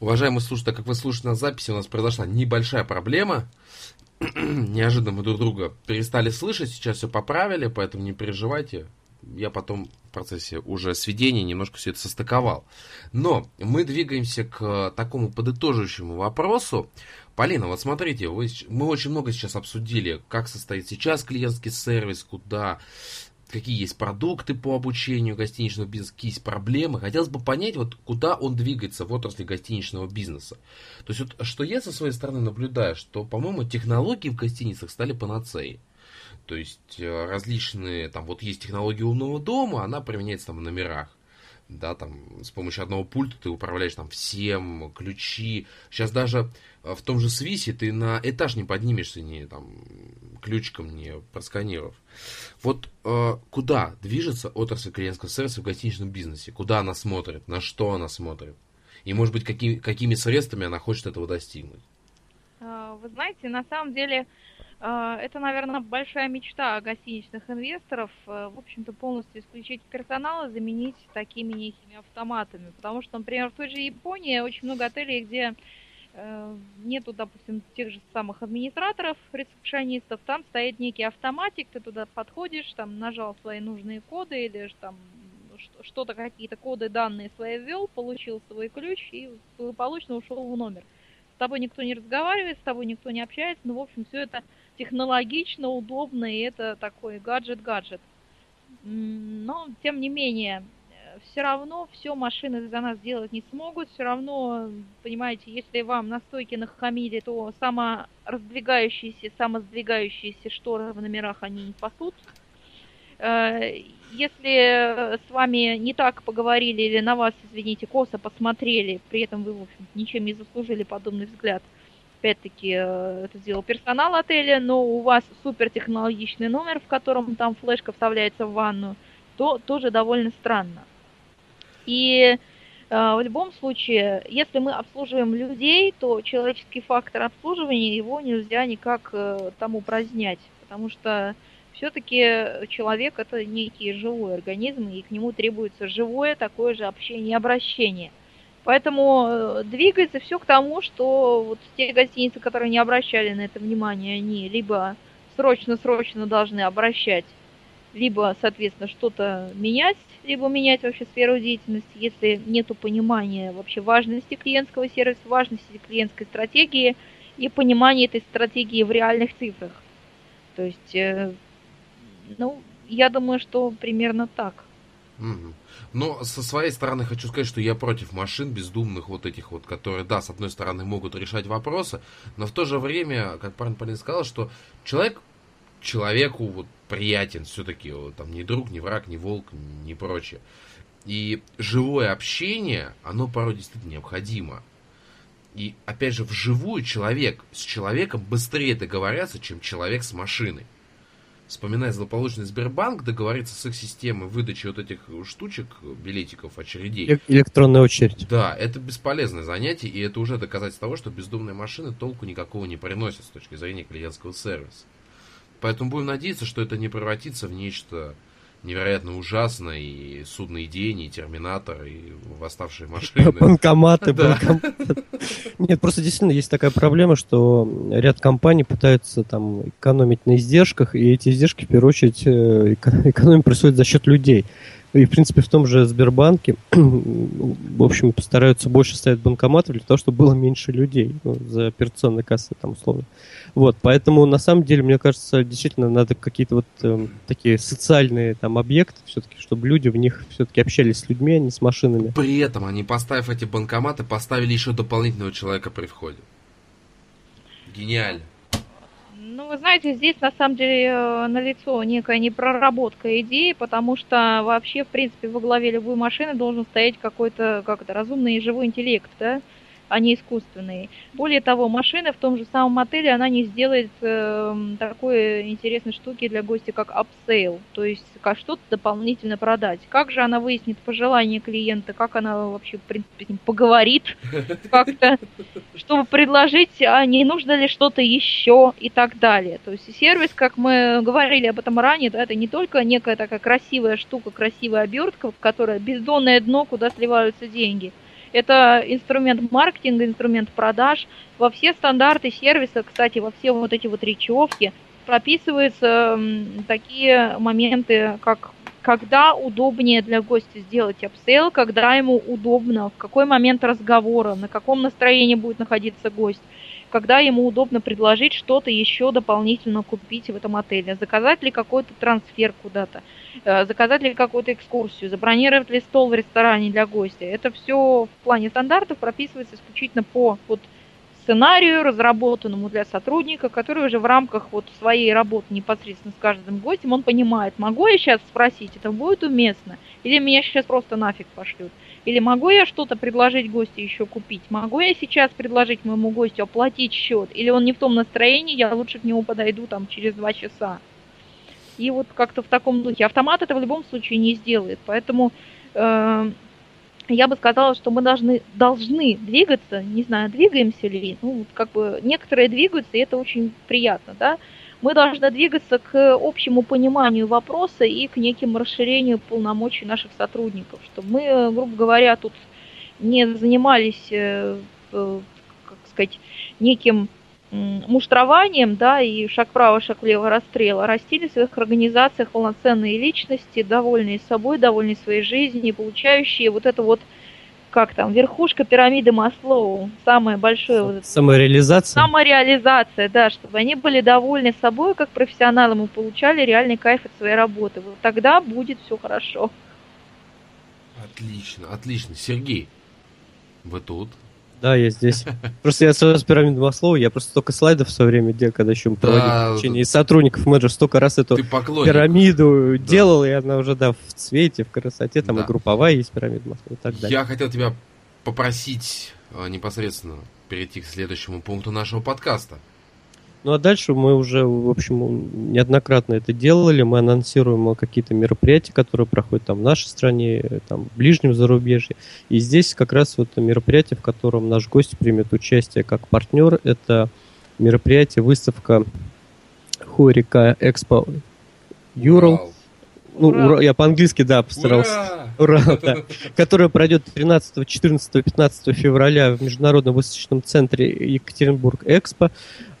Уважаемые слушатели, как вы слушаете на записи, у нас произошла небольшая проблема <clears throat> неожиданно мы друг друга перестали слышать, сейчас все поправили, поэтому не переживайте. Я потом в процессе уже сведения немножко все это состыковал. Но мы двигаемся к такому подытоживающему вопросу. Полина, вот смотрите, вы, мы очень много сейчас обсудили, как состоит сейчас клиентский сервис, куда какие есть продукты по обучению гостиничного бизнеса, какие есть проблемы. Хотелось бы понять, вот куда он двигается в отрасли гостиничного бизнеса. То есть, вот, что я со своей стороны наблюдаю, что, по-моему, технологии в гостиницах стали панацеей. То есть э, различные, там вот есть технология умного дома, она применяется там в номерах да, там, с помощью одного пульта ты управляешь там всем, ключи. Сейчас даже э, в том же Свисе ты на этаж не поднимешься, не там, ключиком не просканировав. Вот э, куда движется отрасль клиентского сервиса в гостиничном бизнесе? Куда она смотрит? На что она смотрит? И, может быть, какими, какими средствами она хочет этого достигнуть? А, вы знаете, на самом деле, это, наверное, большая мечта гостиничных инвесторов, э, в общем-то, полностью исключить персонал и заменить такими некими автоматами. Потому что, например, в той же Японии очень много отелей, где э, нету, допустим, тех же самых администраторов, ресепшонистов, там стоит некий автоматик, ты туда подходишь, там нажал свои нужные коды или же там что-то, какие-то коды, данные свои ввел, получил свой ключ и благополучно ушел в номер. С тобой никто не разговаривает, с тобой никто не общается, ну, в общем, все это технологично, удобно, и это такой гаджет-гаджет. Но, тем не менее, все равно все машины за нас делать не смогут. Все равно, понимаете, если вам на стойке нахамили, то самораздвигающиеся, самосдвигающиеся шторы в номерах они не пасут. Э, если с вами не так поговорили или на вас, извините, косо посмотрели, при этом вы, в общем ничем не заслужили подобный взгляд – опять-таки, э, это сделал персонал отеля, но у вас супер технологичный номер, в котором там флешка вставляется в ванну, то тоже довольно странно. И э, в любом случае, если мы обслуживаем людей, то человеческий фактор обслуживания его нельзя никак э, там упразднять, потому что все-таки человек это некий живой организм, и к нему требуется живое такое же общение и обращение. Поэтому э, двигается все к тому, что вот те гостиницы, которые не обращали на это внимание, они либо срочно-срочно должны обращать, либо, соответственно, что-то менять, либо менять вообще сферу деятельности, если нет понимания вообще важности клиентского сервиса, важности клиентской стратегии и понимания этой стратегии в реальных цифрах. То есть, э, ну, я думаю, что примерно так. Но со своей стороны хочу сказать, что я против машин бездумных вот этих вот, которые, да, с одной стороны могут решать вопросы, но в то же время, как парень Полин сказал, что человек человеку вот приятен все-таки, вот, там, не друг, не враг, не волк, не прочее. И живое общение, оно порой действительно необходимо. И опять же, вживую человек с человеком быстрее договорятся, чем человек с машиной вспоминая злополучный Сбербанк, договориться с их системой выдачи вот этих штучек, билетиков, очередей. Электронная очередь. Да, это бесполезное занятие, и это уже доказательство того, что бездумные машины толку никакого не приносят с точки зрения клиентского сервиса. Поэтому будем надеяться, что это не превратится в нечто невероятно ужасно, и судный день, и терминатор, и восставшие <laughs> машины. Банкоматы, банкоматы. Нет, просто действительно есть такая проблема, что ряд компаний пытаются там экономить на издержках, и эти издержки, в первую очередь, э, экономия происходит за счет людей. И, в принципе, в том же Сбербанке, <clears throat> в общем, постараются больше ставить банкоматов для того, чтобы было меньше людей ну, за операционной кассой, там, условно. Вот, поэтому, на самом деле, мне кажется, действительно надо какие-то вот э, такие социальные там объекты все-таки, чтобы люди в них все-таки общались с людьми, а не с машинами. При этом они, поставив эти банкоматы, поставили еще дополнительного человека при входе. Гениально. Вы знаете, здесь на самом деле э, налицо некая непроработка идеи, потому что вообще, в принципе, во главе любой машины должен стоять какой-то, как это, разумный и живой интеллект, да? Не искусственные. Более того, машина в том же самом отеле, она не сделает э, такой интересной штуки для гостя, как upsell, то есть как что-то дополнительно продать. Как же она выяснит пожелания клиента, как она вообще, в принципе, с ним поговорит <laughs> как-то, чтобы предложить, а не нужно ли что-то еще и так далее. То есть сервис, как мы говорили об этом ранее, да, это не только некая такая красивая штука, красивая обертка, которая бездонное дно, куда сливаются деньги – это инструмент маркетинга, инструмент продаж. Во все стандарты сервиса, кстати, во все вот эти вот речевки прописываются такие моменты, как когда удобнее для гостя сделать upsell, когда ему удобно, в какой момент разговора, на каком настроении будет находиться гость, когда ему удобно предложить что-то еще дополнительно купить в этом отеле, заказать ли какой-то трансфер куда-то. Э, заказать ли какую-то экскурсию, забронировать ли стол в ресторане для гостя. Это все в плане стандартов прописывается исключительно по вот, сценарию, разработанному для сотрудника, который уже в рамках вот своей работы непосредственно с каждым гостем, он понимает, могу я сейчас спросить, это будет уместно, или меня сейчас просто нафиг пошлют, или могу я что-то предложить гостю еще купить, могу я сейчас предложить моему гостю оплатить счет, или он не в том настроении, я лучше к нему подойду там через два часа. И вот как-то в таком духе. Автомат это в любом случае не сделает. Поэтому э, я бы сказала, что мы должны, должны двигаться, не знаю, двигаемся ли, ну, как бы некоторые двигаются, и это очень приятно, да. Мы должны двигаться к общему пониманию вопроса и к неким расширению полномочий наших сотрудников, чтобы мы, грубо говоря, тут не занимались, э, как сказать, неким муштрованием, да, и шаг вправо, шаг влево расстрела, растили в своих организациях полноценные личности, довольные собой, довольные своей жизнью, получающие вот это вот, как там, верхушка пирамиды Маслоу, самое большое... Вот Самореализация? Самореализация, да, чтобы они были довольны собой, как профессионалам, и получали реальный кайф от своей работы. Вот тогда будет все хорошо. Отлично, отлично. Сергей, вы тут? Да, я здесь. Просто я сразу пирамиду Маслоу, я просто столько слайдов в свое время делал, когда еще проводил да, обучение. И сотрудников менеджер столько раз эту пирамиду да. делал, и она уже, да, в цвете, в красоте, там да. и групповая есть пирамида Маслоу и так далее. Я хотел тебя попросить а, непосредственно перейти к следующему пункту нашего подкаста. Ну а дальше мы уже, в общем, неоднократно это делали. Мы анонсируем какие-то мероприятия, которые проходят там в нашей стране, там в ближнем зарубежье. И здесь как раз вот мероприятие, в котором наш гость примет участие как партнер. Это мероприятие, выставка Хорика Экспо Юрал ну, ура. я по-английски, да, постарался. Ура! ура <laughs> да. Которая пройдет 13, 14, 15 февраля в Международном выставочном центре Екатеринбург Экспо.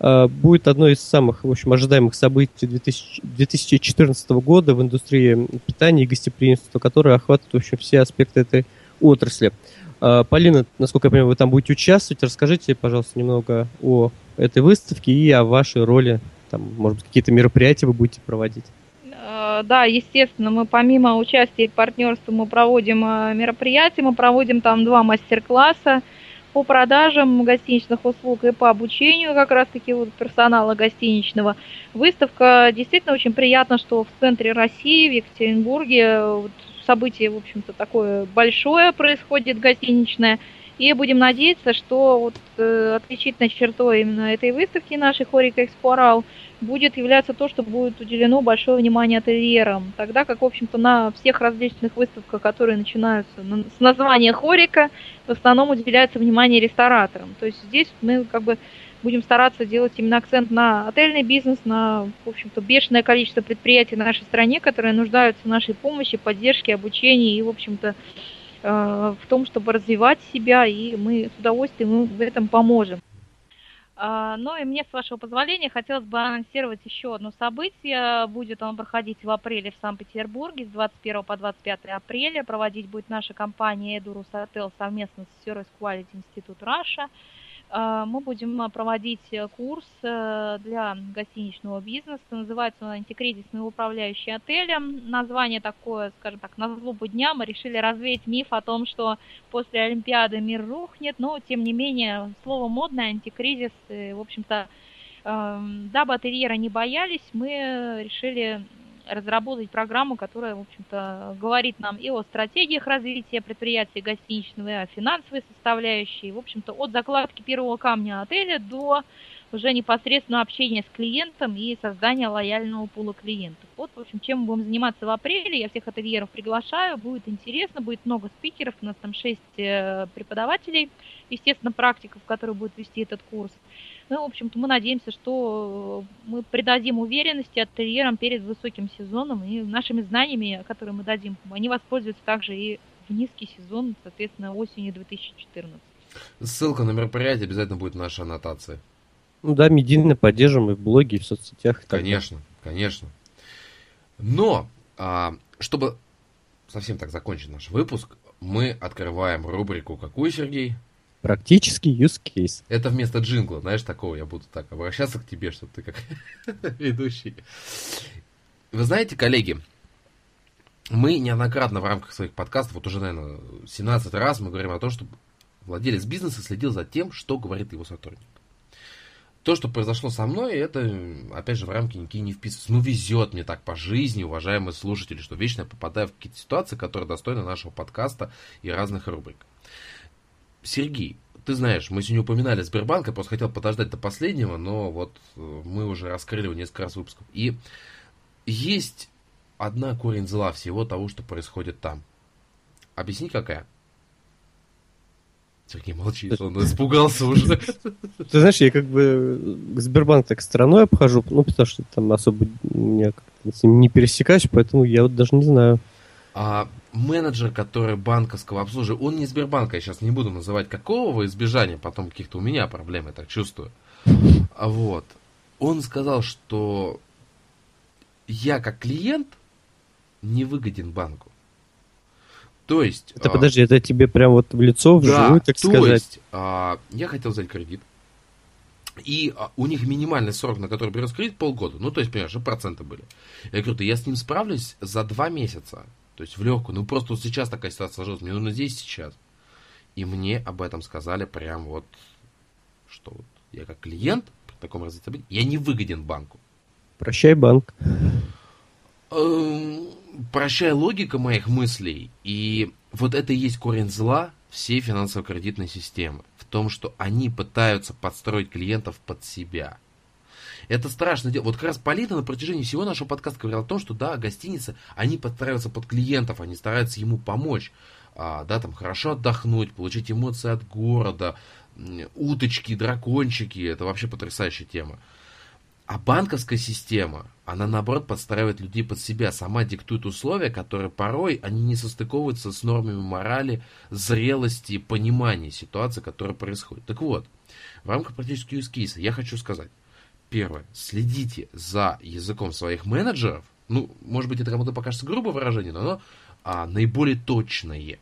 А, будет одно из самых, в общем, ожидаемых событий 2000, 2014 года в индустрии питания и гостеприимства, которое охватывает, в общем, все аспекты этой отрасли. А, Полина, насколько я понимаю, вы там будете участвовать. Расскажите, пожалуйста, немного о этой выставке и о вашей роли. Там, может быть, какие-то мероприятия вы будете проводить. Э, да, естественно, мы помимо участия и партнерства мы проводим э, мероприятия, мы проводим там два мастер-класса по продажам гостиничных услуг и по обучению как раз-таки вот персонала гостиничного. Выставка действительно очень приятно, что в центре России, в Екатеринбурге, вот событие, в общем-то, такое большое происходит гостиничное. И будем надеяться, что вот э, отличительной чертой именно этой выставки нашей Хорика Экспорал будет являться то, что будет уделено большое внимание ательерам. Тогда как, в общем-то, на всех различных выставках, которые начинаются с названия Хорика, в основном уделяется внимание рестораторам. То есть здесь мы как бы будем стараться делать именно акцент на отельный бизнес, на, в общем-то, бешеное количество предприятий в нашей стране, которые нуждаются в нашей помощи, поддержке, обучении и, в общем-то, э, в том, чтобы развивать себя, и мы с удовольствием в этом поможем. А, ну и мне, с вашего позволения, хотелось бы анонсировать еще одно событие. Будет он проходить в апреле в Санкт-Петербурге с 21 по 25 апреля. Проводить будет наша компания Edurus Hotel совместно с Service Quality Institute Russia. А, мы будем а, проводить э, курс э, для гостиничного бизнеса. Называется он «Антикризисный управляющий отелем». Название такое, скажем так, на злобу дня. Мы решили развеять миф о том, что после Олимпиады мир рухнет, но, тем не менее, слово модное, антикризис, в общем-то, дабы ательера не боялись, мы решили разработать программу, которая, в общем-то, говорит нам и о стратегиях развития предприятия гостиничного, и о финансовой составляющей, в общем-то, от закладки первого камня отеля до уже непосредственно общения с клиентом и создания лояльного пула клиентов. Вот, в общем, чем мы будем заниматься в апреле. Я всех ательеров приглашаю, будет интересно, будет много спикеров, у нас там шесть э, преподавателей, естественно, практиков, которые будут вести этот курс. Ну, в общем-то, мы надеемся, что мы придадим уверенности ательерам перед высоким сезоном, и нашими знаниями, которые мы дадим, они воспользуются также и в низкий сезон, соответственно, осенью 2014. Ссылка на мероприятие обязательно будет в нашей аннотации. Ну да, медийно поддержим и в блоге, и в соцсетях. конечно, конечно. Но, а, чтобы совсем так закончить наш выпуск, мы открываем рубрику «Какую, Сергей?» Практический use case. Это вместо джингла, знаешь, такого я буду так обращаться к тебе, чтобы ты как <laughs> ведущий. Вы знаете, коллеги, мы неоднократно в рамках своих подкастов, вот уже, наверное, 17 раз мы говорим о том, что владелец бизнеса следил за тем, что говорит его сотрудник. То, что произошло со мной, это, опять же, в рамки никакие не вписывается. Ну, везет мне так по жизни, уважаемые слушатели, что вечно я попадаю в какие-то ситуации, которые достойны нашего подкаста и разных рубрик. Сергей, ты знаешь, мы сегодня упоминали Сбербанк, я просто хотел подождать до последнего, но вот э, мы уже раскрыли его несколько раз выпусков. И есть одна корень зла всего того, что происходит там. Объясни, какая? Сергей молчит, он испугался уже. <laughs> Ты знаешь, я как бы Сбербанк так стороной обхожу, ну, потому что там особо я с ним не пересекаюсь, поэтому я вот даже не знаю. А менеджер, который банковского обслуживания, он не Сбербанка, я сейчас не буду называть какого во избежание, потом каких-то у меня проблем, я так чувствую. А вот. Он сказал, что я как клиент не выгоден банку. То есть... Это, а, подожди, это тебе прям вот в лицо, вживую, да, так то сказать? есть, а, я хотел взять кредит, и а, у них минимальный срок, на который берется кредит, полгода. Ну, то есть, понимаешь, проценты были. Я говорю, да я с ним справлюсь за два месяца. То есть в легкую. Ну просто вот сейчас такая ситуация сложилась. Мне нужно здесь сейчас. И мне об этом сказали прям вот, что вот я как клиент при таком развитии я не выгоден банку. Прощай банк. Эм, прощай логика моих мыслей. И вот это и есть корень зла всей финансово-кредитной системы. В том, что они пытаются подстроить клиентов под себя. Это страшно. Вот как раз Полина на протяжении всего нашего подкаста говорила о том, что да, гостиницы, они подстраиваются под клиентов, они стараются ему помочь. А, да, там хорошо отдохнуть, получить эмоции от города, уточки, дракончики, это вообще потрясающая тема. А банковская система, она наоборот подстраивает людей под себя, сама диктует условия, которые порой они не состыковываются с нормами морали, зрелости, понимания ситуации, которая происходит. Так вот, в рамках практически use case я хочу сказать, Первое. Следите за языком своих менеджеров. Ну, может быть, это кому-то покажется грубое выражение, но оно а, наиболее точное.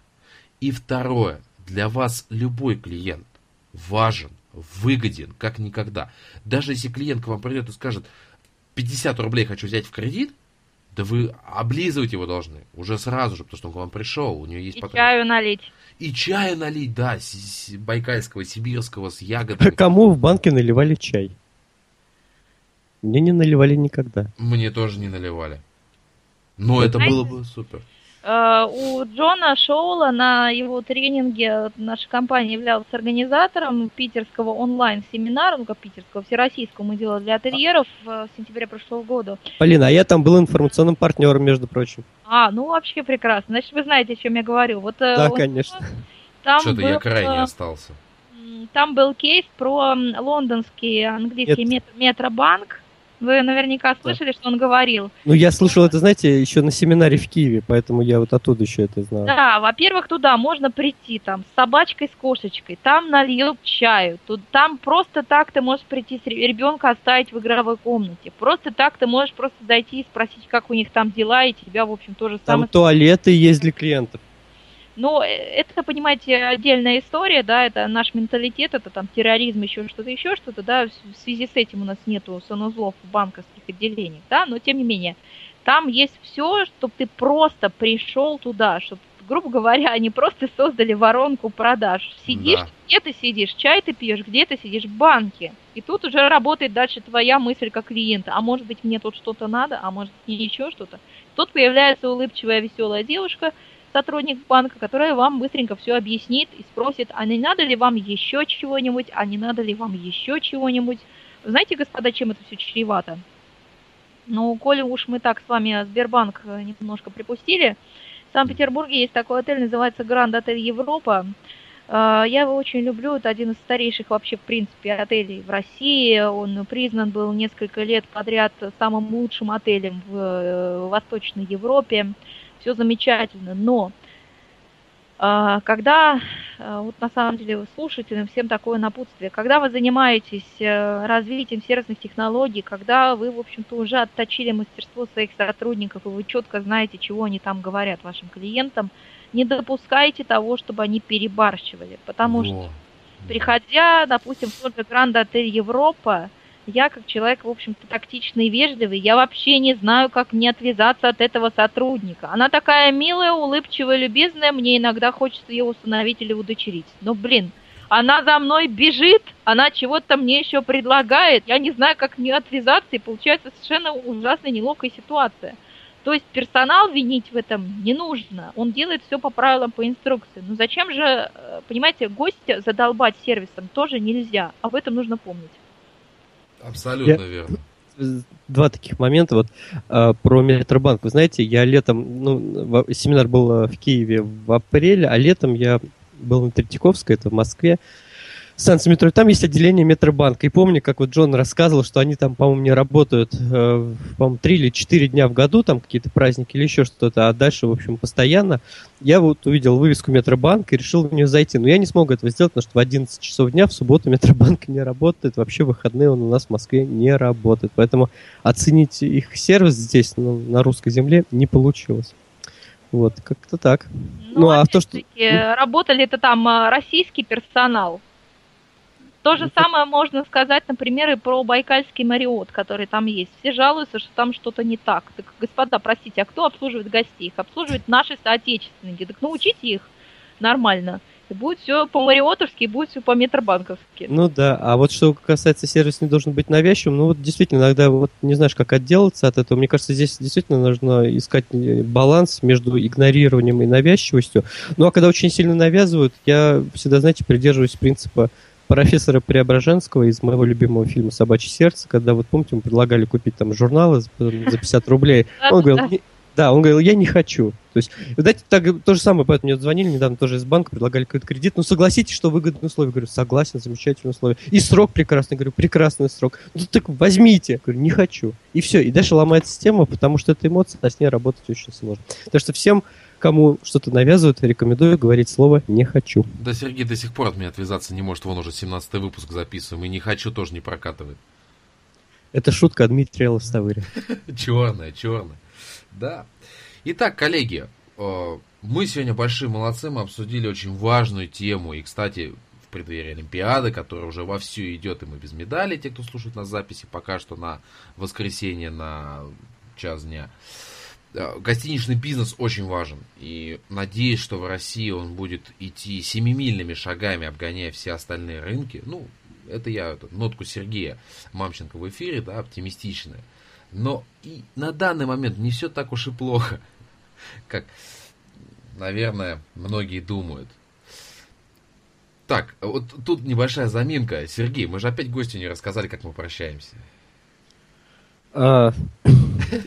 И второе. Для вас любой клиент важен, выгоден, как никогда. Даже если клиент к вам придет и скажет, 50 рублей хочу взять в кредит, да вы облизывать его должны уже сразу же, потому что он к вам пришел, у него есть И потребность. чаю налить. И чаю налить, да, с, с, байкальского, сибирского, с <laughs> ягодами. Кому в банке наливали чай? Мне не наливали никогда. Мне тоже не наливали. Но это было бы супер. Э, у Джона Шоула на его тренинге наша компания являлась организатором питерского онлайн-семинара, ну как питерского, всероссийского мы делали для ательеров в сентябре прошлого года. Полина, а я там был информационным партнером, между прочим. А, ну вообще прекрасно. Значит, вы знаете, о чем я говорю. Вот, э, да, вот, конечно. Там Что-то был, я крайне остался. Там был кейс про лондонский английский Нет. метробанк, вы наверняка слышали, что он говорил. Ну, я слышал это, знаете, еще на семинаре в Киеве, поэтому я вот оттуда еще это знал. Да, во-первых, туда можно прийти там с собачкой, с кошечкой, там налил чаю, тут, там просто так ты можешь прийти с ребенка оставить в игровой комнате, просто так ты можешь просто зайти и спросить, как у них там дела, и тебя, в общем, тоже самое... Там туалеты есть для клиентов. Но э, это, понимаете, отдельная история, да, это наш менталитет, это там терроризм, еще что-то, еще что-то, да, в связи с этим у нас нету санузлов в банковских отделениях, да, но тем не менее, там есть все, чтобы ты просто пришел туда, чтобы грубо говоря, они просто создали воронку продаж. Сидишь, Да. где ты сидишь, чай ты пьешь, где ты сидишь, в банке. И тут уже работает дальше твоя мысль как клиента. А может быть, мне тут что-то надо, а может мне еще что-то. Тут появляется улыбчивая, веселая девушка, сотрудник банка, которая вам быстренько все объяснит и спросит, а не надо ли вам еще чего-нибудь, а не надо ли вам еще чего-нибудь. Знаете, господа, чем это все чревато? Ну, коли уж мы так с вами Сбербанк э, немножко припустили, в Санкт-Петербурге есть такой отель, называется Гранд Отель Европа. Э, Я его очень люблю, это один из старейших вообще, в принципе, отелей в России. Он признан был несколько лет подряд самым лучшим отелем в э, Восточной Европе. Все замечательно, но а, когда, а, вот на самом деле слушателям всем такое напутствие, когда вы занимаетесь э, развитием сервисных технологий, когда вы, в общем-то, уже отточили мастерство своих сотрудников, и вы четко знаете, чего они там говорят вашим клиентам, не допускайте того, чтобы они перебарщивали, потому что Во. приходя, допустим, в тот же Гранд Отель Европа, я как человек, в общем-то, тактичный и вежливый, я вообще не знаю, как не отвязаться от этого сотрудника. Она такая милая, улыбчивая, любезная, мне иногда хочется ее усыновить или удочерить. Но, блин, она за мной бежит, она чего-то мне еще предлагает, я не знаю, как не отвязаться, и получается совершенно ужасная, неловкая ситуация. То есть персонал винить в этом не нужно. Он делает все по правилам, по инструкции. Но зачем же, э, понимаете, гостя задолбать сервисом тоже нельзя. Об этом нужно помнить. Абсолютно верно. Два таких момента вот э, про Метробанк. Вы знаете, я летом, ну, во- семинар был э, в Киеве в апреле, а летом я был на Третьяковской, это в Москве, станция метро, там есть отделение Метробанка. И помню, как вот Джон рассказывал, что они там, по-моему, не работают, э, по-моему, три или четыре дня в году, там какие-то праздники или еще что-то, а дальше, в общем, постоянно. Я вот увидел вывеску Метробанка и решил в нее зайти. Но я не смог этого сделать, потому что в 11 часов дня в субботу Метробанк не работает. Вообще выходные он у нас в Москве не работает. Поэтому оценить их сервис здесь, ну, на русской земле, не получилось. Вот, как-то так. Ну, а то, что- Работали это там а, российский персонал. То же Ну, самое можно сказать, например, и про Байкальский Мариот, который там есть. Все жалуются, что там что-то не так. Так, господа, простите, а кто обслуживает гостей? Их обслуживают наши соотечественники. Так научите их нормально. И будет все по-мариотовски, и будет все по-метробанковски. Ну да, а вот что касается сервис не должен быть навязчивым, ну вот действительно иногда вот не знаешь, как отделаться от этого. Мне кажется, здесь действительно нужно искать э, баланс между игнорированием и навязчивостью. Ну а когда очень сильно навязывают, я всегда, знаете, придерживаюсь принципа профессора Преображенского из моего любимого фильма «Собачье сердце», когда, вот помните, мы предлагали купить там журналы за за 50 рублей. Он говорил, «Не- да, он говорил, я не хочу. То есть, знаете, так, то же самое, поэтому мне звонили недавно тоже из банка, предлагали какой-то кредит. Ну, согласитесь, что выгодные условия. Говорю, согласен, замечательные условия. И срок прекрасный. Говорю, прекрасный срок. Ну, так возьмите. Говорю, не хочу. И все. И дальше ломается система, потому что это эмоция, а с ней работать очень сложно. Так что всем, кому что-то навязывают, рекомендую говорить слово «не хочу». Да Сергей до сих пор от меня отвязаться не может. Вон уже 17 выпуск записываем. И не хочу, тоже не прокатывает. Это шутка от Дмитрия Лостовыря. <laughs> Черная, черная. Да. Итак, коллеги, э, мы сегодня большие молодцы, мы обсудили очень важную тему. И, кстати, в преддверии Олимпиады, которая уже вовсю идет, и мы без медалей, те, кто слушает нас записи, пока что на воскресенье на час дня. Э, Гостиничный бизнес очень важен. И надеюсь, что в России он будет идти семимильными шагами, обгоняя все остальные рынки. Ну, это я эту нотку Сергея Мамченко в эфире, да, оптимистичная. Но и на данный момент не все так уж и плохо, <laughs> как, наверное, многие думают. Так, вот тут небольшая заминка. Сергей, мы же опять гостю не рассказали, как мы прощаемся.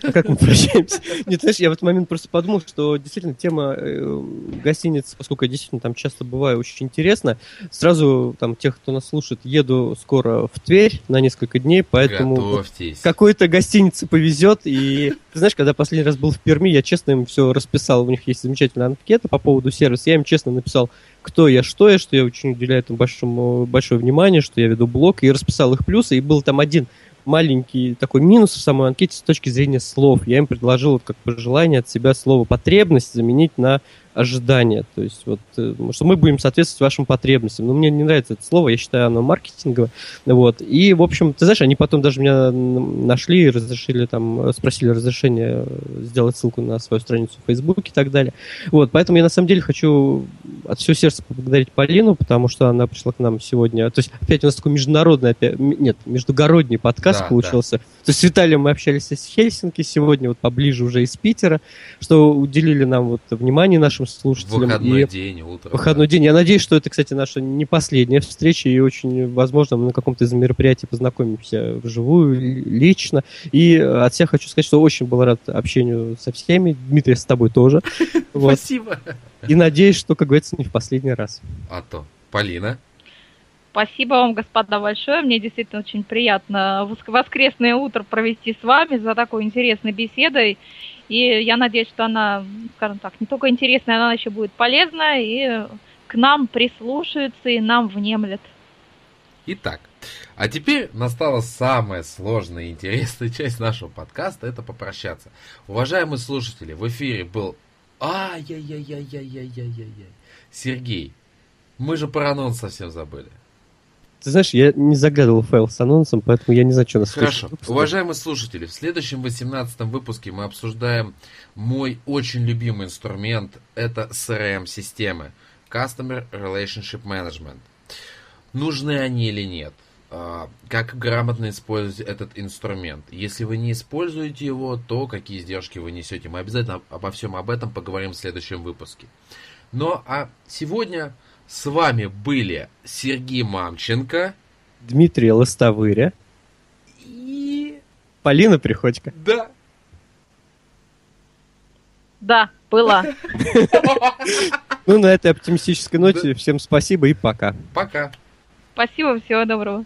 А, Как мы прощаемся? Нет, знаешь, я в этот момент просто подумал, что действительно тема э, гостиниц, поскольку я действительно там часто бываю, очень интересно. Сразу там тех, кто нас слушает, еду скоро в Тверь на несколько дней, поэтому какой-то гостинице повезет. И ты знаешь, когда последний раз был в Перми, я честно им все расписал. У них есть замечательная анкета по поводу сервиса. Я им честно написал, кто я, что я, что я очень уделяю этому большому, большое внимание, что я веду блог, и расписал их плюсы. И был там один маленький такой минус в самой анкете с точки зрения слов. Я им предложил вот как пожелание от себя слово потребность заменить на ожидания. То есть вот, э, что мы будем соответствовать вашим потребностям. Но мне не нравится это слово, я считаю, оно маркетинговое. Вот. И, в общем, ты знаешь, они потом даже меня нашли разрешили там, спросили разрешение сделать ссылку на свою страницу в Facebook и так далее. Вот. Поэтому я на самом деле хочу от всего сердца поблагодарить Полину, потому что она пришла к нам сегодня. То есть опять у нас такой международный, опять, нет, междугородний подкаст да, получился. Да. То есть с Виталием мы общались из Хельсинки, сегодня вот поближе уже из Питера, что уделили нам вот внимание нашим слушателям. Выходной и... день, утро. Выходной да. день. Я надеюсь, что это, кстати, наша не последняя встреча, и очень возможно мы на каком-то из мероприятий познакомимся вживую, лично. И от всех хочу сказать, что очень был рад общению со всеми. Дмитрий, с тобой тоже. <laughs> Спасибо. И надеюсь, что, как говорится, не в последний раз. А то. Полина? Спасибо вам, господа, большое. Мне действительно очень приятно воскресное утро провести с вами за такой интересной беседой. И я надеюсь, что она, скажем так, не только интересная, она еще будет полезна и к нам прислушаются и нам внемлет. Итак, а теперь настала самая сложная и интересная часть нашего подкаста, это попрощаться. Уважаемые слушатели, в эфире был... Ай-яй-яй-яй-яй-яй-яй-яй. Сергей, мы же про анонс совсем забыли. Ты знаешь, я не заглядывал файл с анонсом, поэтому я не знаю, что нас Хорошо. Уважаемые слушатели, в следующем 18 выпуске мы обсуждаем мой очень любимый инструмент. Это CRM-системы. Customer Relationship Management. Нужны они или нет? А, как грамотно использовать этот инструмент? Если вы не используете его, то какие издержки вы несете? Мы обязательно обо всем об этом поговорим в следующем выпуске. Ну а сегодня с вами были Сергей Мамченко, Дмитрий Лостовыря и Полина Приходько. Да. Да, была. <laughs> Ну, на этой оптимистической ноте всем спасибо и пока. Пока. Спасибо, всего доброго.